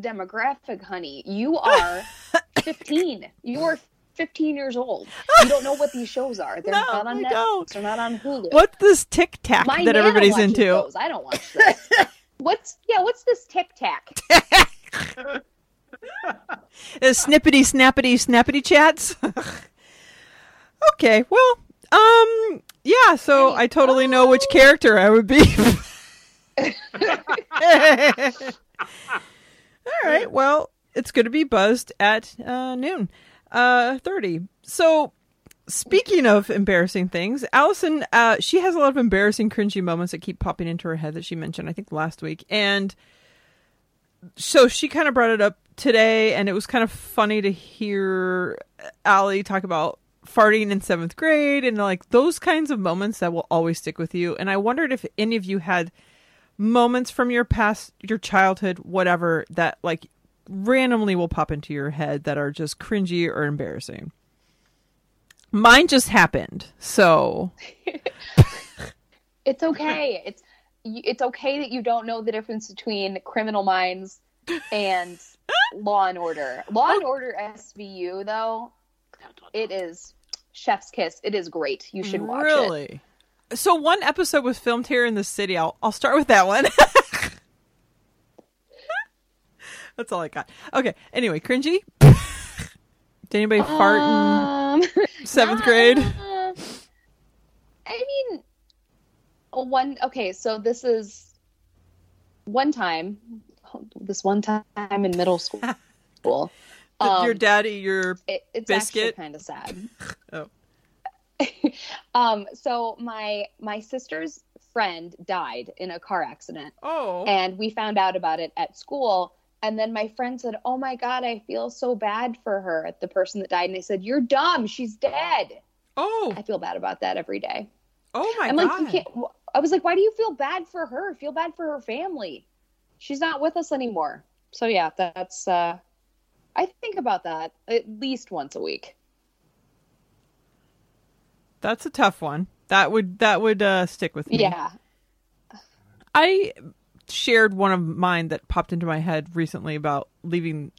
demographic, honey. You are [laughs] 15. You are 15 years old. You don't know what these shows are. They're [laughs] No, not on I Netflix. don't. They're not on Hulu. What's this tic tac that Nana everybody's into? Those. I don't watch this. What's yeah? What's this TikTok? [laughs] Snippety snappity snappity chats. [laughs] okay, well, um, yeah. So I totally know which character I would be. [laughs] All right. Well, it's going to be buzzed at uh, noon, uh, thirty. So. Speaking of embarrassing things, Allison, uh, she has a lot of embarrassing, cringy moments that keep popping into her head that she mentioned, I think, last week. And so she kind of brought it up today, and it was kind of funny to hear Allie talk about farting in seventh grade and like those kinds of moments that will always stick with you. And I wondered if any of you had moments from your past, your childhood, whatever, that like randomly will pop into your head that are just cringy or embarrassing. Mine just happened, so [laughs] It's okay. It's it's okay that you don't know the difference between Criminal Minds and [laughs] Law and Order. Law and oh. Order SVU though, it is chef's kiss. It is great. You should watch it. really. So one episode was filmed here in the city. I'll I'll start with that one. [laughs] That's all I got. Okay. Anyway, cringy. Did anybody fart Um, [laughs] seventh grade? uh, I mean, one. Okay, so this is one time. This one time in middle school. [laughs] Um, your daddy, your it, it's biscuit? kind of sad. [laughs] Oh. um. So my my sister's friend died in a car accident, oh and we found out about it at school. And then my friend said, "Oh my god, I feel so bad for her, the person that died." And I said, "You're dumb. She's dead." oh I feel bad about that every day. oh my I'm god! like, you can't. I was like, why do you feel bad for her? Feel bad for her family. She's not with us anymore. So yeah, that's. uh I think about that at least once a week. That's a tough one. That would that would uh, stick with me. Yeah. I shared one of mine that popped into my head recently about leaving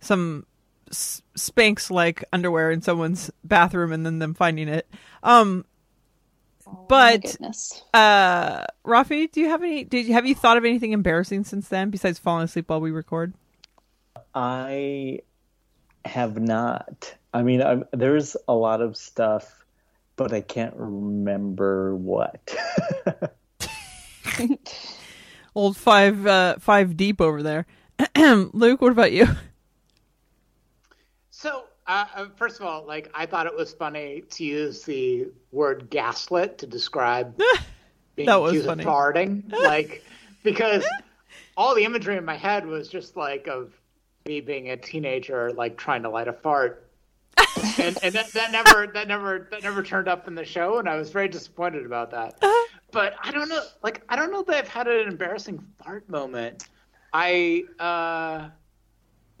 some s- Spanx like underwear in someone's bathroom and then them finding it. Um, Oh, But- goodness. uh, Rafi, do you have any? Did you have you thought of anything embarrassing since then besides falling asleep while we record? I have not. I mean, i there's a lot of stuff, but I can't remember what. [laughs] [laughs] Old five uh, five deep over there. [clears throat] Luke, what about you? So, uh, uh, first of all, like I thought it was funny to use the word gaslit to describe [laughs] being That was funny. of farting, [laughs] like because all the imagery in my head was just like of me being a teenager, like trying to light a fart. And and that, that never that never that never turned up in the show, and I was very disappointed about that. But I don't know, like I don't know that I've had an embarrassing fart moment. I uh,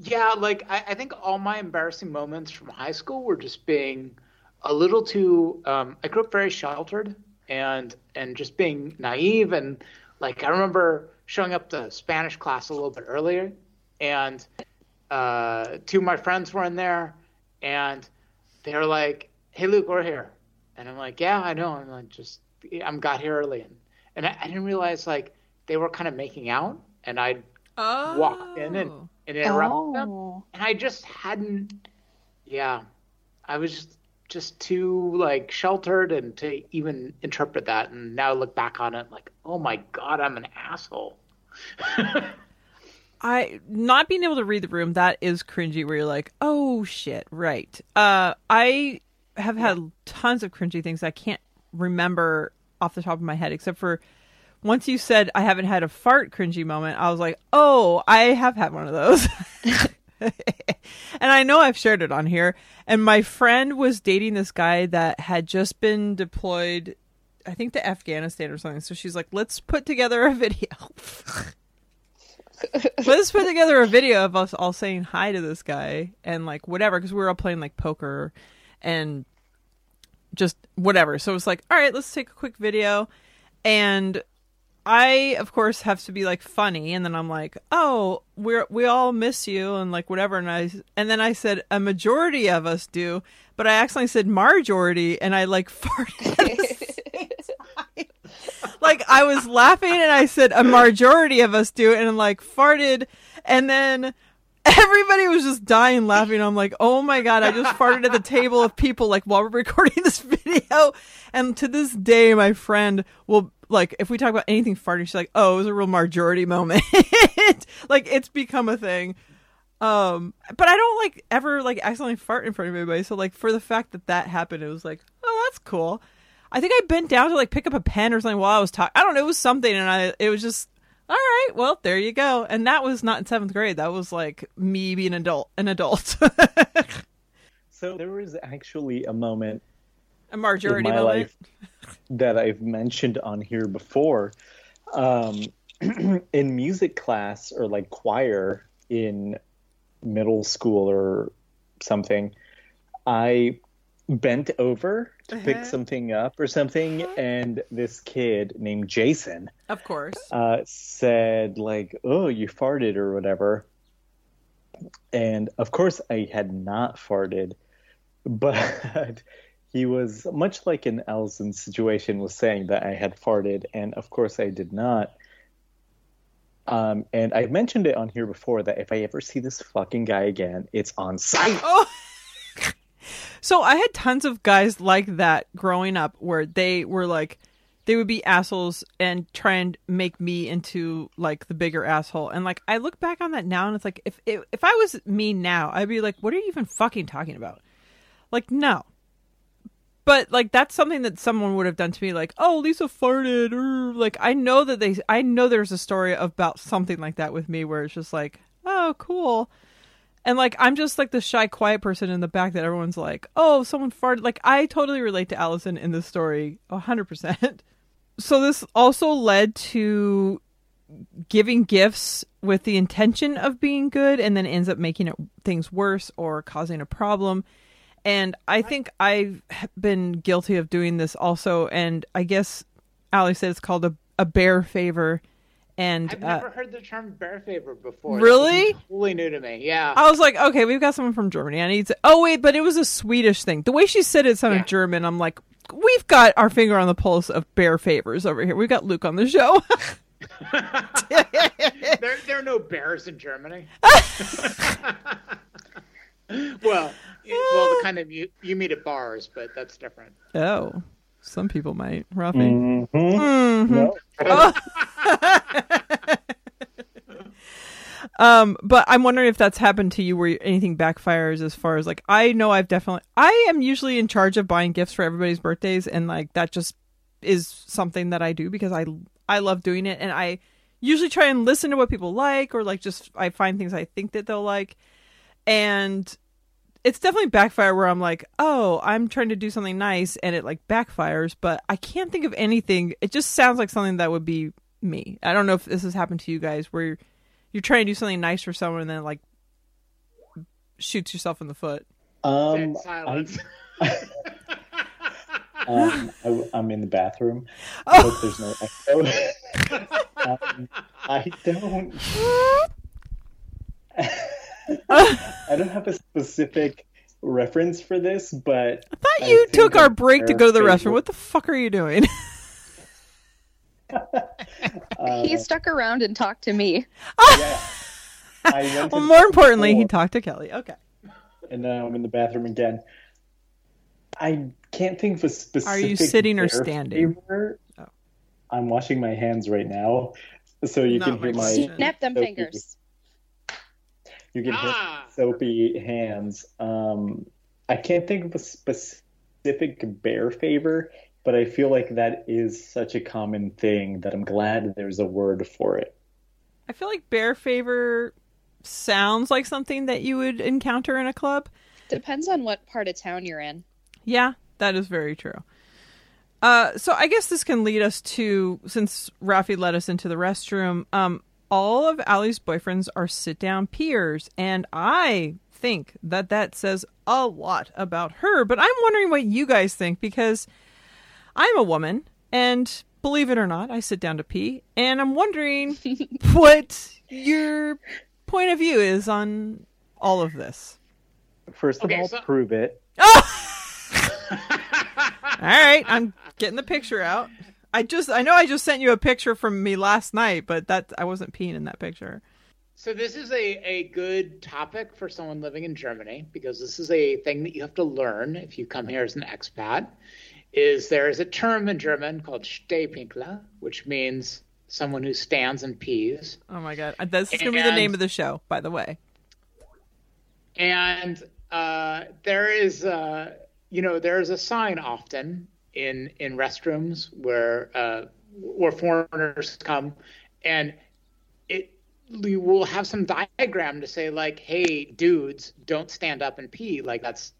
yeah, like I, I think all my embarrassing moments from high school were just being a little too. Um, I grew up very sheltered and and just being naive and like I remember showing up to Spanish class a little bit earlier, and uh, two of my friends were in there, and they're like, "Hey, Luke, we're here," and I'm like, "Yeah, I know." I'm like, "Just I'm got here early," and and I, I didn't realize like they were kind of making out, and I Oh. walked in and, oh. and interrupted them, Oh. and I just hadn't. Yeah, I was just just too like sheltered and to even interpret that, and now I look back on it like, oh my god, I'm an asshole. [laughs] I not being able to read the room that is cringy where you're like, "Oh shit, right." Uh I have had tons of cringy things I can't remember off the top of my head except for once you said I haven't had a fart cringy moment, I was like, "Oh, I have had one of those." [laughs] and I know I've shared it on here. And my friend was dating this guy that had just been deployed I think to Afghanistan or something. So she's like, "Let's put together a [laughs] video." Let's put together a video of us all saying hi to this guy and like whatever because we were all playing like poker and just whatever. So it was like, all right, let's take a quick video. And I, of course, have to be like funny, and then I'm like, "Oh, we're we all miss you," and like whatever. And I and then I said a majority of us do, but I accidentally said majority, and I like [laughs] farted. At the same time. Like I was laughing, and I said a majority of us do, and like farted, and then everybody was just dying laughing. I'm like, oh my god, I just farted at the table of people like while we're recording this [laughs] video. And to this day, my friend will like if we talk about anything farting, she's like, oh, it was a real majority moment. [laughs] like it's become a thing. Um, but I don't like ever like accidentally fart in front of anybody. So like for the fact that that happened, it was like, oh, that's cool. I think I bent down to like pick up a pen or something while I was talking. I don't know, it was something, and I it was just all right. Well, there you go. And that was not in seventh grade. That was like me being an adult, an adult, [laughs] So there was actually a moment a in majority my moment. life that I've mentioned on here before. Um, [clears throat] in music class or like choir in middle school or something, I bent over to pick Uh-huh. something up or something, and this kid named Jason Of course. uh, said like, "Oh, you farted" or whatever. And of course, I had not farted, [laughs] but he was much like an Allison situation was saying that I had farted, and of course I did not. Um, and I've mentioned it on here before that if I ever see this fucking guy again, it's on sight. Oh. [laughs] So I had tons of guys like that growing up where they were like they would be assholes and try and make me into like the bigger asshole. And like I look back on that now and it's like if if, if I was me now, I'd be like, What are you even fucking talking about? Like, no. But like that's something that someone would have done to me, like, oh, Lisa farted, or like I know that they, I know there's a story about something like that with me where it's just like, oh, cool, and like I'm just like the shy, quiet person in the back that everyone's like, oh, someone farted. Like I totally relate to Allison in this story, hundred percent. [laughs] So this also led to giving gifts with the intention of being good, and then ends up making it things worse or causing a problem. And I think I've been guilty of doing this also. And I guess Ali said it's called a, a bear favor. And I've uh, never heard the term bear favor before. Really? Totally new to me. Yeah. I was like, okay, we've got someone from Germany. I need to. Oh wait, but it was a Swedish thing. The way she said it sounded Yeah. German. I'm like, we've got our finger on the pulse of bear favors over here. We've got Luke on the show. [laughs] [laughs] there, there are no bears in Germany. [laughs] well, well, the kind of you, you meet at bars, but that's different. oh, some people might. Rafi. Mhm. Mhm. No. Um, but I'm wondering if that's happened to you where anything backfires as far as like I know I've definitely I am usually in charge of buying gifts for everybody's birthdays and like that just is something that I do because I I love doing it and I usually try and listen to what people like or like just I find things I think that they'll like. And it's definitely backfire where I'm like, "Oh, I'm trying to do something nice and it like backfires," but I can't think of anything. It just sounds like something that would be me. I don't know if this has happened to you guys where you're, you're trying to do something nice for someone and then like shoots yourself in the foot. Um, Dead silence. [laughs] um, I, I'm in the bathroom. Oh. Hope there's no echo. [laughs] um, I don't. [laughs] [laughs] I don't have a specific reference for this, but I thought I you think took our break to go to the restroom. What the fuck are you doing? [laughs] uh, he stuck around and talked to me. [laughs] yeah. I to well, more importantly, he talked to Kelly. Okay. and now I'm in the bathroom again. I can't think of a specific. Are you sitting or standing? flavor. Oh. I'm washing my hands right now, so you Not can hear my my. Snap them soapy- fingers. You can hear Ah. soapy hands. Um, I can't think of a specific bear favor, but I feel like that is such a common thing that I'm glad there's a word for it. I feel like bear favor sounds like something that you would encounter in a club. Depends on what part of town you're in. Yeah, that is very true. Uh, so I guess this can lead us to since Rafi led us into the restroom. Um, all of Allie's boyfriends are sit-down peers, and I think that that says a lot about her. But I'm wondering what you guys think because I'm a woman, and believe it or not, I sit down to pee, and I'm wondering [laughs] what your point of view is on all of this. First of Okay, all, so- prove it. Oh! [laughs] All right, I'm getting the picture out. I just I know I just sent you a picture from me last night, but that I wasn't peeing in that picture. So this is a, a good topic for someone living in Germany because this is a thing that you have to learn if you come here as an expat. Is there is a term in German called Stehpinkler, which means someone who stands and pees. Oh my god, Uh, this is gonna be the name of the show, by the way. And uh, there is, uh, you know, there is a sign often in in restrooms where uh, where foreigners come, and it you will have some diagram to say like, "Hey, dudes, don't stand up and pee." Like that's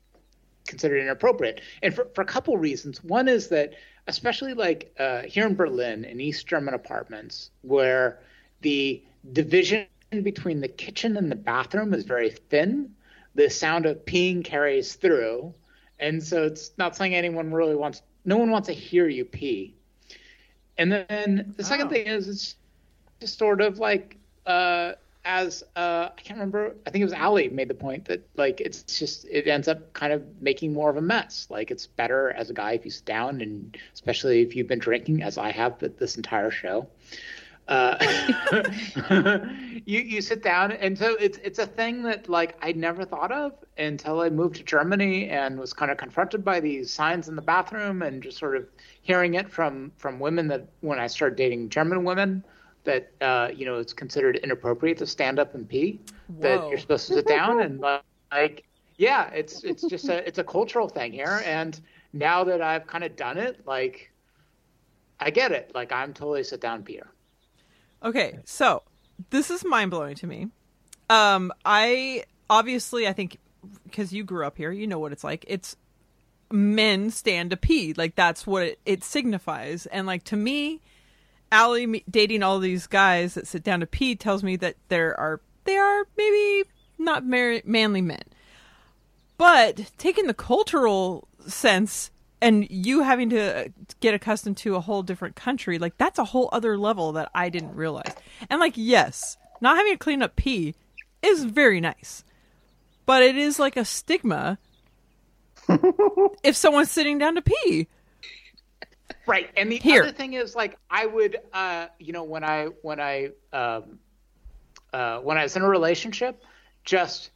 considered inappropriate, and for for a couple reasons. One is that especially like uh, here in Berlin in East German apartments where the division between the kitchen and the bathroom is very thin the sound of peeing carries through and so it's not something anyone really wants no one wants to hear you pee. And then the second Oh. thing is it's just sort of like uh as uh i can't remember i think it was ali made the point that like it's just it ends up kind of making more of a mess. Like it's better as a guy if you sit down and especially if you've been drinking as i have th- this entire show uh, [laughs] you you sit down and so it's it's a thing that like I never thought of until I moved to Germany and was kind of confronted by these signs in the bathroom and just sort of hearing it from from women that when I started dating German women that uh, you know it's considered inappropriate to stand up and pee that you're supposed to sit down and like yeah it's it's just a it's a cultural thing here. And now that I've kind of done it like I get it. Like I'm totally sit down peer. Okay, so this is mind blowing to me. Um, I obviously I think because you grew up here, you know what it's like. It's men stand to pee, like that's what it, it signifies. And like to me, Allie dating all these guys that sit down to pee tells me that there are they are maybe not manly men. But taking the cultural sense and you having to get accustomed to a whole different country, like that's a whole other level that I didn't realize. And like, yes, not having to clean up pee is very nice, but it is like a stigma [laughs] if someone's sitting down to pee. Right, and the Here. other thing is like I would, uh, you know, when I when I um, uh, when I was in a relationship, just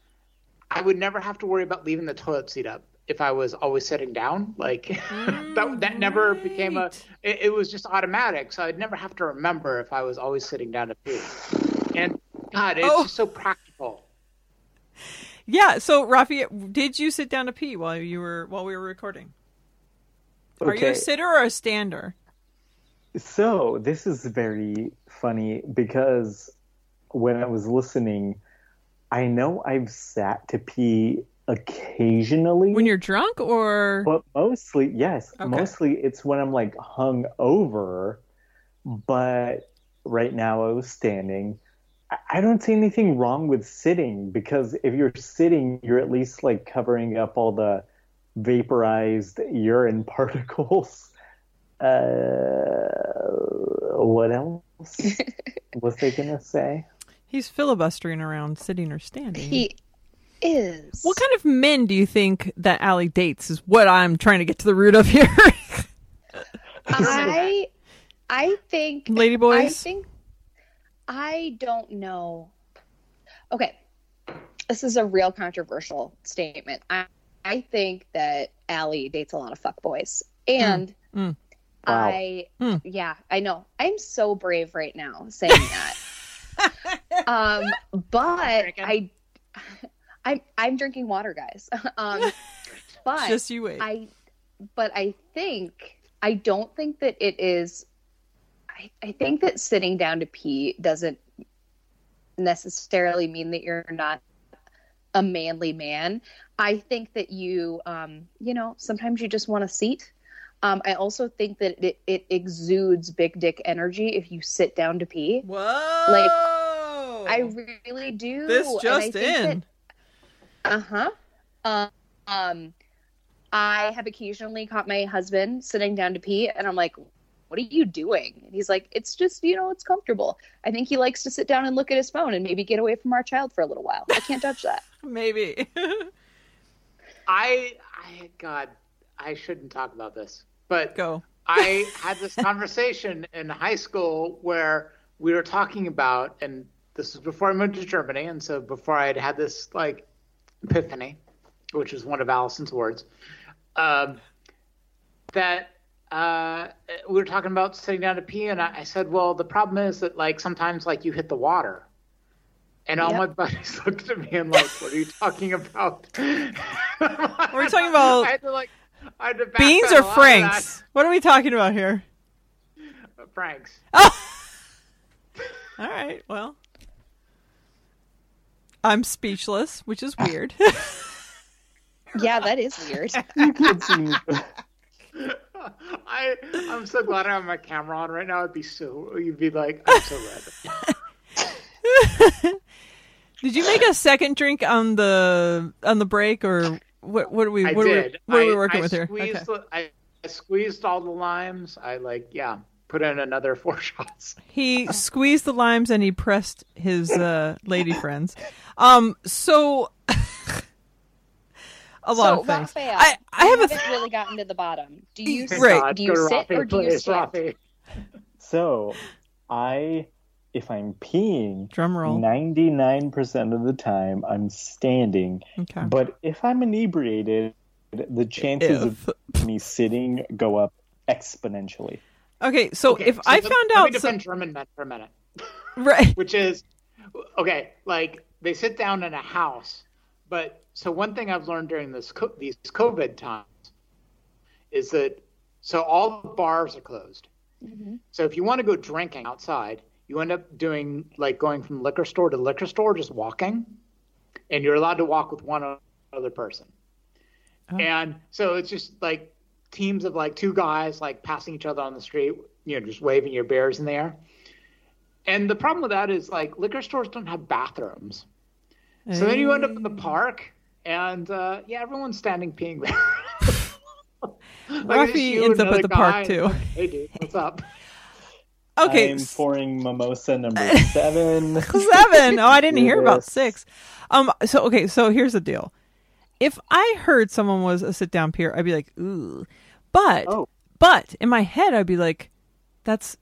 I would never have to worry about leaving the toilet seat up if I was always sitting down. Like [laughs] that that never mm, became a. It, it was just automatic, so I'd never have to remember if I was always sitting down to pee. And God, it's Oh. just so practical. Yeah. So, Rafi, did you sit down to pee while you were while we were recording? Are you a sitter or a stander? So this is very funny because when I was listening, I know I've sat to pee occasionally. When you're drunk or but mostly, yes, Okay. mostly it's when I'm like hung over. But right now I was standing. I- I don't see anything wrong with sitting because if you're sitting, you're at least like covering up all the vaporized urine [laughs] particles. Uh, what else [laughs] was they gonna say? he's filibustering around sitting or standing. He is. what kind of men do you think that Allie dates is what I'm trying to get to the root of here. [laughs] I I think Lady I boys? think I don't know. Okay. This is a real controversial statement. I I think that Allie dates a lot of fuck boys. And Mm. I Mm. yeah, I know. I'm so brave right now saying that. [laughs] um but Drinking? I I'm I'm drinking water, guys. [laughs] um [laughs] but Just you wait. I, but I think I don't think that it is. I, I think that sitting down to pee doesn't necessarily mean that you're not a manly man. I think that you, um, you know, sometimes you just want a seat. Um, I also think that it, it exudes big dick energy if you sit down to pee. Whoa! Like, I really do. this just in. Uh-huh. Um, um i have occasionally caught my husband sitting down to pee and i'm like what are you doing? And he's like it's just you know it's comfortable. I think he likes to sit down and look at his phone and maybe get away from our child for a little while. I can't judge that. [laughs] Maybe. [laughs] I, I, God, I shouldn't talk about this, but Go. I had this conversation in high school where we were talking about, and this was before I moved to Germany, and so before I had had this like epiphany, which is one of Allison's words, um, that uh, we were talking about sitting down to pee, and I, I said, well, the problem is that like sometimes like you hit the water. And all Yep. my buddies [laughs] looked at me and like, "What are you talking about?" [laughs] We're talking about I had to, like, I had to Beans or Franks? What are we talking about here? that. Franks. Oh. [laughs] All right. Well, I'm speechless, which is weird. [laughs] yeah that is weird [laughs] You can't see me. I I'm so glad I have my camera on right now. It'd be so you'd be like, I'm so red. [laughs] Did you make a second drink on the on the break, or what? What are we? I What, did. Are, we, what are we working I with here? Squeezed Okay. the, I, I squeezed all the limes. I like yeah, put in another four [laughs] shots. He squeezed the limes and he pressed his uh, lady friends. Um. So. [laughs] a lot so of things. Rafael, I I have a haven't th- really gotten to the bottom do you Right. sit, God, do you to sit Rafi, or do you please, stand Rafi. So, I, if I'm peeing, drum roll. 99% of the time I'm standing. Okay. But if I'm inebriated, the chances If. of me sitting go up exponentially. Okay. So Okay, if so I let- found let out, me so- German men for a minute. [laughs] right? which is okay like they sit down in a house but so one thing i've learned during this co- these covid times is that so all the bars are closed mm-hmm. so if you want to go drinking outside you end up doing like going from liquor store to liquor store just walking and you're allowed to walk with one other person oh. and so it's just like teams of like two guys like passing each other on the street you know just waving your beers in the air and the problem with that is like liquor stores don't have bathrooms. So then you end up in the park and uh, yeah, everyone's standing peeing there. [laughs] Like, it's Rafi ends up at the park, too. like, [laughs] hey dude, what's up? [laughs] Okay. I'm pouring mimosa number seven. seven. Oh, I didn't Do hear about six. Um. So okay. So here's the deal. If I heard someone was a sit down peer, I'd be like, ooh. But Oh. but in my head, I'd be like, that's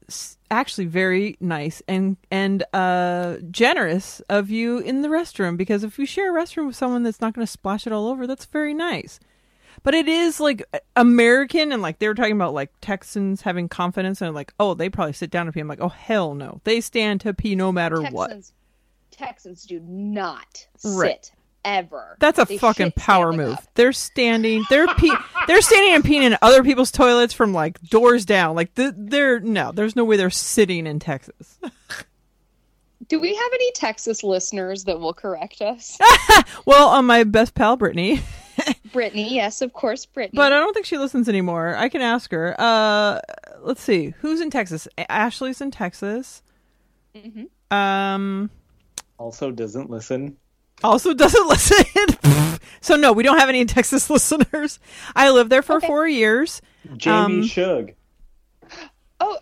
actually very nice and and uh generous of you in the restroom because if you share a restroom with someone that's not going to splash it all over, that's very nice. But it is like American, and like they were talking about like Texans having confidence, and like, oh, they probably sit down to pee. I'm like, oh, hell no, they stand to pee no matter what. Texans, Texans do not Right. sit ever. That's a They fucking power move. up. They're standing. They're pe- They're standing and peeing in other people's toilets from like doors down. Like th- they're no. There's no way they're sitting in Texas. [laughs] Do we have any Texas listeners that will correct us? [laughs] well, on my best pal Brittany, [laughs] Brittany, yes, of course, Brittany. but I don't think she listens anymore. I can ask her. Uh, let's see. Who's in Texas? Ashley's in Texas. Mm-hmm. Um. Also doesn't listen. Also doesn't [laughs] listen. so no, we don't have any Texas [laughs] listeners. I lived there for Okay. four years. Jamie Um, Shug. oh,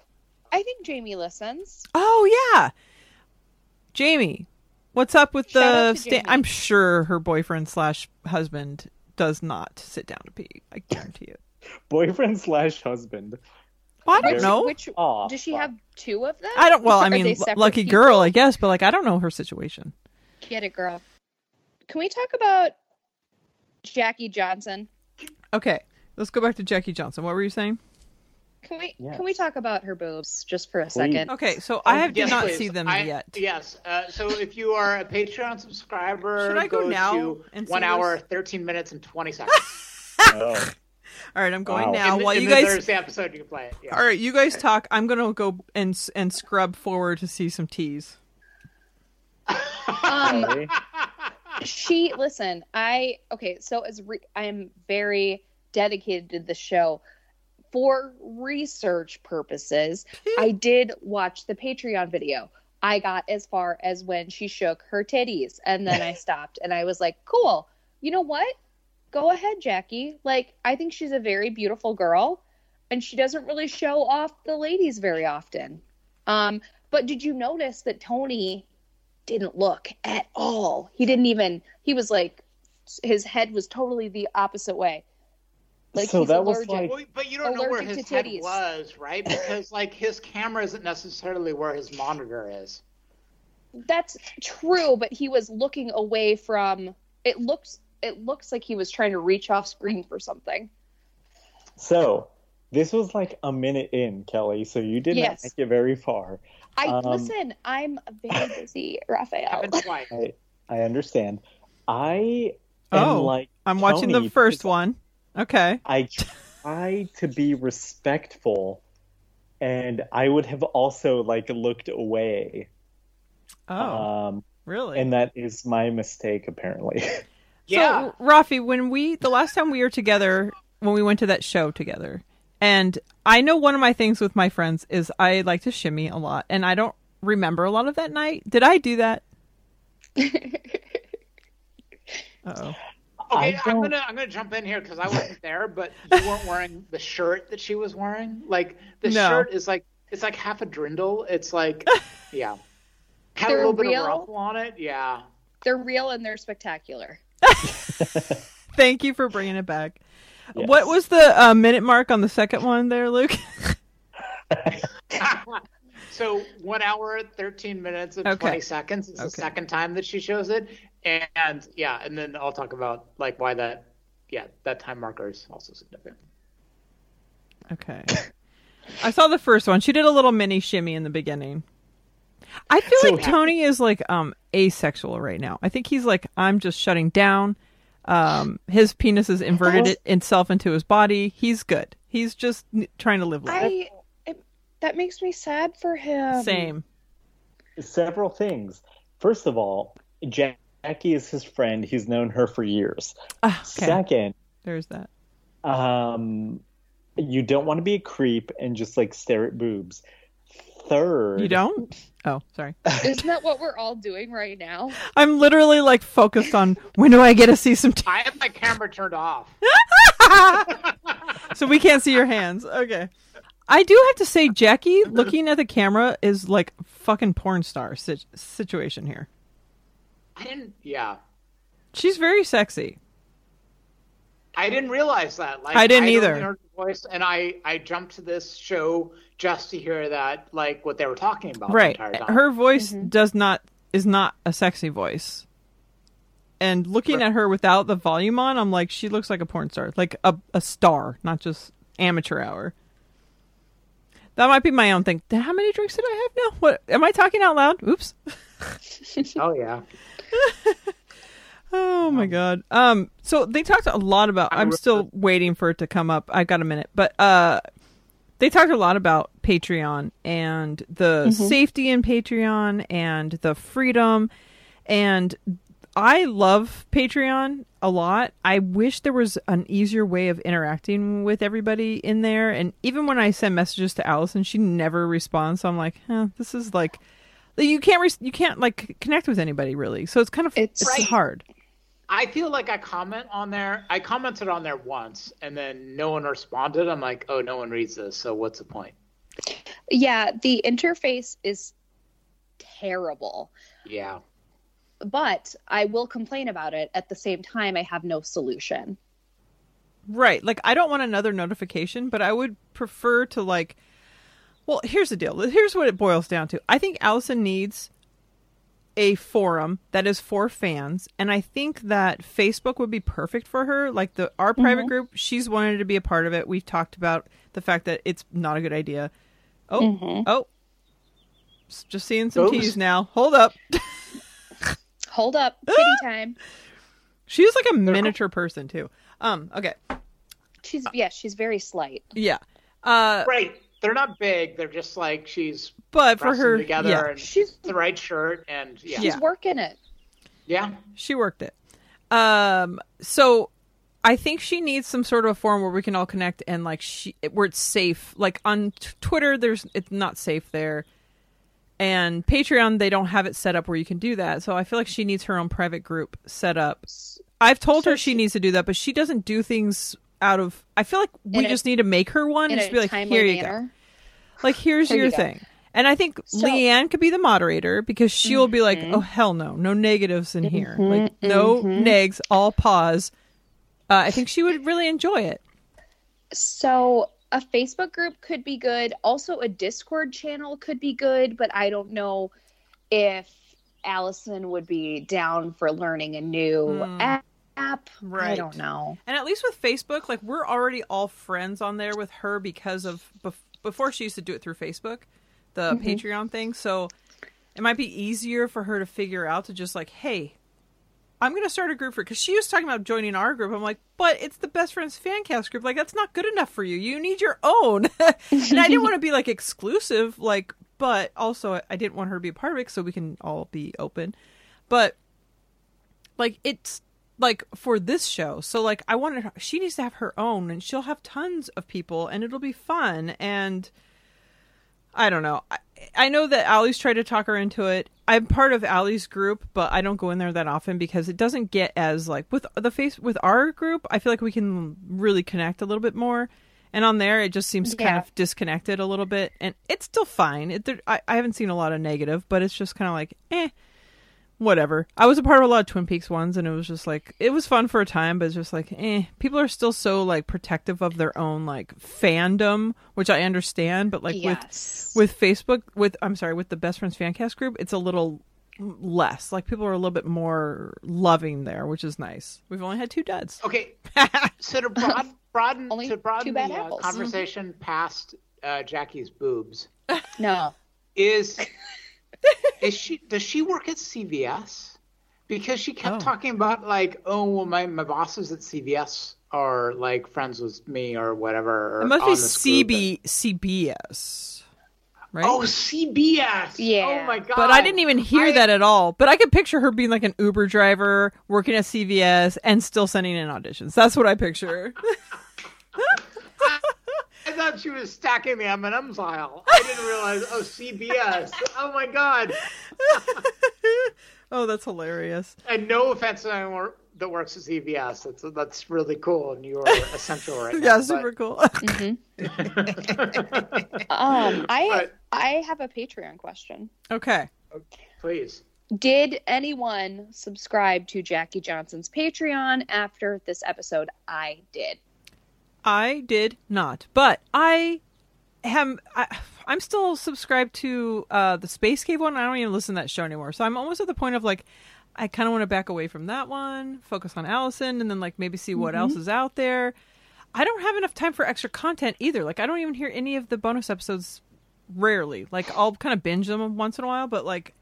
I think Jamie listens. Oh yeah, Jamie, what's up with Shout the? Sta- I'm sure her boyfriend slash husband does not sit down to pee. I guarantee it. Boyfriend slash husband. Well, I don't Which- know. Which Aw, does she fuck. have two of them? I don't. Well, I mean, lucky people? girl, I guess. But like, I don't know her situation. Get it, girl. Can we talk about Jackie Johnson? Okay, let's go back to Jackie Johnson. What were you saying? Can we Yes. can we talk about her boobs just for a second? Okay, so I have Oh, Yes, did not please. see them I- yet. Yes. Uh, so if you are a Patreon subscriber, Should I go now to and one hour, this? thirteen minutes, and twenty seconds. [laughs] Oh. All right, I'm going Wow. now. in the, While in you the guys, Thursday episode, you can play it. Yeah. all right, you guys talk. I'm gonna go and and scrub forward to see some teas. Um, [laughs] Sorry. [laughs] she listen i okay so as re- i am very dedicated to the show. For research purposes i did watch the patreon video. I got as far as when she shook her titties and then i [laughs] stopped and i was like cool you know what? Go ahead jackie. Like i think she's a very beautiful girl and she doesn't really show off the ladies very often. Um but did you notice that tony didn't look at all. He didn't even. He was like, his head was totally the opposite way. Like So he's that was allergic. like- Well, but you don't know where his head titties. was, right? Because like his camera isn't necessarily where his monitor is. That's true, but he was looking away from. It looks. It looks like he was trying to reach off screen for something. So this was like a minute in, Kelly. So you did Yes. not make it very far. I Um, listen. I'm very busy, [laughs] Rafael. I I understand. I Oh, am like I'm watching Tony the first one. Okay. I try to be respectful, and I would have also like looked away. Oh, Um, really? and that is my mistake apparently. [laughs] Yeah. So, Rafi, when we the last time we were together, when we went to that show together, and I know one of my things with my friends is I like to shimmy a lot, and I don't remember a lot of that night. Did I do that? [laughs] oh. Okay, I I'm gonna I'm gonna jump in here because I wasn't there, but you weren't wearing the shirt that she was wearing. Like the No. shirt is like it's like half a dirndl. It's like [laughs] yeah, had a They're little bit of ruffle on it. Yeah. They're real and they're spectacular. [laughs] Thank you for bringing it back. Yes. What was the uh, minute mark on the second one there, Luke? [laughs] so one hour, thirteen minutes, and Okay. twenty seconds is the second time that she shows it, and yeah, and then I'll talk about like why that yeah that time marker is also significant. okay. I saw the first one. She did a little mini shimmy in the beginning. I feel So- like Tony is like um asexual right now. I think he's like I'm just shutting down. Um, his penis has inverted it itself into his body. He's good. He's just n- trying to live life. I. It, that makes me sad for him. Same. Several things. First of all, Jackie is his friend. He's known her for years. Ah, okay. Second, There's that. um, you don't want to be a creep and just like stare at boobs. Third, You don't? Oh, sorry. [laughs] Isn't that what we're all doing right now? I'm literally like focused on when do I get to see some t- I have my camera turned off. [laughs] so we can't see your hands. Okay. I do have to say Jackie looking at the camera is like fucking porn star sit- situation here. I didn't. Yeah. She's very sexy. I didn't realize that. Like I didn't I'd either. only heard the voice, and I I jumped to this show just to hear that, like what they were talking about right. the entire time. Her voice mm-hmm. does not is not a sexy voice. And looking at her without the volume on, I'm like she looks like a porn star, like a a star, not just amateur hour. That might be my own thing. How many drinks did I have now? What am I talking out loud? Oops. [laughs] oh yeah. [laughs] Oh my my god. Um so they talked a lot about I'm I'm still waiting for it to come up. I got a minute. But uh they talked a lot about Patreon and the safety in Patreon and the freedom and I love Patreon a lot. I wish there was an easier way of interacting with everybody in there. And even when I send messages to Allison, she never responds. So I'm like, huh, this is like, you can't re- you can't like connect with anybody really. So it's kind of It's- it's Right. hard. I feel like I comment on there. I commented on there once, and then no one responded. I'm like, oh, no one reads this, so what's the point? Yeah, the interface is terrible, Yeah. but I will complain about it. At the same time, I have no solution. Right. Like I don't want another notification, but I would prefer to like Well, here's the deal. Here's what it boils down to. I think Allison needs a forum that is for fans, and I think that Facebook would be perfect for her. Like the our private group, she's wanted to be a part of it. We've talked about the fact that it's not a good idea. Oh, oh. Just seeing some Oops. keys now. Hold up. [laughs] Hold up, [gasps] kitty time. She's like a miniature person too. Um, okay. She's yeah, she's very slight. Yeah. Uh Right. They're not big. They're just like she's but for her together yeah, and She's the right shirt and yeah. she's Yeah. working it. Yeah. she worked it. Um, so I think she needs some sort of a forum where we can all connect and like she where it's safe. Like on t- Twitter, there's it's not safe there, and Patreon they don't have it set up where you can do that. So I feel like she needs her own private group set up. I've told So her she, she- needs to do that, but she doesn't do things out of. I feel like we In a- just need to make her one and just be like, here you go. Like, here's There your you thing. And I think So- Leanne could be the moderator because she'll be like, oh, hell no. No negatives in here. Like, no negs, all pause. Uh, I think she would really enjoy it. So a Facebook group could be good. Also, a Discord channel could be good, but I don't know if Allison would be down for learning a new Hmm. App. Right. I don't know. And at least with Facebook, like, we're already all friends on there with her because of bef- before she used to do it through Facebook, the mm-hmm. Patreon thing. So it might be easier for her to figure out to just like, hey, I'm going to start a group for because she was talking about joining our group. I'm like, but it's the best friends fan cast group. Like that's not good enough for you. You need your own. [laughs] and I didn't want to be like exclusive, like, but also I didn't want her to be a part of it so we can all be open. But like it's like for this show. So like i wanted her, she needs to have her own and she'll have tons of people and it'll be fun and i don't know. I, I know that Allie's tried to talk her into it. I'm part of Allie's group but i don't go in there that often because it doesn't get as like with the face with our group i feel like we can really connect a little bit more. And on there it just seems kind of disconnected a little bit and it's still fine. It, there, I, I haven't seen a lot of negative but it's just kind of like eh whatever. I was a part of a lot of Twin Peaks ones, and it was just like it was fun for a time, but it's just like, eh. People are still so like protective of their own like fandom, which I understand, but like yes. with with Facebook, with I'm sorry, with the Best Friends Fancast group, it's a little less. Like people are a little bit more loving there, which is nice. We've only had two duds. Okay. [laughs] so to broad, broaden Only to broaden the bad uh, apples. conversation past uh, Jackie's boobs no. is is she does she work at CVS? Because she kept Oh. talking about like, oh, well, my my bosses at CVS are like friends with me or whatever. Or It must be this. CB CBS, right? Oh, CBS. Yeah. Oh my god. But I didn't even hear I- that at all. But I could picture her being like an Uber driver, working at CVS, and still sending in auditions. That's what I picture. [laughs] [laughs] I thought she was stacking the M and M's aisle. I didn't realize. Oh, CBS. Oh my god. oh, that's hilarious. And no offense to anyone that works at CVS. That's that's really cool, and you are essential right [laughs] now. Yeah, but- super cool. [laughs] Um, I But- I have a Patreon question. okay. Please. Did anyone subscribe to Jackie Johnson's Patreon after this episode? I did. I did not, but I am. I, I'm still subscribed to uh, the Space Cave one. I don't even listen to that show anymore. So I'm almost at the point of like, I kind of want to back away from that one, focus on Allison, and then like maybe see what else is out there. I don't have enough time for extra content either. Like I don't even hear any of the bonus episodes. Rarely, like I'll kind of binge them once in a while, but like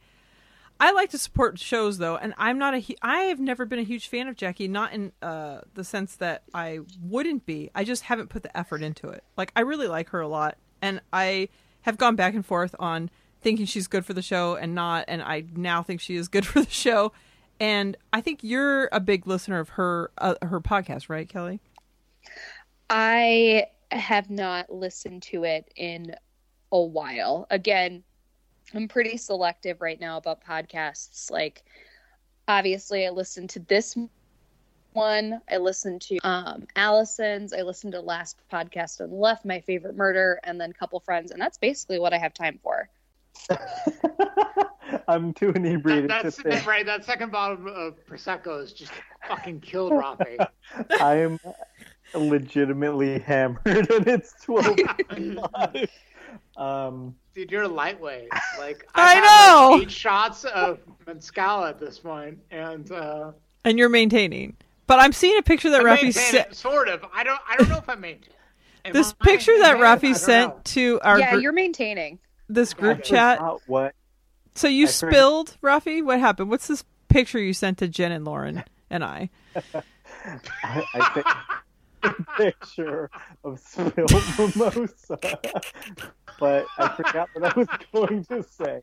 I like to support shows though, and I'm not a. I have never been a huge fan of Jackie. Not in uh, the sense that I wouldn't be. I just haven't put the effort into it. Like I really like her a lot, and I have gone back and forth on thinking she's good for the show and not, and I now think she is good [laughs] for the show. And I think you're a big listener of her uh, her podcast, right, Kelly? I have not listened to it in a while. Again, I'm pretty selective right now about podcasts. Like, obviously, I listen to this one. I listened to um, Allison's. I listened to last podcast on the left, my favorite murder, and then couple friends, and that's basically what I have time for. [laughs] I'm too inebriated That, to that's think. right. That second bottle of prosecco is just fucking killed [laughs] Rafi. I am legitimately hammered, [laughs] and it's twelve. Um, Dude, you're a lightweight. Like [laughs] I I've had, know! like, eight shots of mezcal at this point, and uh, And you're maintaining. But I'm seeing a picture that I Rafi sent. sort of. I don't. I don't know if I maintain. [laughs] Am This I picture that maintaining? Rafi sent know. to our yeah, gr- you're maintaining. this I group chat. forgot What? So you I forgot- spilled, Rafi? What happened? What's this picture you sent to Jen and Lauren and I? [laughs] I, I think a [laughs] picture of spilled [laughs] mimosa, but I forgot what I was going to say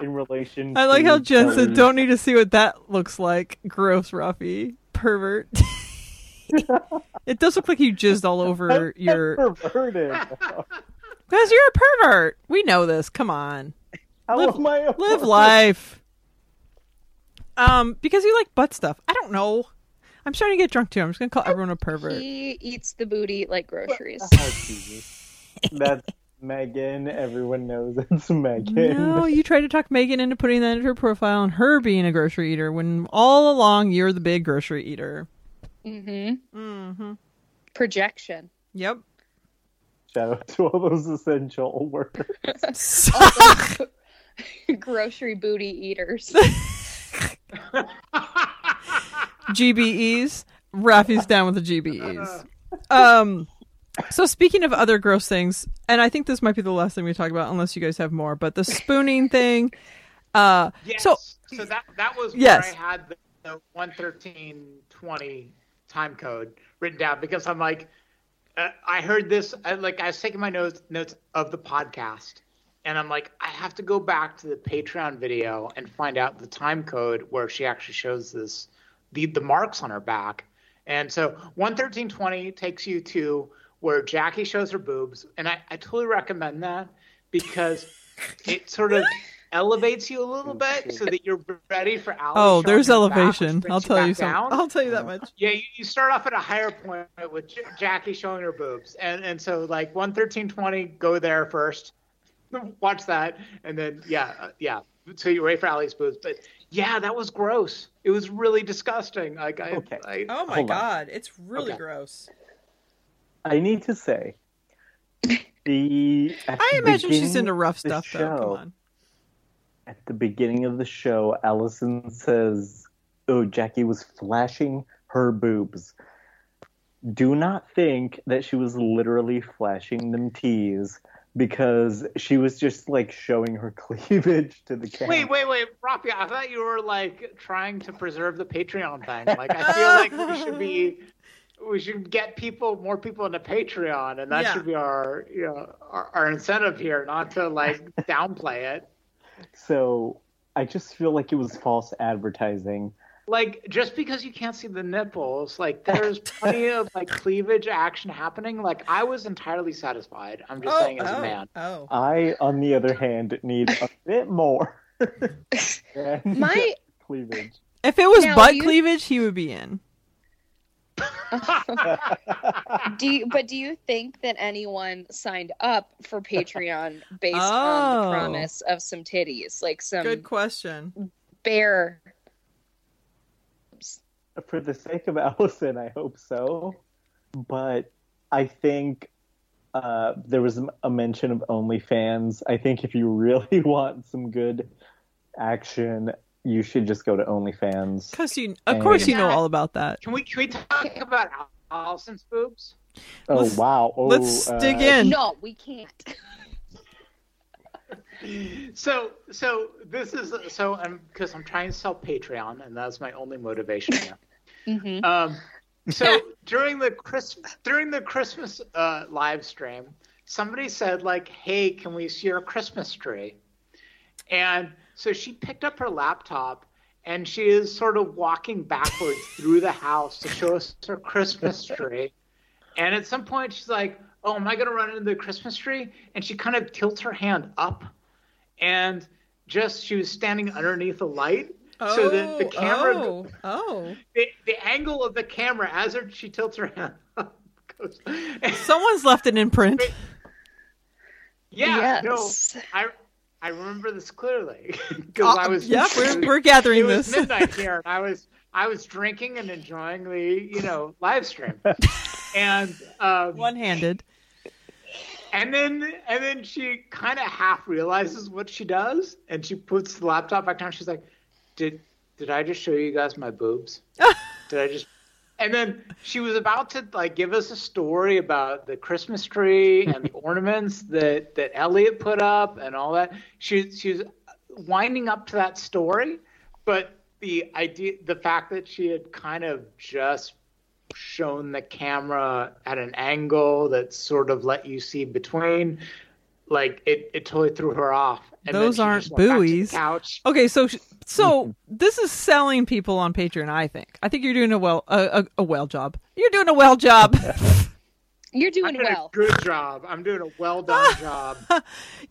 in relation. I like how Jen said, "Don't need to see what that looks like." Gross, Rafi, pervert. [laughs] it does look like you jizzed all over your. perverted. Because you're a pervert. We know this. Come on, How Live- am I a live life. Um, because you like butt stuff. I don't know. I'm starting to get drunk too. I'm just gonna call everyone a pervert. He eats the booty like groceries. [laughs] Oh, Jesus. That's Megan. Everyone knows it's Megan. No, you tried to talk Megan into putting that into her profile and her being a grocery eater when all along you're the big grocery eater. Mm-hmm. Mm-hmm. Projection. Yep. Shout out to all those essential workers. [laughs] [laughs] Grocery booty eaters. GBEs. Rafi's down with the GBEs. Um, so speaking of other gross things, and I think this might be the last thing we talk about, unless you guys have more. But the spooning [laughs] thing. Uh, Yes. so So, that that was Yes. where I had the, the one thirteen twenty time code written down because I'm like, uh, I heard this. I, like I was taking my notes notes of the podcast, and I'm like, I have to go back to the Patreon video and find out the time code where she actually shows this the the marks on her back. And so one thirteen twenty takes you to where Jackie shows her boobs, and I, I totally recommend that because [laughs] it sort of elevates you a little bit so that you're ready for Alice. oh, there's her back, elevation. I'll tell you back something. I'll tell you that much. Yeah, you, you start off at a higher point with J- Jackie showing her boobs, and and so like one thirteen twenty, go there first, [laughs] watch that, and then yeah, uh, yeah. So you're ready for Allie's boobs, but yeah, that was gross. It was really disgusting. Like I, Okay. I Oh my Hold on. god, it's really Okay. gross. I need to say, [laughs] the I the imagine she's into rough of the stuff though. Come show- on. At the beginning of the show, Allison says, "Oh, Jackie was flashing her boobs." Do not think that she was literally flashing them tees because she was just like showing her [laughs] cleavage to the camera. Wait, wait, wait, Rafi. I thought you were like trying to preserve the Patreon thing. Like I feel like we should be, we should get people, more people into Patreon, and that Yeah. should be our, you know, our, our incentive here, not to like downplay it. [laughs] So I just feel like it was false advertising. Like just because you can't see the nipples, like there's [laughs] plenty of like cleavage action happening. Like I was entirely satisfied. I'm just oh, saying as a oh, man. Oh. I, on the other hand, need a bit more. [laughs] [laughs] My cleavage. If it was Now, butt you- cleavage, he would be in. do you, but do you think that anyone signed up for Patreon based on Oh. the promise of some titties, like some Good question. bare? For the sake of [laughs] Allison, I hope so. But I think uh, there was a mention of OnlyFans. I think if you really [laughs] want some good action, you should just go to OnlyFans. Because you, of And- course, you know all about that. Can we can we talk about Allison's boobs? Oh Let's- wow! Oh, let's uh, dig in. No, we can't. [laughs] so so this is so I'm because I'm trying to sell Patreon and that's my only motivation here. Mhm. Um, so during the Christmas during the Christmas uh, live stream, somebody said like, "Hey, can we see your Christmas tree?" And so she picked up her laptop and she is sort of walking backwards [laughs] through the house to show us her Christmas tree. And at some point, she's like, "Oh, am I going to run into the Christmas tree?" And she kind of tilts her hand up, and just she was standing underneath a light, so that the camera, Oh, oh. the, the angle of the camera as her, she tilts her hand. [laughs] Goes, Someone's left an imprint. yeah, Yes. no, I I remember this clearly [laughs] because I was yeah, we're, was- we're gathering it was this. midnight [laughs] here, and I was I was drinking and enjoying the you know live stream, and um, One-handed. and then and then she kind of half realizes what she does, and she puts the laptop back down. She's like, "Did did I just show you guys my boobs? [laughs] did I just?" And then she was about to like give us a story about the Christmas tree and the [laughs] ornaments that that Elliot put up and all that. She she was winding up to that story, but the idea, the fact that she had kind of just shown the camera at an angle that sort of let you see between, like it, it totally threw her off. And Those aren't just went back to the buoys. Couch. Okay, so so this is selling people on Patreon. I think. I think you're doing a well a, a, a well job. You're doing a well job. [laughs] You're I'm doing doing well. a good job. I'm doing a well done [laughs] job.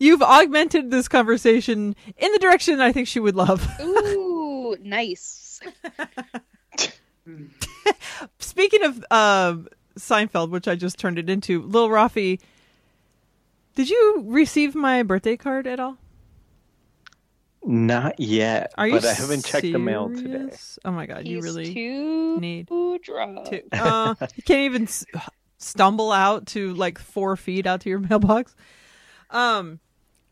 You've augmented this conversation in the direction I think she would love. [laughs] Ooh, nice. Speaking of uh, Seinfeld, which I just turned it into, Lil Rafi, did you receive my birthday card at all? Not yet, Are you? but I haven't checked the mail today. Oh my god, you really too need drunk. to. Uh, [laughs] you can't even s- stumble out to like four feet out to your [laughs] mailbox. Um,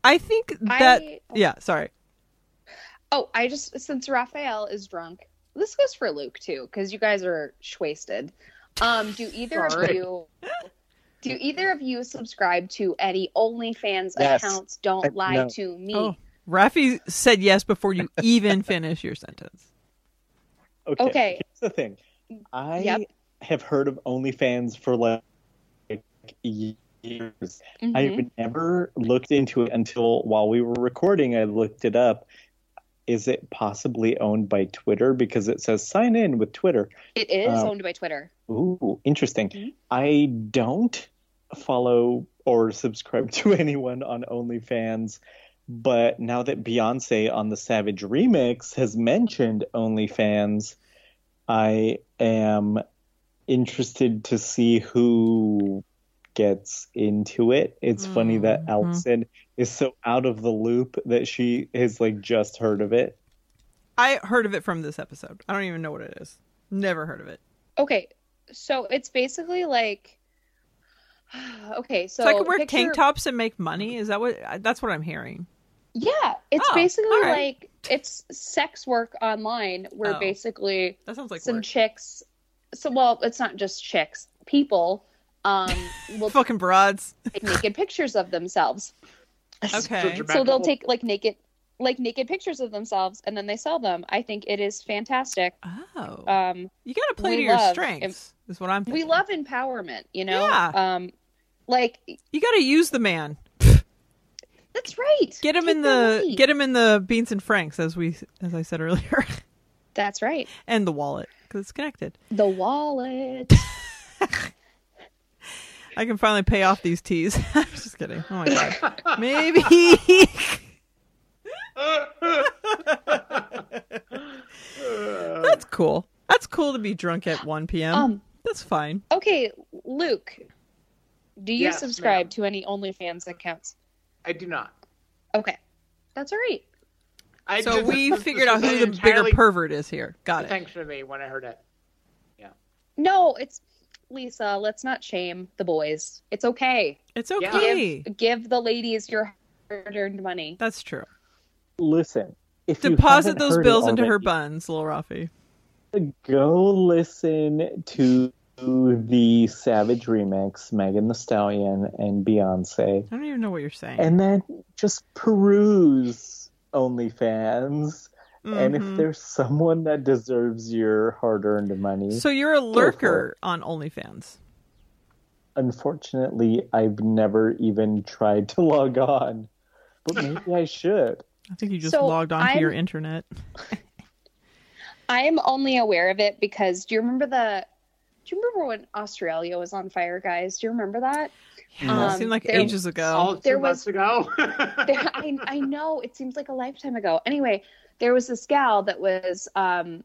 I think that. I- Yeah, sorry. Oh, I just since Rafael is drunk, this goes for Luke too, because you guys are wasted. Um, do either of you [laughs] do either of you subscribe to any OnlyFans Yes. accounts? Don't I- lie no. to me. Oh, Rafi said yes before you [laughs] even finish your sentence. Okay. Okay. Here's the thing. I Yep. have heard of OnlyFans for like years. Mhm. I've never looked into it until while we were recording. I looked it up. Is it possibly owned by Twitter? Because it says sign in with Twitter. It is Um, owned by Twitter. Ooh, interesting. Mhm. I don't follow or subscribe [laughs] to anyone on OnlyFans, but now that Beyonce on the Savage remix has mentioned OnlyFans, I am interested to see who gets into it. It's funny that Mhm. Allison is so out of the loop that she has like just heard of it. I heard of it from this episode. I don't even know what it is. Never heard of it. Okay, so it's basically like [sighs] okay, so So, I could wear picture- tank tops and make money. Is that what? That's what I'm hearing. Yeah, it's Oh, basically all right. like it's sex work online where Oh. basically That sounds like some work. chicks so well it's not just chicks people um [laughs] will Fucking broads. take naked pictures of themselves Okay. so they'll take like naked like naked pictures of themselves and then they sell them i think it is fantastic Oh, um you got to play to your love- strengths. Is what I'm. we love empowerment you know Yeah. um like You got to use the man. that's right Get him Take in their the money. get him in the beans and franks, as we as I said earlier, that's right [laughs] and the wallet because it's connected. the wallet [laughs] I can finally pay off these teas. [laughs] I'm just kidding. Oh my god. [laughs] Maybe. [laughs] That's cool. That's cool to be drunk at 1 p.m. um That's fine. okay luke do you Yes, subscribe ma'am. to any onlyfans accounts I do not. okay that's all right I So just- we figured out who the bigger pervert is here. Got it. Thanks for me when I heard it. Yeah. No, it's Lisa. Let's not shame the boys. It's okay. It's Yeah. okay. Give give the ladies your hard-earned money. That's true. Listen, if Deposit haven't those bills into her buns, Lil Rafi. go listen to the Savage remix, Megan Thee Stallion and Beyonce, I don't even know what you're saying. and then just peruse OnlyFans. And if Mhm. there's someone that deserves your hard-earned money, so you're a lurker on OnlyFans. unfortunately, I've never even tried to log on. But maybe I should. I think you just So logged onto I'm- your internet. [laughs] I'm only aware of it because do you remember the? Do you remember when Australia was on fire, guys? Do you remember that? Yeah, it Um, seemed like there- ages ago. There was- ago. [laughs] There, I I know it seems like a lifetime ago. Anyway, there was this gal that was um,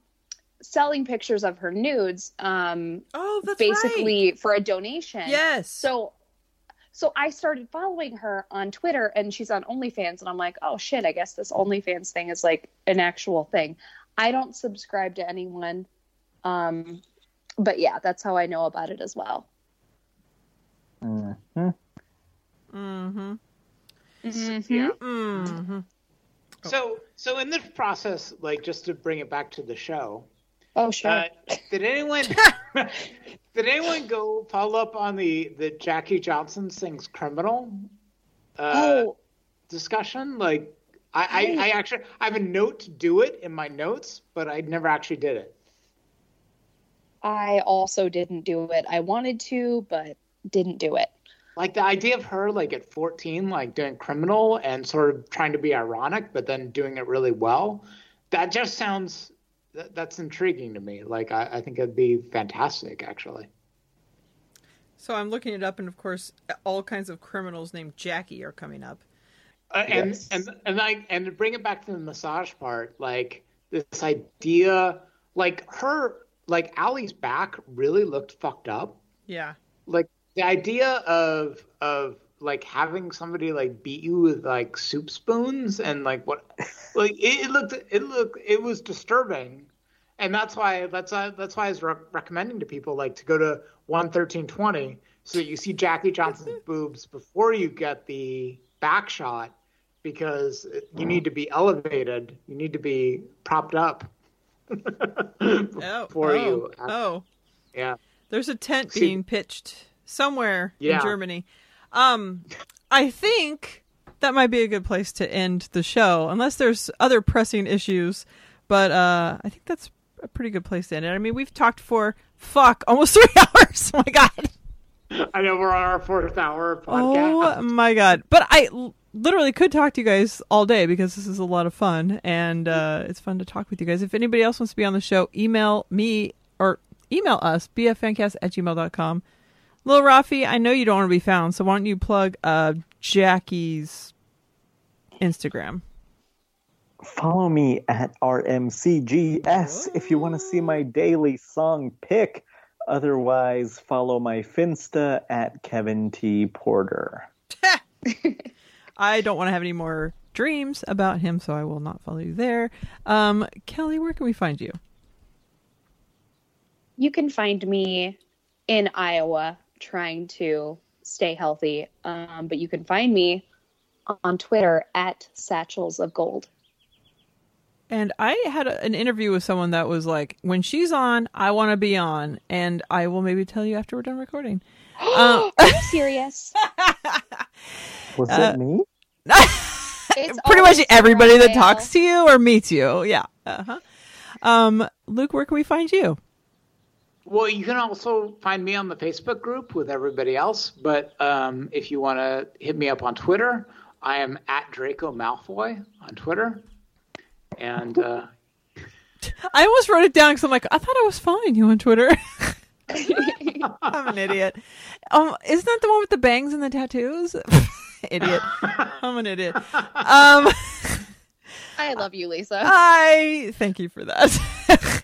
selling pictures of her nudes, um, oh, that's basically for a donation. Yes. So so I started following her on Twitter and she's on OnlyFans and I'm like, oh shit, I guess this OnlyFans thing is like an actual thing. I don't subscribe to anyone. Um but yeah, that's how I know about it as well. Mhm. Mm-hmm. yeah. Mm-hmm. So, so in this process, like just to bring it back to the show, Oh sure. uh, did anyone [laughs] did anyone go follow up on the the Jackie Johnson sings "Criminal" uh, oh, discussion? Like, I, I I actually I have a note to do it in my notes, but I never actually did it. I also didn't do it. I wanted to, but didn't do it. Like the idea of her like at 14, like doing criminal and sort of trying to be ironic, but then doing it really well. That just sounds that, that's intriguing to me. Like I, I think it'd be fantastic, actually. So I'm looking it up, and of course, all kinds of criminals named Jackie are coming up. Uh, and Yes. and and I and to bring it back to the massage part, like this idea, like her, like Allie's back really looked fucked up. Yeah. Like the idea of of like having somebody like beat you with like soup spoons and like what, like it, it looked it looked it was disturbing, and that's why that's why that's why I was re- recommending to people like to go to one thirteen twenty so that you see Jackie Johnson's [laughs] boobs before you get the back shot because you need to be elevated, you need to be propped up [laughs] Oh. before oh, you. Oh. Yeah. There's a tent See- being pitched somewhere in Germany. Um, I think that might be a good place to end the show, unless there's other pressing issues. But uh, I think that's a pretty good place to end it. I mean, we've talked for fuck almost [laughs] three hours. Oh my god. I know we're on our fourth hour podcast. Oh my god! But I l- literally could talk to you guys all day because this is a lot of fun and uh, it's fun to talk with you guys. If anybody else wants to be on the show, email me or email us bffancast at gmail.com. Lil Rafi, I know you don't want to be found, so why don't you plug uh, Jackie's Instagram? Follow me at RMCGS if you want to see my daily song pick. Otherwise, follow my Finsta at Kevin T. Porter. [laughs] I don't want to have any more dreams about him, so I will not follow you there. Um, Kelly, where can we find you? You can find me in Iowa trying to stay healthy. Um, but you can find me on Twitter at Satchels of Gold. And I had a, an interview with someone that was like, when she's on, I want to be on. And I will maybe tell you after we're done recording. [gasps] Uh, Are you serious? [laughs] Was Uh, it me? [laughs] It's Pretty much everybody that talks to you or meets you. Yeah. Uh-huh. Um, Luke, where can we find you? Well, you can also find me on the Facebook group with everybody else. But um, if you want to hit me up on Twitter, I am at Draco Malfoy on Twitter. And uh, [laughs] I almost wrote it down because I'm like, I thought I was following you on Twitter. [laughs] I'm an idiot. Um, isn't that the one with the bangs and the tattoos? [laughs] idiot. I'm an idiot. Um, I love you, Lisa. I thank you for that.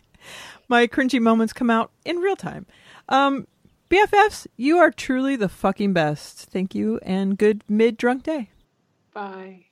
My cringy moments come out in real time. Um, BFFs, you are truly the fucking best. Thank you and good mid drunk day. bye.